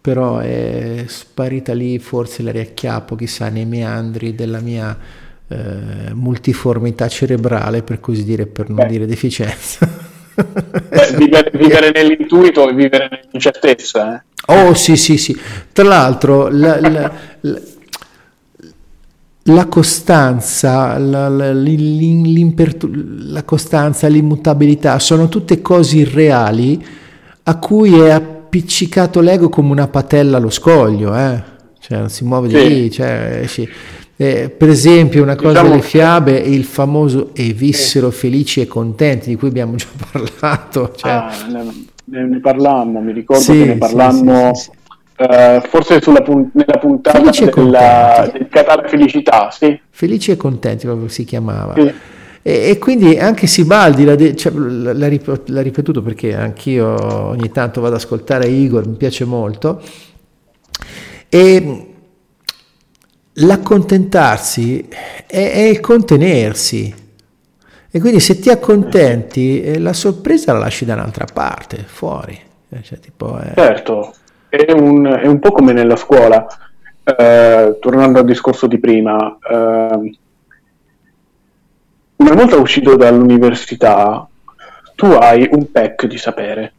Speaker 1: però è sparita lì forse la riacchiappo, chissà, nei meandri della mia eh, multiformità cerebrale, per così dire, per non Beh. dire deficienza.
Speaker 3: Beh, vivere, vivere, nell'intuito e vivere nell'incertezza. Eh.
Speaker 1: Oh sì, sì, sì. Tra l'altro, la, la, la, la costanza, la, la, la, costanza, l'immutabilità sono tutte cose irreali a cui è appiccicato l'ego come una patella allo scoglio, eh? cioè non si muove di lì. Cioè, sì. Eh, per esempio, una cosa diciamo delle fiabe, il famoso e vissero felici e contenti, di cui abbiamo già parlato. Cioè... Ah,
Speaker 3: ne, ne, parlammo, mi ricordo sì, che ne parlammo. Sì, Uh, forse sulla pun- nella puntata della, del Catale Felicità, sì.
Speaker 1: Felici e contenti, proprio si chiamava. Sì. E, e, quindi anche Sibaldi l'ha, de- cioè, l'ha, rip- l'ha, ripetuto perché anch'io ogni tanto vado ad ascoltare Igor, mi piace molto. E l'accontentarsi è, è il contenersi. E quindi se ti accontenti, eh, la sorpresa la lasci da un'altra parte, fuori.
Speaker 3: Eh, cioè, tipo, è... Certo, è un, è un po' come nella scuola, eh, tornando al discorso di prima. Eh, una volta uscito dall'università, tu hai un pack di sapere,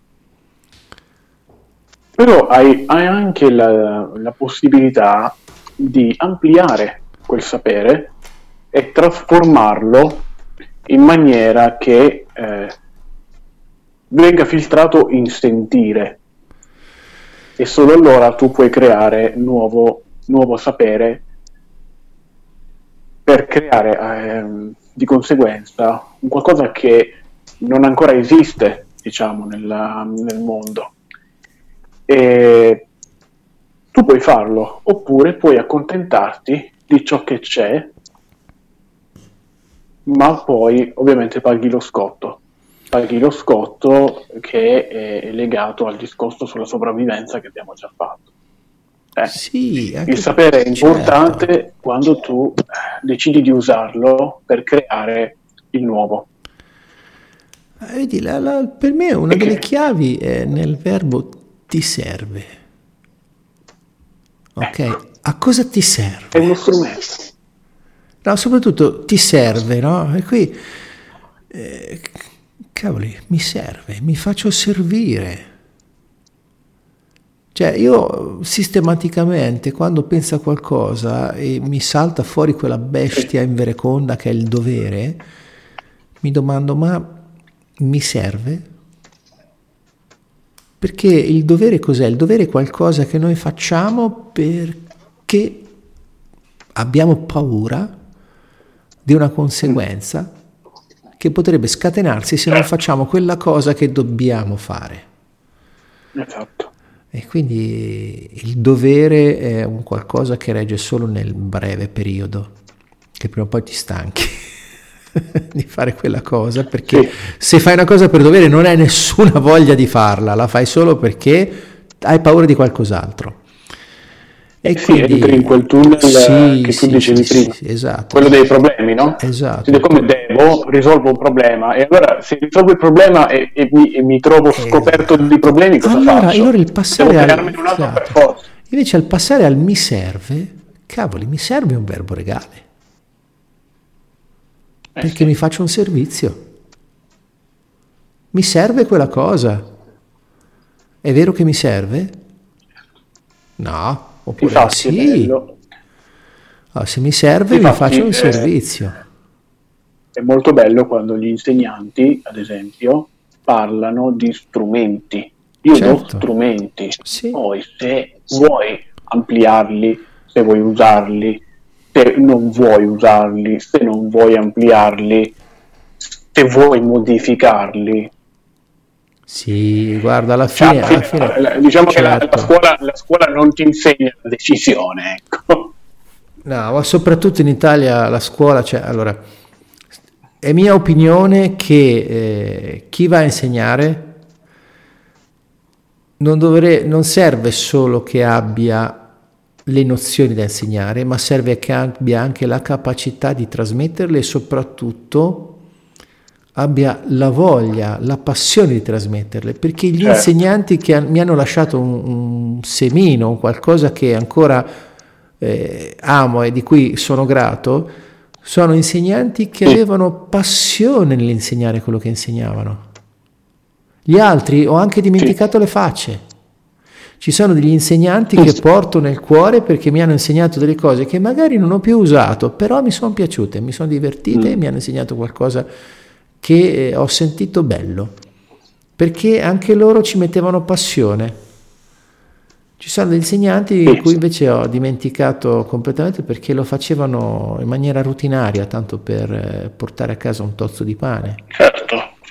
Speaker 3: però hai, hai anche la, la possibilità di ampliare quel sapere e trasformarlo in maniera che eh, venga filtrato in sentire. E solo allora tu puoi creare nuovo, nuovo sapere per creare eh, di conseguenza un qualcosa che non ancora esiste diciamo nella, nel mondo. E tu puoi farlo oppure puoi accontentarti di ciò che c'è ma poi ovviamente paghi lo scotto paghi lo scotto che è legato al discorso sulla sopravvivenza che abbiamo già fatto. Eh, sì, il sapere è importante certo. quando tu eh, decidi di usarlo per creare il nuovo.
Speaker 1: Eh, vedi, la, la, per me una e delle chiavi è nel verbo ti serve. Ok, ecco. a cosa ti serve?
Speaker 3: È uno strumento.
Speaker 1: No, soprattutto ti serve, no? E qui eh, cavoli, mi serve, mi faccio servire. Cioè io sistematicamente quando penso a qualcosa e mi salta fuori quella bestia invereconda che è il dovere, mi domando ma mi serve? Perché il dovere cos'è? Il dovere è qualcosa che noi facciamo perché abbiamo paura di una conseguenza che potrebbe scatenarsi se non facciamo quella cosa che dobbiamo fare.
Speaker 3: Esatto.
Speaker 1: E quindi il dovere è un qualcosa che regge solo nel breve periodo, che prima o poi ti stanchi di fare quella cosa, perché sì. se fai una cosa per dovere non hai nessuna voglia di farla, la fai solo perché hai paura di qualcos'altro.
Speaker 3: E sì, quindi entri in quel tunnel sì, che tu sì, dicevi sì, prima, esatto. quello dei problemi, no?
Speaker 1: Esatto.
Speaker 3: Come devo, risolvo un problema e allora se risolvo il problema e, e, mi, e mi, trovo eh, scoperto di problemi, cosa
Speaker 1: allora,
Speaker 3: faccio?
Speaker 1: Allora il passare al... Esatto. Invece al passare al mi serve, cavoli, mi serve un verbo regale. Eh, perché mi faccio un servizio. Mi serve quella cosa. È vero che mi serve? No, Oppure Infatti, sì. Ah, se mi serve Infatti, mi faccio un eh, servizio.
Speaker 3: È molto bello quando gli insegnanti, ad esempio, parlano di strumenti. Io certo. do strumenti, sì. poi se vuoi ampliarli, se vuoi usarli, se non vuoi usarli, se non vuoi ampliarli, se vuoi modificarli,
Speaker 1: sì, guarda, alla fine... Alla
Speaker 3: fine diciamo certo. che la, certo. la, scuola, la, scuola, non ti insegna la decisione, ecco.
Speaker 1: No, ma soprattutto in Italia la scuola, cioè, allora, è mia opinione che eh, chi va a insegnare non, dovre, non serve solo che abbia le nozioni da insegnare, ma serve che abbia anche la capacità di trasmetterle e soprattutto abbia la voglia, la passione di trasmetterle, perché gli certo. insegnanti che mi hanno lasciato un, un semino, qualcosa che ancora eh, amo e di cui sono grato, sono insegnanti che avevano passione nell'insegnare quello che insegnavano. Gli altri ho anche dimenticato le facce. Ci sono degli insegnanti che porto nel cuore perché mi hanno insegnato delle cose che magari non ho più usato, però mi sono piaciute, mi sono divertite mm. e mi hanno insegnato qualcosa che eh, ho sentito bello, perché anche loro ci mettevano passione. Ci sono degli insegnanti di cui invece ho dimenticato completamente perché lo facevano in maniera rutinaria, tanto per eh, portare a casa un tozzo di pane.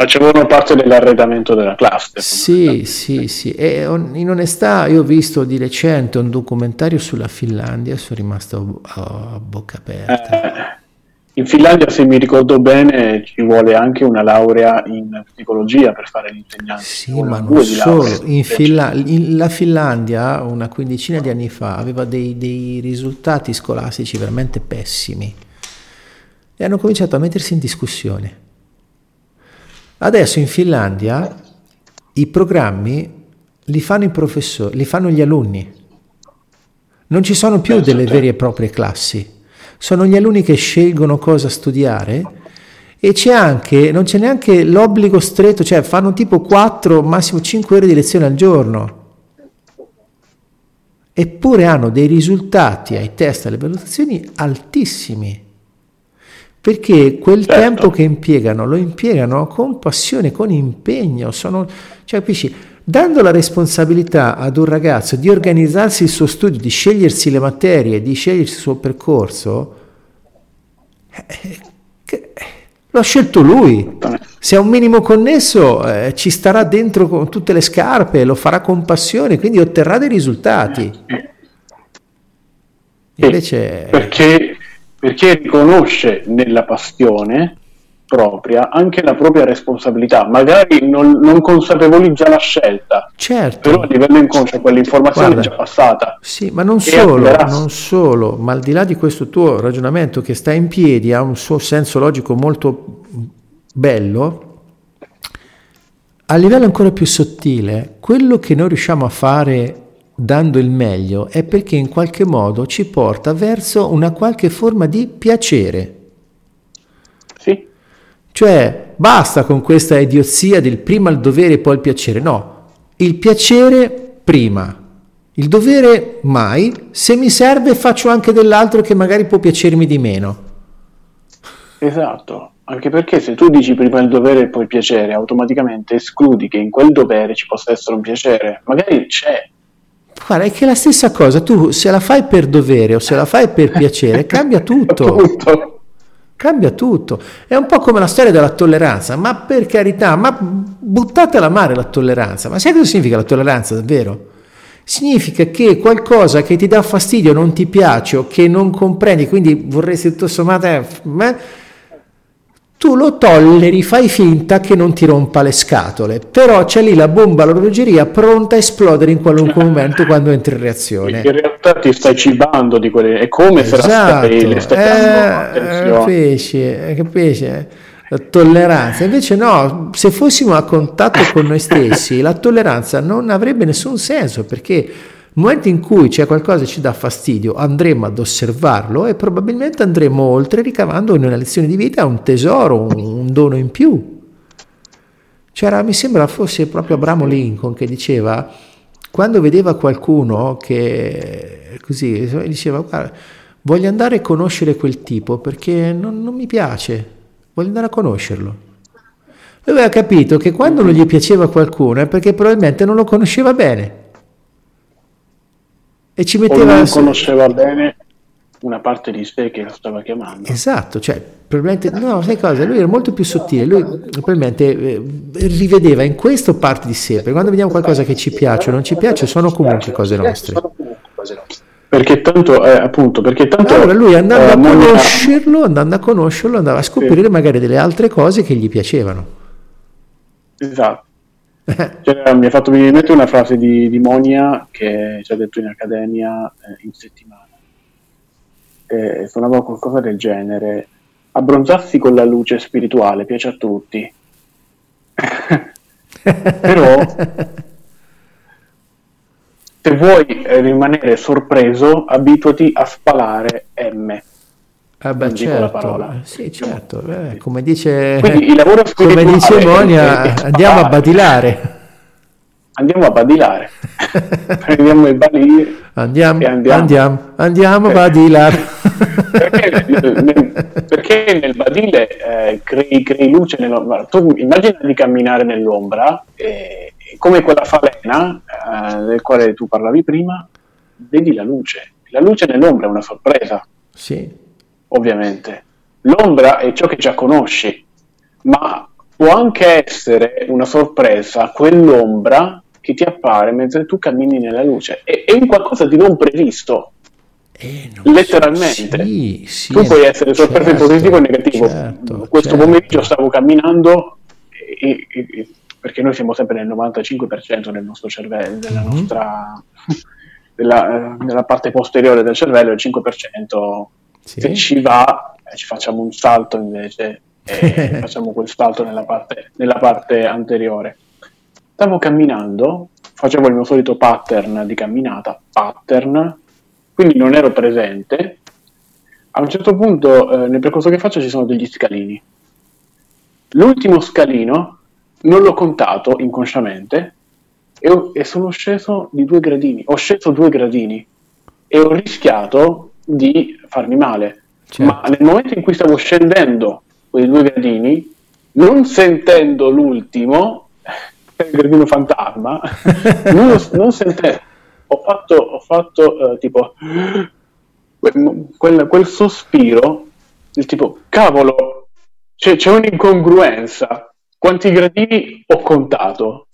Speaker 3: Facevano parte dell'arredamento della classe.
Speaker 1: Sì, sì, sì. E in onestà io ho visto di recente un documentario sulla Finlandia e sono rimasto a, bocca aperta.
Speaker 3: Eh, in Finlandia, se mi ricordo bene, ci vuole anche una laurea in psicologia per fare l'insegnante.
Speaker 1: Sì, ma non solo. In Finla- in, la Finlandia, una quindicina di anni fa, aveva dei, dei risultati scolastici veramente pessimi e hanno cominciato a mettersi in discussione. Adesso in Finlandia i programmi li fanno i professori, li fanno gli alunni. Non ci sono più delle vere e proprie classi sono gli alunni che scelgono cosa studiare e c'è anche, non c'è neanche l'obbligo stretto, cioè fanno tipo 4, massimo 5 ore di lezione al giorno. Eppure hanno dei risultati ai test, alle valutazioni altissimi. Perché quel certo. tempo che impiegano lo impiegano con passione, con impegno. Sono, cioè, capisci? Dando la responsabilità ad un ragazzo di organizzarsi il suo studio, di scegliersi le materie, di scegliersi il suo percorso, eh, lo ha scelto lui. Se ha un minimo connesso, eh, ci starà dentro con tutte le scarpe, lo farà con passione, quindi otterrà dei risultati.
Speaker 3: Invece... Perché, perché riconosce nella passione propria anche la propria responsabilità, magari non, non consapevolizza la scelta,
Speaker 1: certo.
Speaker 3: però a livello inconscio quell'informazione Guarda, è già passata.
Speaker 1: Sì, ma non solo, non solo, ma al di là di questo tuo ragionamento che sta in piedi, ha un suo senso logico molto bello, a livello ancora più sottile, quello che noi riusciamo a fare dando il meglio è perché in qualche modo ci porta verso una qualche forma di piacere. Cioè, basta con questa idiozia del prima il dovere e poi il piacere. No, il piacere prima, il dovere mai. Se mi serve faccio anche dell'altro che magari può piacermi di meno.
Speaker 3: Esatto, anche perché se tu dici prima il dovere e poi il piacere, automaticamente escludi che in quel dovere ci possa essere un piacere. Magari c'è.
Speaker 1: Guarda, è che la stessa cosa, tu se la fai per dovere o se la fai per piacere, cambia tutto. tutto. Cambia tutto. È un po' come la storia della tolleranza, ma per carità, ma buttatela a mare la tolleranza. Ma sai cosa significa la tolleranza davvero? Significa che qualcosa che ti dà fastidio, non ti piace o che non comprendi, quindi vorresti tutto sommato... Eh, tu lo tolleri, fai finta che non ti rompa le scatole, però c'è lì la bomba all'orologeria pronta a esplodere in qualunque momento quando entri in reazione.
Speaker 3: In realtà ti stai cibando di quelle, è come esatto. se la stai,
Speaker 1: le esatto. stai eh, capisci, capisci? La tolleranza, invece no, se fossimo a contatto con noi stessi, la tolleranza non avrebbe nessun senso perché nel momento in cui c'è qualcosa che ci dà fastidio, andremo ad osservarlo e probabilmente andremo oltre ricavando in una lezione di vita un tesoro, un, un dono in più. C'era, mi sembra fosse proprio Abramo Lincoln che diceva, quando vedeva qualcuno che così, diceva, guarda, voglio andare a conoscere quel tipo perché non, non mi piace, voglio andare a conoscerlo. Lui aveva capito che quando non gli piaceva qualcuno è perché probabilmente non lo conosceva bene e ci metteva... O
Speaker 3: non conosceva bene una parte di sé che lo stava chiamando.
Speaker 1: Esatto, cioè, probabilmente, no, sai cosa, lui era molto più sottile, lui probabilmente eh, rivedeva in questo parte di sé, perché quando vediamo qualcosa che ci piace o non ci piace, sono comunque cose nostre.
Speaker 3: Perché tanto, eh, appunto, perché tanto...
Speaker 1: Allora lui andando eh, a conoscerlo, andando a conoscerlo, andava a scoprire sì. magari delle altre cose che gli piacevano.
Speaker 3: Esatto. Cioè, mi ha fatto venire in mente una frase di, di Monia che ci ha detto in accademia eh, in settimana. E suonava qualcosa del genere. abbronzarsi con la luce spirituale piace a tutti. Però se vuoi rimanere sorpreso, abituati a spalare M.
Speaker 1: Ah beh, certo, sì, certo. Eh, come dice,
Speaker 3: come
Speaker 1: dice Monia, andiamo a badilare.
Speaker 3: Andiamo a badilare. Prendiamo i badili.
Speaker 1: Andiamo, andiamo. andiamo, andiamo a badilare.
Speaker 3: perché, nel, perché nel badile eh, crei, crei, luce. Nel, tu immagina di camminare nell'ombra e, come quella falena eh, del quale tu parlavi prima, vedi la luce. La luce nell'ombra è una sorpresa.
Speaker 1: Sì
Speaker 3: ovviamente. L'ombra è ciò che già conosci, ma può anche essere una sorpresa quell'ombra che ti appare mentre tu cammini nella luce. È, è un qualcosa di non previsto.
Speaker 1: Eh, non letteralmente sì, sì,
Speaker 3: tu puoi essere sorpreso certo, in positivo e negativo. Certo, Questo certo. pomeriggio stavo camminando e, e, e, perché noi siamo sempre nel 95% del nostro cervello, della mm-hmm. nostra della, della, parte posteriore del cervello, il 5% sì. Se ci va, eh, ci facciamo un salto invece e facciamo quel salto nella parte, nella parte anteriore. Stavo camminando, facevo il mio solito pattern di camminata, pattern, quindi non ero presente. A un certo punto eh, nel percorso che faccio ci sono degli scalini. L'ultimo scalino non l'ho contato inconsciamente e, ho, e sono sceso di due gradini. Ho sceso due gradini e ho rischiato di farmi male. Certo. Ma nel momento in cui stavo scendendo quei due gradini, non sentendo l'ultimo, il gradino fantasma, non, non sentendo, ho fatto, ho fatto uh, tipo quel, quel, sospiro, il tipo, cavolo, c'è, c'è un'incongruenza. Quanti gradini ho contato?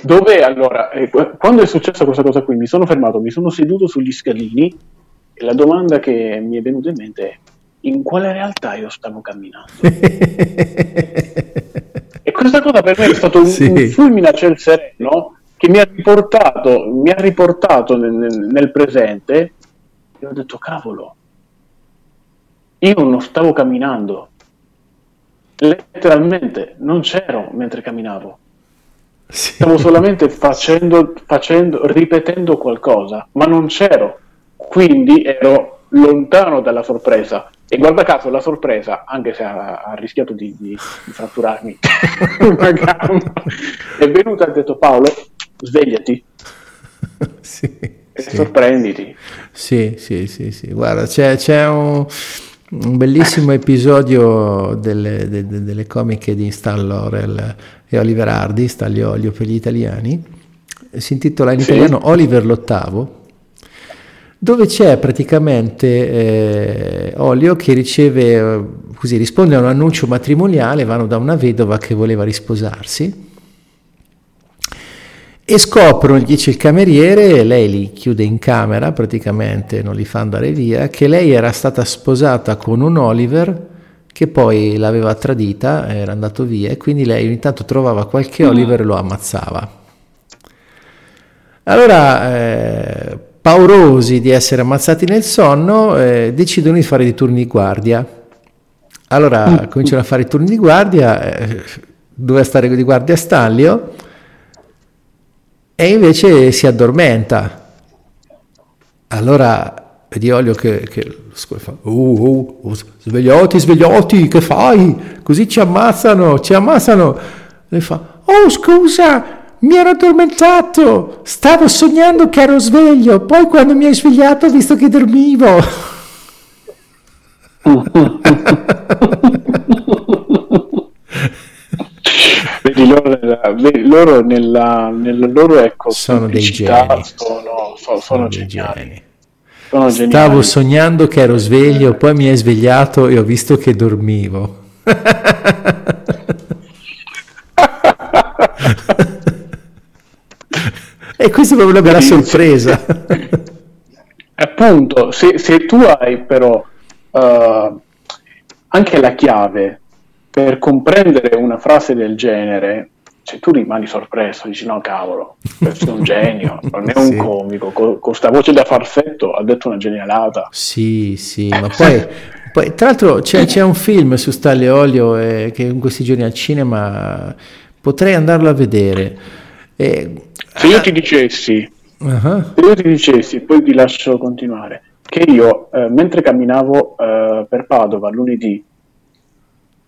Speaker 3: Dove allora, eh, quando è successa questa cosa qui, mi sono fermato, mi sono seduto sugli scalini e la domanda che mi è venuta in mente è in quale realtà io stavo camminando? e questa cosa per me è stato un, sì. un fulmine a ciel sereno che mi ha riportato, mi ha riportato nel, nel, nel presente e ho detto cavolo, io non stavo camminando, letteralmente non c'ero mentre camminavo. Sì. Stavo solamente facendo, facendo, ripetendo qualcosa, ma non c'ero. Quindi ero lontano dalla sorpresa. E guarda caso la sorpresa, anche se ha, ha rischiato di, di, di fratturarmi una gamba, è venuta e ha detto Paolo, svegliati.
Speaker 1: sì,
Speaker 3: e sì. sorprenditi.
Speaker 1: Sì, sì, sì, sì. Guarda, c'è, c'è un un bellissimo episodio delle, de, de, delle comiche di Stan Laurel e Oliver Hardy, Staglio Olio per gli italiani, si intitola in sì. italiano Oliver l'ottavo, dove c'è praticamente eh, Olio che riceve, eh, così risponde a un annuncio matrimoniale, vanno da una vedova che voleva risposarsi e scoprono, gli dice il cameriere, lei li chiude in camera praticamente, non li fa andare via, che lei era stata sposata con un Oliver che poi l'aveva tradita, era andato via e quindi lei ogni tanto trovava qualche mm. Oliver e lo ammazzava. Allora, eh, paurosi di essere ammazzati nel sonno, eh, decidono di fare dei turni di guardia. Allora mm. cominciano a fare i turni di guardia, eh, doveva stare di guardia Stanlio, e invece si addormenta. Allora vedi Olio che, che fa, oh, oh, oh, svegliati, svegliati, che fai? Così ci ammazzano, ci ammazzano. Lei fa, oh scusa, mi ero addormentato, stavo sognando che ero sveglio, poi quando mi hai svegliato ho visto che dormivo.
Speaker 3: vedi loro, nella, loro nella, nella loro ecco,
Speaker 1: sono dei geni
Speaker 3: sono, sono, sono geniali.
Speaker 1: Geni. Sono Stavo sognando che ero sveglio, poi mi hai svegliato e ho visto che dormivo. e questa è proprio una bella sorpresa.
Speaker 3: Appunto, se, se, tu hai però uh, anche la chiave per comprendere una frase del genere, cioè tu rimani sorpreso, dici no cavolo, questo è un genio, non è un sì. comico, con questa voce da farfetto ha detto una genialata.
Speaker 1: Sì, sì, ma poi Poi, tra l'altro c'è, c'è, un film su Stanley Olio eh, che in questi giorni al cinema potrei andarlo a vedere.
Speaker 3: Eh, se io ti dicessi, uh-huh. se io ti dicessi, poi ti lascio continuare, che io eh, mentre camminavo eh, per Padova lunedì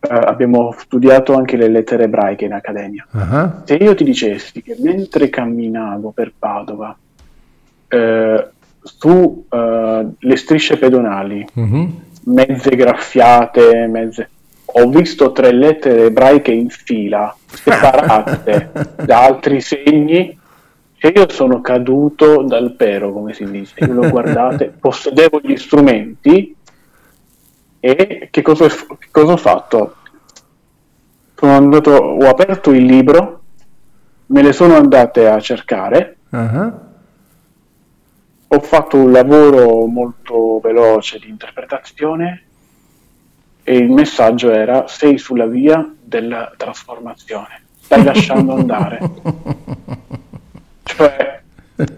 Speaker 3: abbiamo studiato anche le lettere ebraiche in accademia. Uh-huh. Se io ti dicessi che mentre camminavo per Padova, uh, su uh, le strisce pedonali, uh-huh. mezze graffiate, mezze, ho visto tre lettere ebraiche in fila, separate da altri segni, e io sono caduto dal pero, come si dice. Io lo guardate, possedevo gli strumenti e che cosa, che cosa ho fatto? Sono andato, ho aperto il libro, me le sono andate a cercare, uh-huh. ho fatto un lavoro molto veloce di interpretazione e il messaggio era sei sulla via della trasformazione, stai lasciando andare. cioè,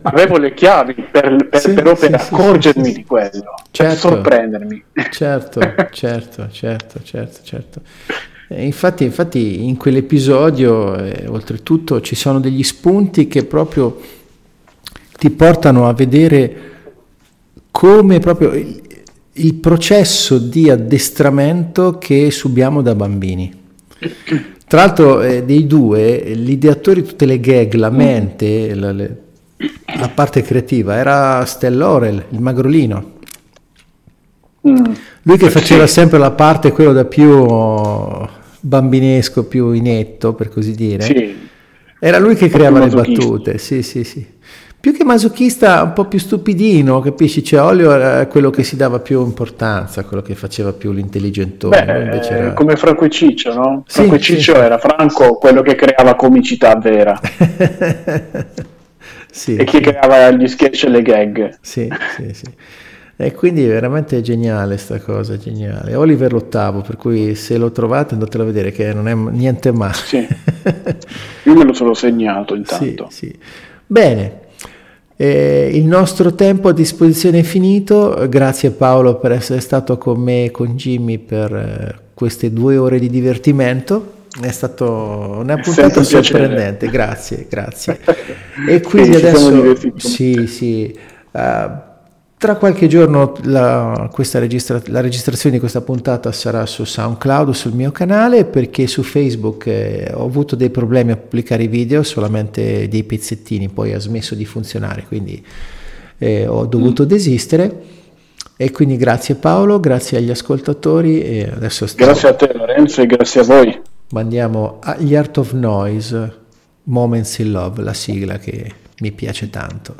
Speaker 3: avevo le chiavi per, per, sì, però per sì, accorgermi sì, di quello, certo, per sorprendermi.
Speaker 1: Certo, certo, certo, certo, certo. Infatti, infatti, in quell'episodio, eh, oltretutto, ci sono degli spunti che proprio ti portano a vedere come proprio il, il processo di addestramento che subiamo da bambini. Tra l'altro, eh, dei due, l'ideatore di tutte le gag, la mente, la, le, la parte creativa, era Stellorel, il magrolino. Mm. Lui che faceva sempre la parte, quello da più bambinesco, più inetto, per così dire. Sì. Era lui che creava le battute, sì, sì, sì. Più che masochista, un po' più stupidino, capisci? Cioè, Olio era quello che si dava più importanza, quello che faceva più l'intelligentone.
Speaker 3: Beh, era... come Franco e Ciccio, no? Franco sì, e Ciccio sì. era Franco quello che creava comicità vera. sì, e chi creava gli sketch e le gag.
Speaker 1: Sì, sì, sì. E quindi è veramente geniale sta cosa, geniale. Oliver l'ottavo, per cui se lo trovate andatelo a vedere che non è niente male. Sì.
Speaker 3: Io me lo sono segnato intanto.
Speaker 1: Sì, sì. Bene, eh, il nostro tempo a disposizione è finito, grazie Paolo per essere stato con me e con Jimmy per eh, queste due ore di divertimento. È stato una puntata sorprendente, grazie, grazie. E quindi sì, adesso sì, sì. Uh, tra qualche giorno la, registra- la, registrazione di questa puntata sarà su SoundCloud, sul mio canale, perché su Facebook eh, ho avuto dei problemi a pubblicare i video, solamente dei pezzettini, poi ha smesso di funzionare, quindi eh, ho dovuto mm. desistere. E quindi grazie Paolo, grazie agli ascoltatori. E adesso.
Speaker 3: Grazie a te Lorenzo e grazie a voi
Speaker 1: ma andiamo agli Art of Noise, Moments in Love, la sigla che mi piace tanto.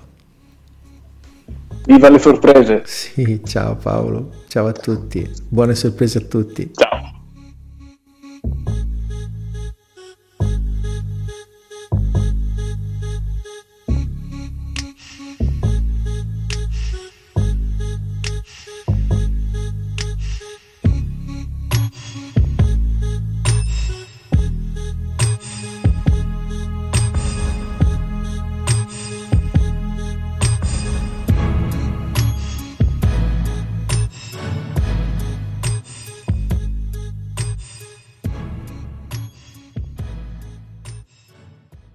Speaker 3: Viva le sorprese!
Speaker 1: Sì, ciao Paolo, ciao a tutti, buone sorprese a tutti.
Speaker 3: Ciao!